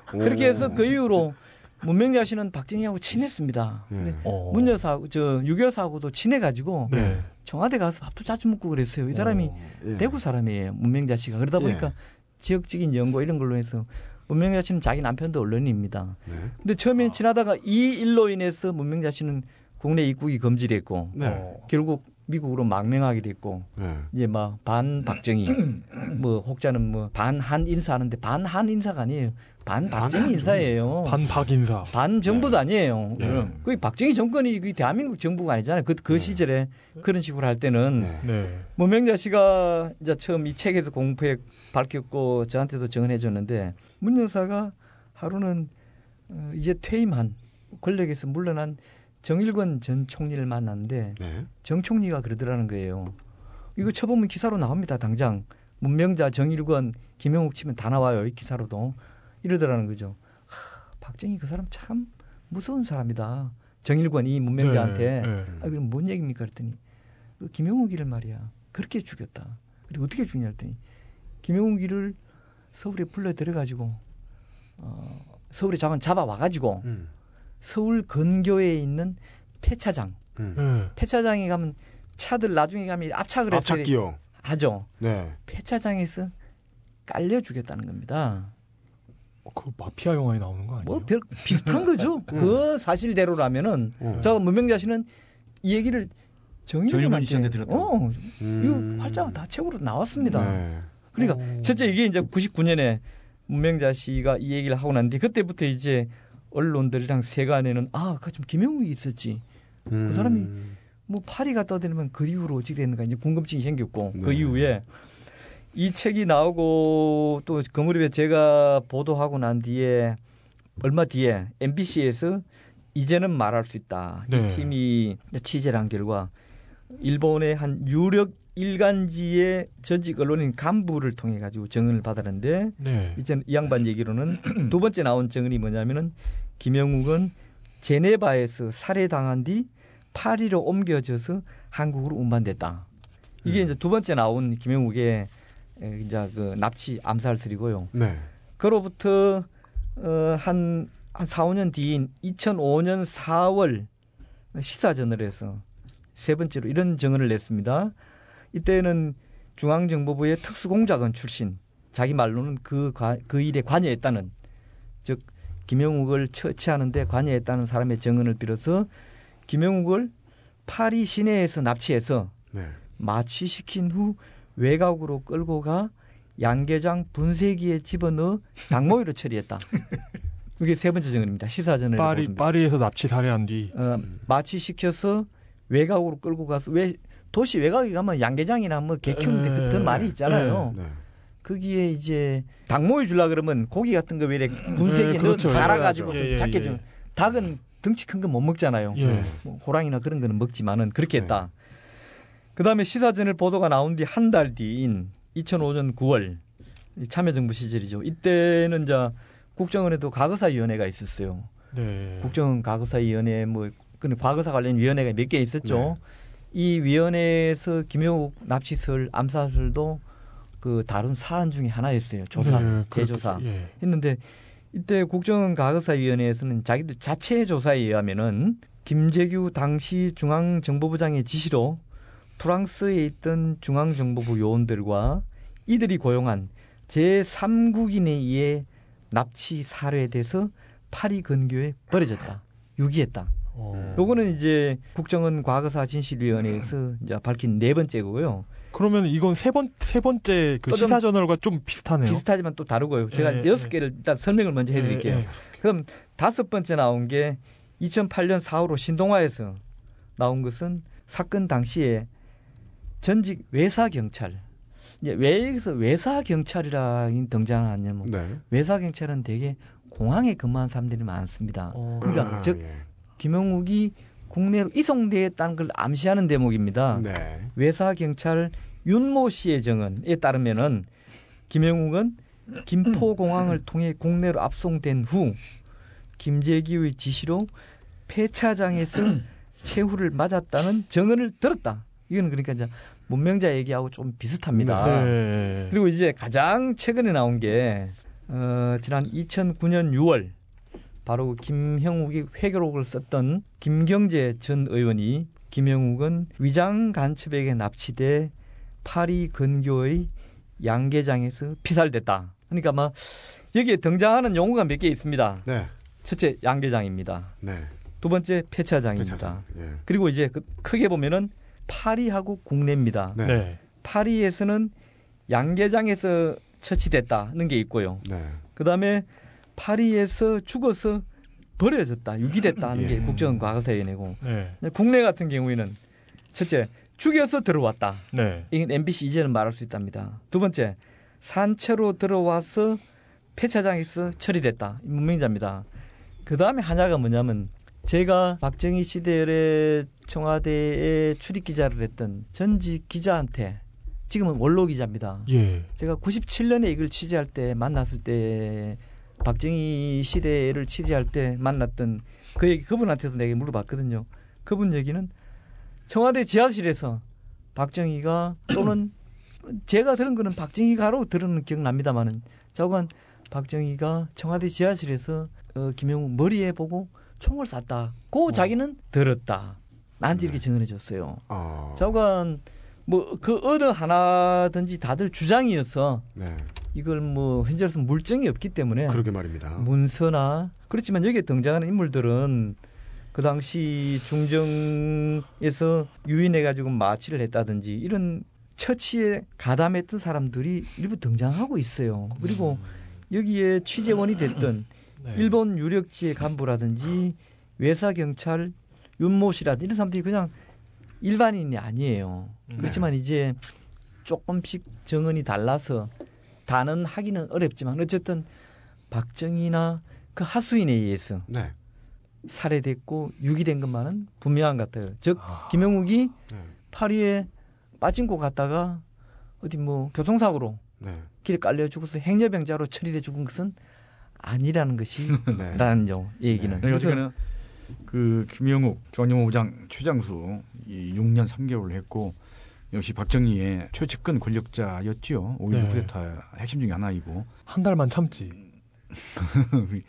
그렇게 해서 그 이후로 문명자 씨는 박정희하고 친했습니다. 어. 문 여사하고 저 유교사하고도 친해가지고 네. 청와대 가서 밥도 자주 먹고 그랬어요. 이 사람이 어. 예. 대구 사람이에요. 문명자 씨가 그러다 보니까 예. 지역적인 연고 이런 걸로 해서 문명자 씨는 자기 남편도 언론인입니다. 네. 근데 처음에 지나다가 이 일로 인해서 문명자 씨는 국내 입국이 금지됐고 네. 어. 결국 미국으로 망명하게 됐고 네. 이제 막 반 박정희 [CLEARS THROAT] 뭐 혹자는 뭐 반한 인사하는데 반한 인사가 아니에요. 반 박정희 반 인사예요. 반박 인사. 반 정부도 아니에요. 네. 그 박정희 정권이 그 대한민국 정부가 아니잖아요. 그, 그 시절에 그런 식으로 할 때는 네. 네. 문명자 씨가 이제 처음 이 책에서 공부해 밝혔고 저한테도 정언해 줬는데 문 여사가 하루는 어, 이제 퇴임한 권력에서 물러난 정일권 전 총리를 만났는데 네. 정 총리가 그러더라는 거예요. 이거 쳐보면 기사로 나옵니다. 당장 문명자 정일권 김영욱 치면 다 나와요. 이 기사로도 이러더라는 거죠. 하, 박정희 그 사람 참 무서운 사람이다. 정일권이 문명자한테 네, 네. 아 그럼 뭔 얘기입니까? 그랬더니 그 김용욱이를 말이야 그렇게 죽였다. 그리고 어떻게 죽냐 했더니 김용욱이를 서울에 불러 들여가지고 어, 서울에 잡아 잡아 와가지고 음. 서울 근교에 있는 폐차장 음. 네. 폐차장에 가면 차들 나중에 가면 압착을 해서 앞찾기요. 하죠. 네. 폐차장에서 깔려 죽였다는 겁니다. 어, 그 마피아 영화에 나오는 거 아니에요? 뭐 별, 비슷한 거죠. [LAUGHS] 그 사실대로라면은 음. 저 문명자 씨는 이 얘기를 정일권한테 씨한테 들었다고? 어, 음. 이거 활자가 다 책으로 나왔습니다. 네. 그러니까 오. 첫째 이게 이제 99년에 문명자 씨가 이 얘기를 하고 난 뒤 그때부터 이제 언론들이랑 세간에는 아, 그좀 김영욱이 있었지. 그 사람이 뭐 파리가 떠들면 그 이후로 어떻게 됐는가 이제 궁금증이 생겼고 그 네. 이후에 이 책이 나오고 또 그 무렵에 제가 보도하고 난 뒤에 얼마 뒤에 MBC에서 이제는 말할 수 있다. 네. 이 팀이 취재를 한 결과 일본의 한 유력 일간지의 전직 언론인 간부를 통해 가지고 증언을 받았는데 네. 이제 이 양반 얘기로는 [CLEARS THROAT] 두 번째 나온 증언이 뭐냐면은 김영욱은 제네바에서 살해당한 뒤 파리로 옮겨져서 한국으로 운반됐다. 이게 이제 두 번째 나온 김영욱의 에, 이제 그 납치 암살설이고요. 네. 그로부터 어, 한, 한 4, 5년 뒤인 2005년 4월 시사저널에서 세 번째로 이런 증언을 냈습니다. 이때는 중앙정보부의 특수공작원 출신, 자기 말로는 그, 과- 그 일에 관여했다는, 즉, 김영욱을 처치하는데 관여했다는 사람의 증언을 빌어서 김영욱을 파리 시내에서 납치해서 네. 마취시킨 후 외곽으로 끌고 가 양계장 분쇄기에 집어넣어 닭모이로 처리했다. 이게 세 번째 증언입니다. 시사전을 파리 보도입니다. 파리에서 납치 살해한 뒤. 어, 마취시켜서 외곽으로 끌고 가서 왜 도시 외곽에 가면 양계장이나 뭐 개 키우는데 에, 그런 말이 있잖아요. 네. 거기에 이제 닭모이 줄라 그러면 고기 같은 거 왜 이렇게 분쇄기에 예, 넣어 그렇죠. 갈아가지고 예, 좀 예, 작게 예. 좀 닭은 덩치 큰거못 먹잖아요. 예. 뭐 호랑이나 그런 거는 먹지만은 그렇게 네. 했다. 그다음에 시사전을 보도가 나온 뒤 한 달 뒤인 2005년 9월 이 참여정부 시절이죠. 이때는 이제 국정원에도 과거사위원회가 있었어요. 네. 국정원 과거사위원회 뭐 그런 과거사 관련 위원회가 몇 개 있었죠. 네. 이 위원회에서 김영욱 납치설 암사설도 그 다룬 사안 중에 하나였어요. 조사, 네, 재조사 그렇겠죠. 예. 했는데 이때 국정원 과거사위원회에서는 자기들 자체 조사에 의하면은 김재규 당시 중앙정보부장의 지시로 프랑스에 있던 중앙정보부 요원들과 이들이 고용한 제3국인에 의해 납치 살해돼서 파리 근교에 버려졌다. 유기했다. 어. 요거는 이제 국정원 과거사 진실위원회에서 이제 밝힌 네 번째고요. 그러면 이건 세 번 세 번째 그또좀 시사 저널과 좀 비슷하네요. 비슷하지만 또 다르고요. 제가 예, 여섯 예. 개를 일단 설명을 먼저 해드릴게요. 예, 예. 그럼 다섯 번째 나온 게 2008년 4월호 신동아에서 나온 것은 사건 당시에 전직 외사 경찰 이제 왜 여기서 외사 경찰이라는 등장하냐면 네. 외사 경찰은 대개 공항에 근무한 사람들이 많습니다. 어. 그러니까 아, 즉 예. 김영욱이 국내로 이송되었다는 걸 암시하는 대목입니다. 네. 외사 경찰 윤모 씨의 증언에 따르면은 김영욱은 김포공항을 통해 국내로 압송된 후 김재기의 지시로 폐차장에서 [CLEARS THROAT] 최후를 맞았다는 증언을 들었다. 이거는 그러니까 이제 문명자 얘기하고 좀 비슷합니다. 네. 그리고 이제 가장 최근에 나온 게 어, 지난 2009년 6월 바로 김형욱이 회계록을 썼던 김경재 전 의원이 김영욱은 위장 간첩에게 납치돼 파리 근교의 양계장에서 피살됐다. 그러니까 막 여기에 등장하는 용어가 몇 개 있습니다. 네. 첫째 양계장입니다. 네. 두 번째 폐차장입니다. 괜찮아요. 예. 그리고 이제 그 크게 보면은 파리하고 국내입니다. 네. 네. 파리에서는 양계장에서 처치됐다는 게 있고요. 네. 그다음에 파리에서 죽어서 버려졌다, 유기됐다는 게 예. 국정원 과거사위원회고 네. 국내 같은 경우에는 첫째 죽여서 들어왔다. 네. 이건 MBC 이제는 말할 수 있답니다. 두 번째 산채로 들어와서 폐차장에서 처리됐다. 이 문명자입니다. 그 다음에 하나가 뭐냐면 제가 박정희 시대에 청와대에 출입 기자를 했던 전직 기자한테 지금은 원로 기자입니다. 예. 제가 97년에 이걸 취재할 때 만났을 때 박정희 시대를 취재할 때 만났던 그 얘기 그분한테도 내가 물어봤거든요. 그분 얘기는 청와대 지하실에서 박정희가 또는 [CLEARS THROAT] 제가 들은 거는 박정희가로 들은 기억납니다만은 저건 박정희가 청와대 지하실에서 어, 김영욱 머리에 보고 총을 쐈다. 고 자기는 들었다. 나한테 이렇게 증언해 줬어요. 아. 저건 뭐 그 어느 하나든지 다들 주장이어서 네. 이걸 뭐 현재로서 물증이 없기 때문에 그러게 말입니다. 문서나 그렇지만 여기에 등장하는 인물들은 그 당시 중정에서 유인해 가지고 마취를 했다든지 이런 처치에 가담했던 사람들이 일부 등장하고 있어요. 그리고 여기에 취재원이 됐던 네. 일본 유력지의 간부라든지 외사 경찰 윤모 씨라든지 이런 사람들이 그냥 일반인이 아니에요. 네. 그렇지만 이제 조금씩 정언이 달라서 다는 하기는 어렵지만 어쨌든 박정희나 그 하수인에 의해서 네. 살해됐고 유기된 것만은 분명한 것 같아요. 즉 아. 김영욱이 네. 파리에 빠진코 갔다가 어디 뭐 교통사고로 네. 길에 깔려 죽어서 행여병자로 처리돼 죽은 것은 아니라는 것이 [LAUGHS] 네. 라는 점 얘기는. 그러니까 그 김영욱 중앙정보부장 최장수 이 6년 3개월을 했고 역시 박정희의 최측근 권력자였지요. 오히려 네. 쿠데타 핵심 중에 하나이고 한 달만 참지. [LAUGHS]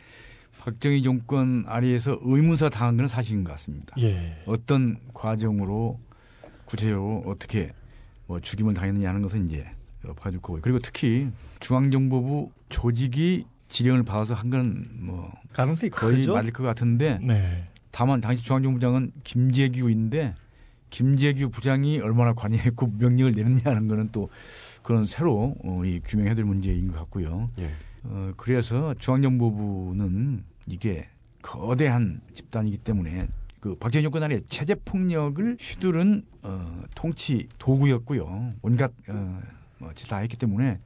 박정희 정권 아래에서 의문사 당한 건 사실인 것 같습니다. 예. 어떤 과정으로 구체적으로 어떻게 뭐 죽임을 당했느냐 하는 것은 이제 봐줄 거고요. 그리고 특히 중앙정보부 조직이 지령을 받아서 한 건 뭐 가능성이 거의 크죠. 맞을 것 같은데 네. 다만 당시 중앙정부장은 김재규인데 김재규 부장이 얼마나 관여했고 명령을 내렸냐는 거는 또 그런 새로 어, 이 규명해야 될 문제인 것 같고요. 예. 어, 그래서 중앙정보부는 이게 거대한 집단이기 때문에 그 박정희 정권 아래 체제 폭력을 휘두른 어, 통치 도구였고요. 온갖 어, 뭐, 짓다 했기 때문에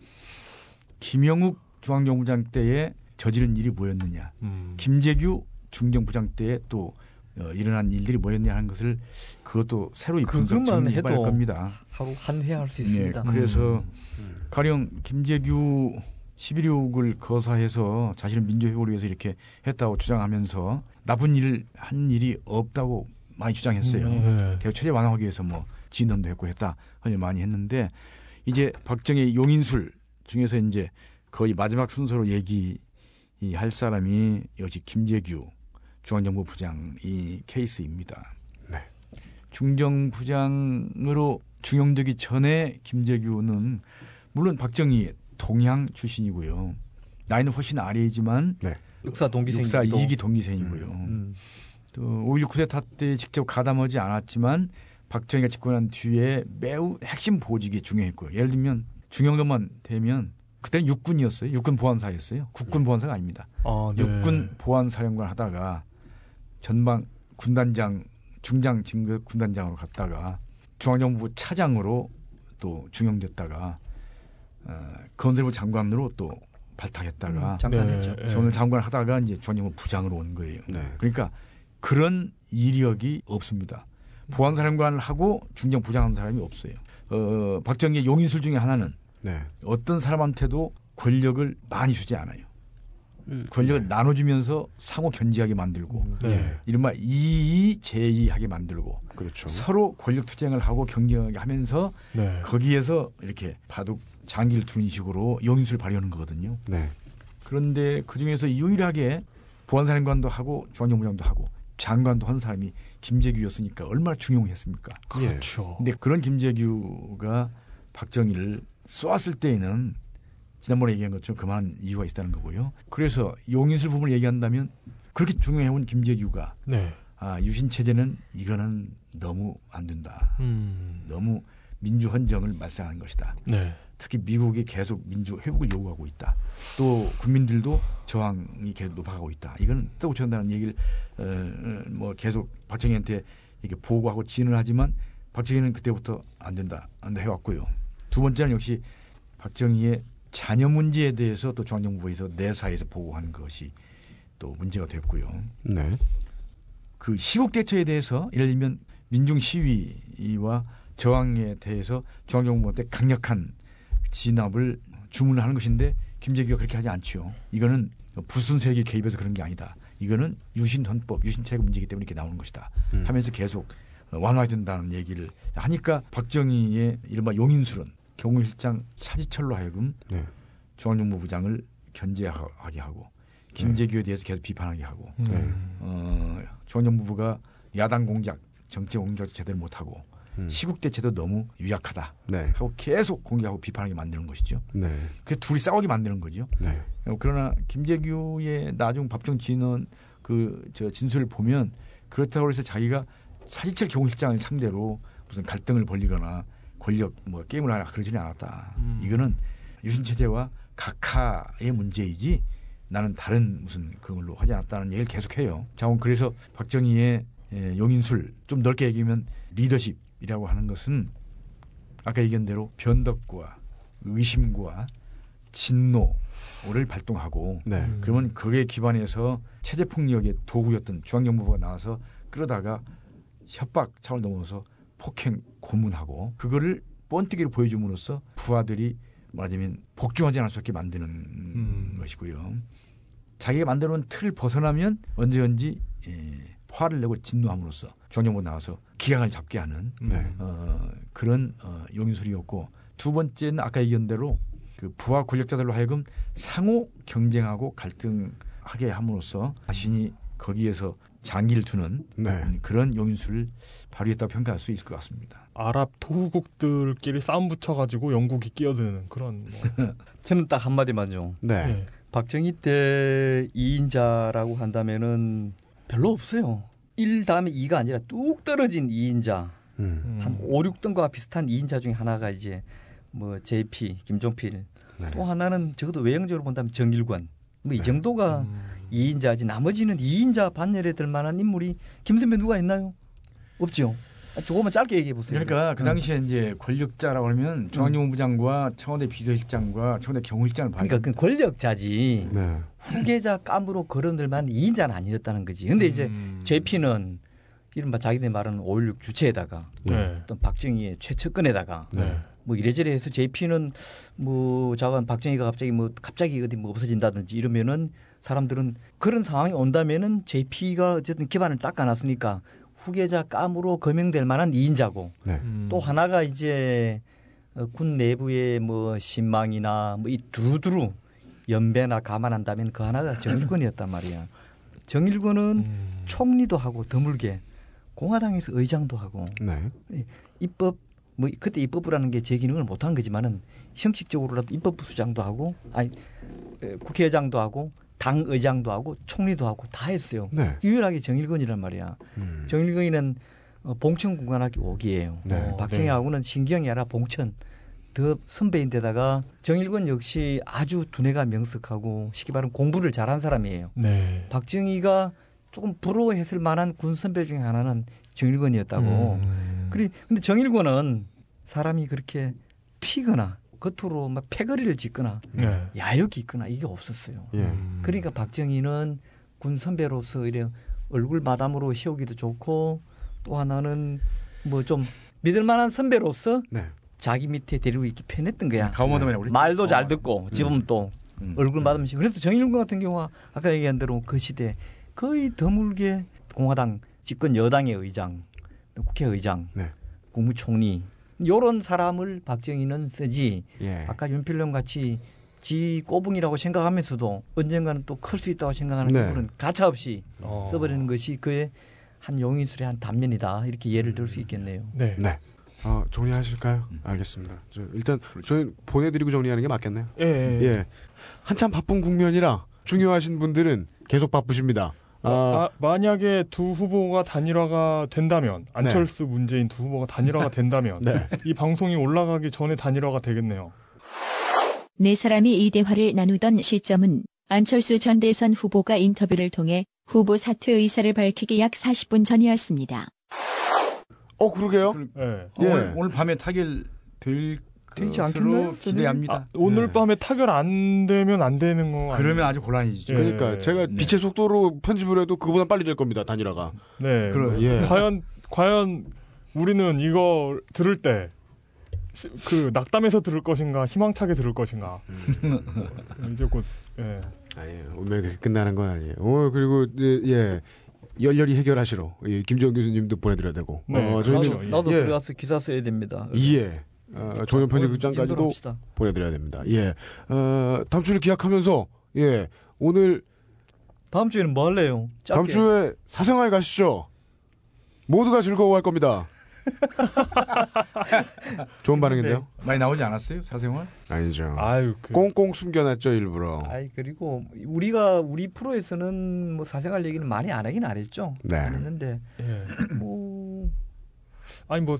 김영욱 중앙정부장 때에 저지른 일이 뭐였느냐. 음. 김재규 중정부장 때에 또 어, 일어난 일들이 뭐였냐 하는 것을 그것도 새로 이 분석 그것만 정리해봐야 할 겁니다. 하루 한 회 할수 네, 있습니다. 그래서 음. 가령 김재규 11.6을 거사해서 자신을 민주회복을 위해서 이렇게 했다고 주장하면서 나쁜 일을 한 일이 없다고 많이 주장했어요. 네. 계속 체제 완화하기 위해서 뭐 진언도 했고 했다 일 많이 했는데 이제 박정희 용인술 중에서 이제 거의 마지막 순서로 얘기할 사람이 역시 김재규 중앙정보부장 이 케이스입니다. 네. 중정 부장으로 중용되기 전에 김재규는 물론 박정희 동양 출신이고요. 나이는 훨씬 아래이지만 육사 동기생 육사 2기 동기생이고요. 음. 또5.16 쿠데타 때 직접 가담하지 않았지만 박정희가 집권한 뒤에 매우 핵심 보직이 중요했고요. 예를 들면 중형도만 되면 그때는 육군이었어요. 육군 보안사였어요. 국군 보안사가 아닙니다. 아, 네. 육군 보안사령관 하다가 전방 군단장 중장 진급 군단장으로 갔다가 중앙정부 차장으로 또 중용됐다가 어, 건설부 장관으로 또 발탁했다가 음, 장관했죠. 네. 저는 장관 하다가 이제 중앙정부 부장으로 온 거예요. 네. 그러니까 그런 이력이 없습니다. 보안사령관을 하고 중정 부장한 사람이 없어요. 어, 박정희의 용인술 중에 하나는 네. 어떤 사람한테도 권력을 많이 주지 않아요. 음. 권력을 나눠주면서 상호 견지하게 만들고 네. 이른바 이의 제의하게 만들고 그렇죠. 서로 권력 투쟁을 하고 경쟁하게 하면서 네. 거기에서 이렇게 바둑 장기를 두는 식으로 용인술 발휘하는 거거든요. 네. 그런데 그 중에서 유일하게 보안사령관도 하고 중앙정부장도 하고 장관도 한 사람이 김재규였으니까 얼마나 중용했습니까? 그렇죠. 근데 그런 김재규가 박정희를 쏘았을 때에는 지난번에 얘기한 것처럼 그만한 이유가 있다는 거고요. 그래서 용인술 부분을 얘기한다면 그렇게 중용해온 김재규가 네. 아, 유신 체제는 이거는 너무 안 된다. 음. 너무 민주 헌정을 말살하는 것이다. 네. 특히 미국이 계속 민주 회복을 요구하고 있다. 또 국민들도 저항이 계속 높아가고 있다. 이거는 뜨고 한다는 얘기를 어, 어, 뭐 계속 박정희한테 이렇게 보고하고 지는 하지만 박정희는 그때부터 안 된다, 안 된다 해왔고요. 두 번째는 역시 박정희의 자녀 문제에 대해서 또 중앙정부에서 내사에서 보고한 것이 또 문제가 됐고요. 네. 그 시국 대처에 대해서 예를 들면 민중 시위와 저항에 대해서 중앙정부한테 강력한 진압을 주문을 하는 것인데 김재규가 그렇게 하지 않죠. 이거는 부순 세력이 개입해서 그런 게 아니다. 이거는 유신 헌법, 유신 체계 문제이기 때문에 이렇게 나오는 것이다. 음. 하면서 계속 완화해야 된다는 얘기를 하니까 박정희의 이른바 용인술은 경무실장 차지철로 하여금 네. 중앙정보 부장을 견제하게 하고 김재규에 대해서 계속 비판하게 하고 음. 네. 어, 중앙정부가 야당 공작, 정치 공작 제대로 못하고 음. 시국 대체도 너무 유약하다 네. 하고 계속 공격하고 비판하게 만드는 것이죠. 네. 그 둘이 싸우게 만드는 거죠. 네. 어, 그러나 김재규의 나중 밥정 진원 그저 진술을 보면 그렇다고 해서 자기가 차지철 경호실장을 상대로 무슨 갈등을 벌리거나 권력 뭐 게임을 하라 그러지는 않았다. 음. 이거는 유신 체제와 각하의 문제이지 나는 다른 무슨 그걸로 하지 않았다는 얘기를 계속해요. 자, 오늘 그래서 박정희의 예, 용인술 좀 넓게 얘기하면 리더십이라고 하는 것은 아까 얘기한 대로 변덕과 의심과 진노를 발동하고 네. 음. 그러면 그에 기반해서 체제 폭력의 도구였던 중앙정부가 나와서 끌어다가 협박 차원을 넘어서 폭행 고문하고 그거를 번뜩이로 보여줌으로써 부하들이 말하자면 복종하지 않을 수 없게 만드는 음. 것이고요. 자기가 만들어놓은 틀을 벗어나면 언제든지 예, 화를 내고 진노함으로써 중앙정부 나와서 기강을 잡게 하는 네. 어, 그런 어, 용인술이었고 두 번째는 아까 얘기한 대로 그 부하 권력자들로 하여금 상호 경쟁하고 갈등하게 함으로써 자신이 거기에서 장기를 두는 네. 음, 그런 용인술을 발휘했다고 평가할 수 있을 것 같습니다. 아랍 토후국들끼리 싸움 붙여가지고 영국이 끼어드는 그런 뭐. [LAUGHS] 저는 딱 한마디만요. 네. 예. 박정희 때 2인자라고 한다면은 별로 없어요. 1 다음에 2가 아니라 뚝 떨어진 2인자. 음. 음. 한 5, 6등과 비슷한 2인자 중에 하나가 이제 뭐 JP, 김종필. 네. 또 하나는 적어도 외형적으로 본다면 정일관. 뭐이 네. 정도가 음. 2인자지. 나머지는 2인자 반열에 들 만한 인물이 김선배 누가 있나요? 없죠. 아, 조금만 짧게 얘기해 보세요. 그러니까 그 응. 당시에 이제 권력자라고 하면 중앙정부부장과 청와대 비서실장과 청와대 경호실장을 봐야 그러니까 그 권력자지. 네. 후계자 깜으로 거론될 만한 2인자는 아니었다는 거지. 근데 이제 음. JP는 이른바 자기들 말하는 5.16 주체에다가 네. 어떤 박정희의 최측근에다가 네. 뭐 이래저래 해서 JP는 뭐 자관 박정희가 갑자기 뭐 갑자기 어디 뭐 없어진다든지 이러면은 사람들은 그런 상황이 온다면은 JP가 어쨌든 기반을 닦아놨으니까 후계자 깜으로 거명될 만한 2인자고 네. 음. 또 하나가 이제 어, 군 내부의 뭐 신망이나 뭐 이 두루두루 연배나 감안한다면 그 하나가 정일권이었단 말이야. 정일권은 음. 총리도 하고 드물게 공화당에서 의장도 하고 네. 입법 뭐 그때 입법부라는 게 제 기능을 못한 거지만은 형식적으로라도 입법부 수장도 하고 아니 에, 국회의장도 하고 당 의장도 하고 총리도 하고 다 했어요. 네. 유일하게 정일권이란 말이야. 음. 정일권이는 어, 봉천 국관학교 5기예요. 네. 어, 박정희하고는 신경이 아니라 봉천 더 선배인데다가 정일권 역시 아주 두뇌가 명석하고 쉽게 말하면 공부를 잘한 사람이에요. 네. 박정희가 조금 부러워했을 만한 군 선배 중에 하나는 정일권이었다고. 음. 그리 근데 정일권은 사람이 그렇게 튀거나 겉으로 막 패거리를 짓거나 네. 야욕이 있거나 이게 없었어요. 예. 음. 그러니까 박정희는 군 선배로서 이래 얼굴 마담으로 세우기도 좋고 또 하나는 뭐 좀 믿을 만한 선배로서 네. 자기 밑에 데리고 있기 편했던 거야. 우리 말도 잘 어, 듣고 집은 또 음. 얼굴 마담시. 그래서 정일권 같은 경우가 아까 얘기한 대로 그 시대 거의 드물게 공화당 집권 여당의 의장, 국회의장, 네. 국무총리 요런 사람을 박정희는 쓰지. 예. 아까 윤필룡 같이 지 꼬붕이라고 생각하면서도 언젠가는 또 클 수 있다고 생각하는 네. 인물은 가차 없이 어. 써버리는 것이 그의 한 용인술의 한 단면이다 이렇게 예를 들 수 있겠네요. 네. 네. 어, 정리하실까요? 알겠습니다. 저 일단 저희 보내드리고 정리하는 게 맞겠네요. 예. 예. 예. 한참 바쁜 국면이라 중요하신 분들은 계속 바쁘십니다. 아, 아, 만약에 두 후보가 단일화가 된다면 안철수 문재인 두 후보가 단일화가 [LAUGHS] 된다면 네. 이 방송이 올라가기 전에 단일화가 되겠네요. 네 사람이 이 대화를 나누던 시점은 안철수 전 대선 후보가 인터뷰를 통해 후보 사퇴 의사를 밝히기 약 40분 전이었습니다. 어 그러게요. 예. 어, 예. 오늘, 오늘 밤에 타결 될 되지 것으로 않겠나요? 기대합니다. 아, 오늘 네. 밤에 타결 안 되면 안 되는 거 그러면 아니에요? 아주 곤란해지죠. 예. 그러니까 제가 네. 빛의 속도로 편집을 해도 그보다 빨리 될 겁니다. 단일화가. 네. 그럼, 뭐, 예. 과연 과연 우리는 이거 들을 때 그 낙담해서 들을 것인가 희망차게 들을 것인가 뭐, [LAUGHS] 이제 곧 예. 아예 운명이 그렇게 끝나는 건 아니에요. 어 그리고 예 열렬히 해결하시러 이 김정 교수님도 보내드려야 되고. 네, 어, 그렇죠. 저희는 예. 나도 예. 들어가서 기사 써야 됩니다. 예. 어, 종현 편집국장까지도 합시다. 보내드려야 됩니다. 예. 어, 다음 주를 기약하면서 예 오늘 다음 주에는 뭐 할래요? 짧게. 다음 주에 사생활 가시죠. 모두가 즐거워할 겁니다. [LAUGHS] 좋은 반응인데요? 많이 나오지 않았어요? 사생활? 아니죠. 아유 그, 꽁꽁 숨겨놨죠 일부러. 아이 그리고 우리가 우리 프로에서는 뭐 사생활 얘기는 많이 안 하긴 안 했죠. 네. 안 했는데 예. 뭐 아니 뭐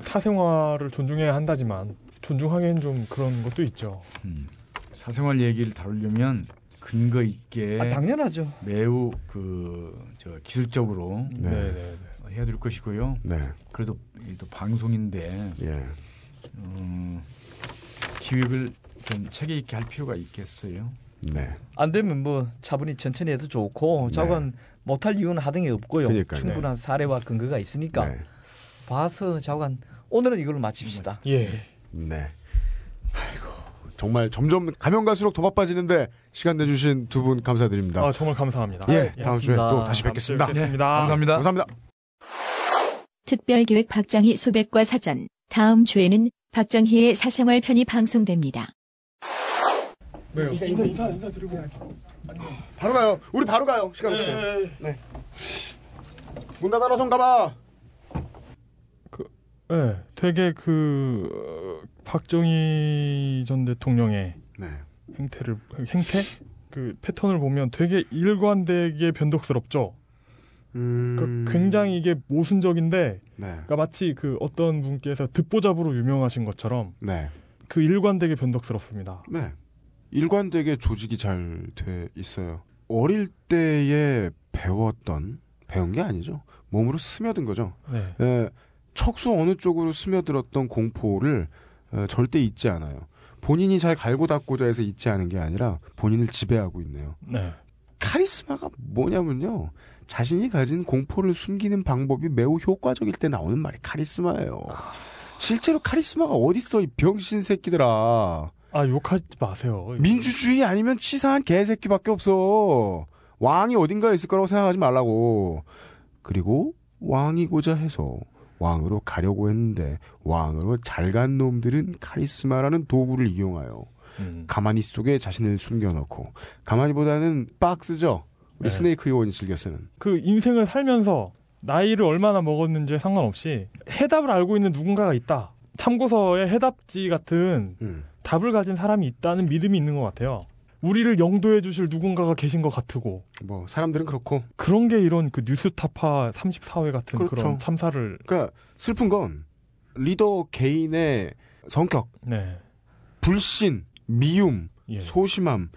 사생활을 존중해야 한다지만 존중하기엔 좀 그런 것도 있죠. 음. 사생활 얘기를 다루려면 근거 있게 아, 당연하죠. 매우 그 저 기술적으로 네. 네, 네, 네. 해야 될 것이고요. 네. 그래도 이또 방송인데 예. 음, 기획을 좀 체계 있게 할 필요가 있겠어요. 네. 안 되면 뭐 차분히 천천히 해도 좋고 네. 자관 못할 이유는 하등에 없고요. 그러니까요. 충분한 사례와 근거가 있으니까 네. 봐서 자관 오늘은 이걸로 마칩시다. 예. 네. 아이고. 정말 점점 가면 갈수록 더 바빠지는데 시간 내주신 두 분 감사드립니다. 아 정말 감사합니다. 예, 다음 주에. 또 다시 뵙겠습니다. 뵙겠습니다. 감사합니다. 감사합니다. 특별기획 박정희 소백과 사전. 다음 주에는 박정희의 사생활 편이 방송됩니다. 왜요? 인사 인사 인사 드리고. 바로 가요. 우리 바로 가요. 시간 없어요. 네. 문 닫아놔서 가봐. 네, 되게 그 어, 박정희 전 대통령의 네. 행태를 행태 그 패턴을 보면 되게 일관되게 변덕스럽죠. 음. 그 굉장히 이게 모순적인데, 네. 그러니까 마치 그 어떤 분께서 듣보잡으로 유명하신 것처럼 네. 그 일관되게 변덕스럽습니다. 네. 일관되게 조직이 잘 돼 있어요. 어릴 때에 배웠던 배운 게 아니죠. 몸으로 스며든 거죠. 네, 예, 척수 어느 쪽으로 스며들었던 공포를 어, 절대 잊지 않아요. 본인이 잘 갈고 닦고자 해서 잊지 않은 게 아니라 본인을 지배하고 있네요. 네, 카리스마가 뭐냐면요. 자신이 가진 공포를 숨기는 방법이 매우 효과적일 때 나오는 말이 카리스마예요. 실제로 카리스마가 어딨어, 이 병신 새끼들아. 아 욕하지 마세요. 민주주의 아니면 치사한 개새끼밖에 없어. 왕이 어딘가에 있을 거라고 생각하지 말라고. 그리고 왕이고자 해서 왕으로 가려고 했는데 왕으로 잘 간 놈들은 카리스마라는 도구를 이용하여 음. 가만히 속에 자신을 숨겨놓고 가만히보다는 박스죠. 우리 네. 스네이크 요원이 즐겨 쓰는. 그 인생을 살면서 나이를 얼마나 먹었는지에 상관없이 해답을 알고 있는 누군가가 있다. 참고서에 해답지 같은 음. 답을 가진 사람이 있다는 믿음이 있는 것 같아요. 우리를 영도해 주실 누군가가 계신 것 같고 뭐 사람들은 그렇고. 그런 게 이런 그 뉴스타파 34회 같은 그 그렇죠. 런 참사를 그러니까 슬픈 건 리더 개인의 성격, 네. 불신, 미움, 예. 소심함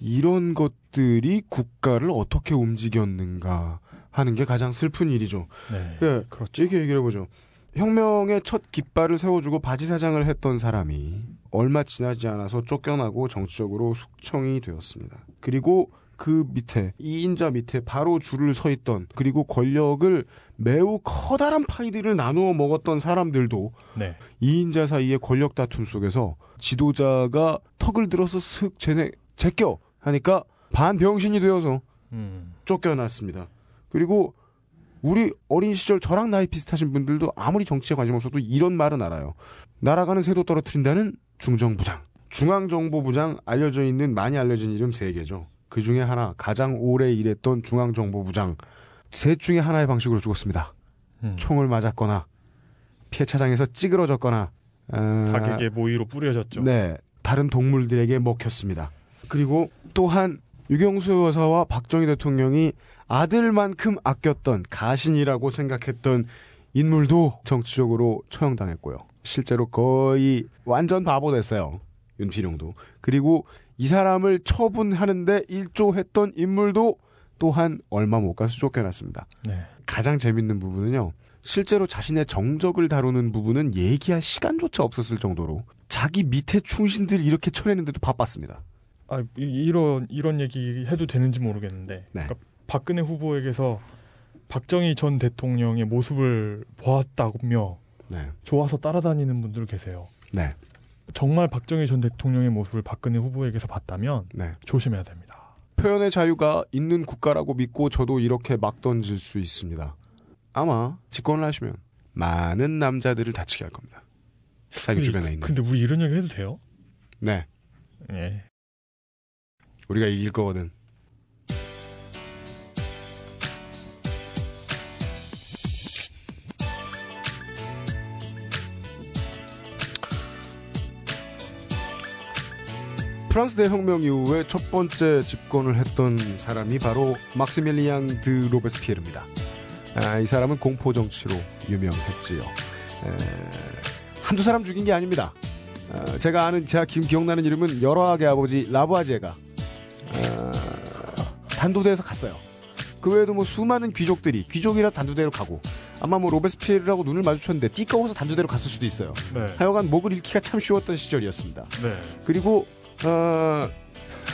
이런 것들이 국가를 어떻게 움직였는가 하는 게 가장 슬픈 일이죠. 네. 예, 그렇죠. 이렇게 얘기를 해보죠. 혁명의 첫 깃발을 세워주고 바지 사장을 했던 사람이 얼마 지나지 않아서 쫓겨나고 정치적으로 숙청이 되었습니다. 그리고 그 밑에 이 인자 밑에 바로 줄을 서 있던 그리고 권력을 매우 커다란 파이들을 나누어 먹었던 사람들도 네. 이인자 사이의 권력 다툼 속에서 지도자가 턱을 들어서 슥 제네 제껴 하니까 반병신이 되어서 음. 쫓겨났습니다. 그리고 우리 어린 시절 저랑 나이 비슷하신 분들도 아무리 정치에 관심 없어도 이런 말은 알아요. 날아가는 새도 떨어뜨린다는 중정부장. 중앙정보부장 알려져 있는 많이 알려진 이름 세 개죠. 그 중에 하나 가장 오래 일했던 중앙정보부장 셋 중에 하나의 방식으로 죽었습니다. 음. 총을 맞았거나 폐차장에서 찌그러졌거나 어, 가격의 모의로 뿌려졌죠. 네, 다른 동물들에게 먹혔습니다. 그리고 또한 유경수 여사와 박정희 대통령이 아들만큼 아꼈던 가신이라고 생각했던 인물도 정치적으로 처형당했고요. 실제로 거의 완전 바보 됐어요. 윤필용도. 그리고 이 사람을 처분하는데 일조했던 인물도 또한 얼마 못 가서 쫓겨났습니다. 네. 가장 재밌는 부분은요. 실제로 자신의 정적을 다루는 부분은 얘기할 시간조차 없었을 정도로 자기 밑에 충신들 이렇게 쳐내는데도 바빴습니다. 아, 이- 이런 이런 얘기 해도 되는지 모르겠는데. 네. 그러니까 박근혜 후보에게서 박정희 전 대통령의 모습을 보았다며 네. 좋아서 따라다니는 분들 계세요. 네. 정말 박정희 전 대통령의 모습을 박근혜 후보에게서 봤다면 네. 조심해야 됩니다. 표현의 자유가 있는 국가라고 믿고 저도 이렇게 막 던질 수 있습니다. 아마 집권을 하시면 많은 남자들을 다치게 할 겁니다. 자기 주변에 있는. 근데 우리 이런 얘기 해도 돼요? 네. 예. 우리가 이길 거거든. 프랑스 대혁명 이후에 첫 번째 집권을 했던 사람이 바로 막시밀리앙 드 로베스피에르입니다. 아, 이 사람은 공포 정치로 유명했지요. 한두 사람 죽인 게 아닙니다. 어, 제가 아는 제가 기, 기억나는 이름은 여러하게 아버지 라부아제가 어, 단도대에서 갔어요. 그 외에도 뭐 수많은 귀족들이 귀족이라 단두대로 가고 아마 뭐 로베스피에르라고 눈을 마주쳤는데 띠꺼워서 단두대로 갔을 수도 있어요. 네. 하여간 목을 잃기가 참 쉬웠던 시절이었습니다. 네. 그리고 어,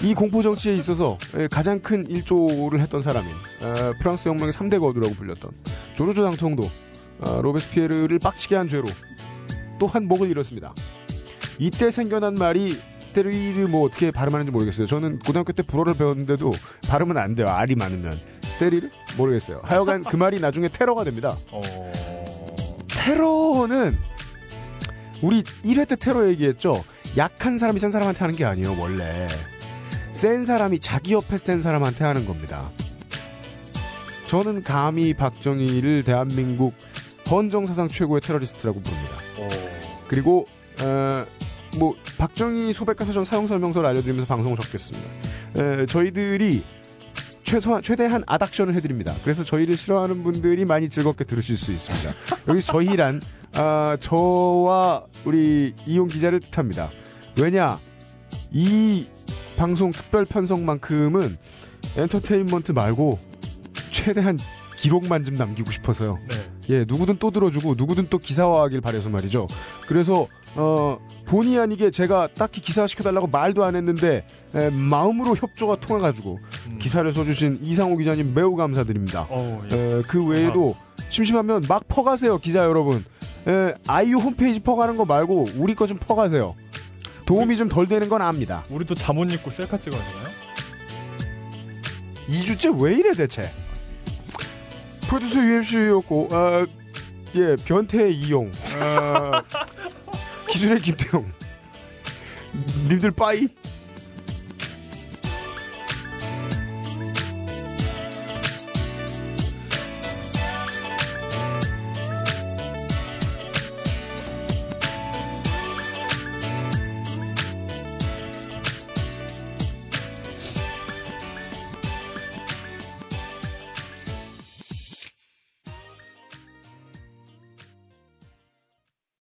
이 공포 정치에 있어서 가장 큰 일조를 했던 사람인 어, 프랑스 혁명의 3대 거두라고 불렸던 조르조 당통도 어, 로베스피에르를 빡치게 한 죄로 또한 목을 잃었습니다. 이때 생겨난 말이 스테리를 뭐 어떻게 발음하는지 모르겠어요. 저는 고등학교 때 불어를 배웠는데도 발음은 안 돼요. 알이 많으면. 스테리를? 모르겠어요. 하여간 그 말이 나중에 테러가 됩니다. 어... 테러는 우리 1회 때 테러 얘기했죠. 약한 사람이 센 사람한테 하는 게 아니에요, 원래. 센 사람이 자기 옆에 센 사람한테 하는 겁니다. 저는 감히 박정희를 대한민국 헌정사상 최고의 테러리스트라고 부릅니다. 어... 그리고 어, 뭐 박정희 소백과 사전 사용 설명서를 알려드리면서 방송을 접겠습니다. 에, 저희들이 최소한 최대한 아닥션을 해드립니다. 그래서 저희를 싫어하는 분들이 많이 즐겁게 들으실 수 있습니다. 여기 저희란 아, 저와 우리 이용 기자를 뜻합니다. 왜냐 이 방송 특별 편성만큼은 엔터테인먼트 말고 최대한 기록만 좀 남기고 싶어서요. 네. 예, 누구든 또 들어주고 누구든 또 기사화하길 바래서 말이죠. 그래서 어, 본의 아니게 제가 딱히 기사 시켜달라고 말도 안 했는데 에, 마음으로 협조가 통해가지고 음. 기사를 써주신 이상호 기자님 매우 감사드립니다. 어, 예. 에, 그 외에도 심심하면 막 퍼가세요 기자 여러분. 에, 아이유 홈페이지 퍼가는 거 말고 우리 거 좀 퍼가세요. 도움이 좀 덜 되는 건 압니다. 우리 또 잠옷 입고 셀카 되나요? 2주째 왜 이래 대체? 프로듀서 UMC였고 아, 예 변태 이용 아, [LAUGHS] 기술의 김태용 님들 빠이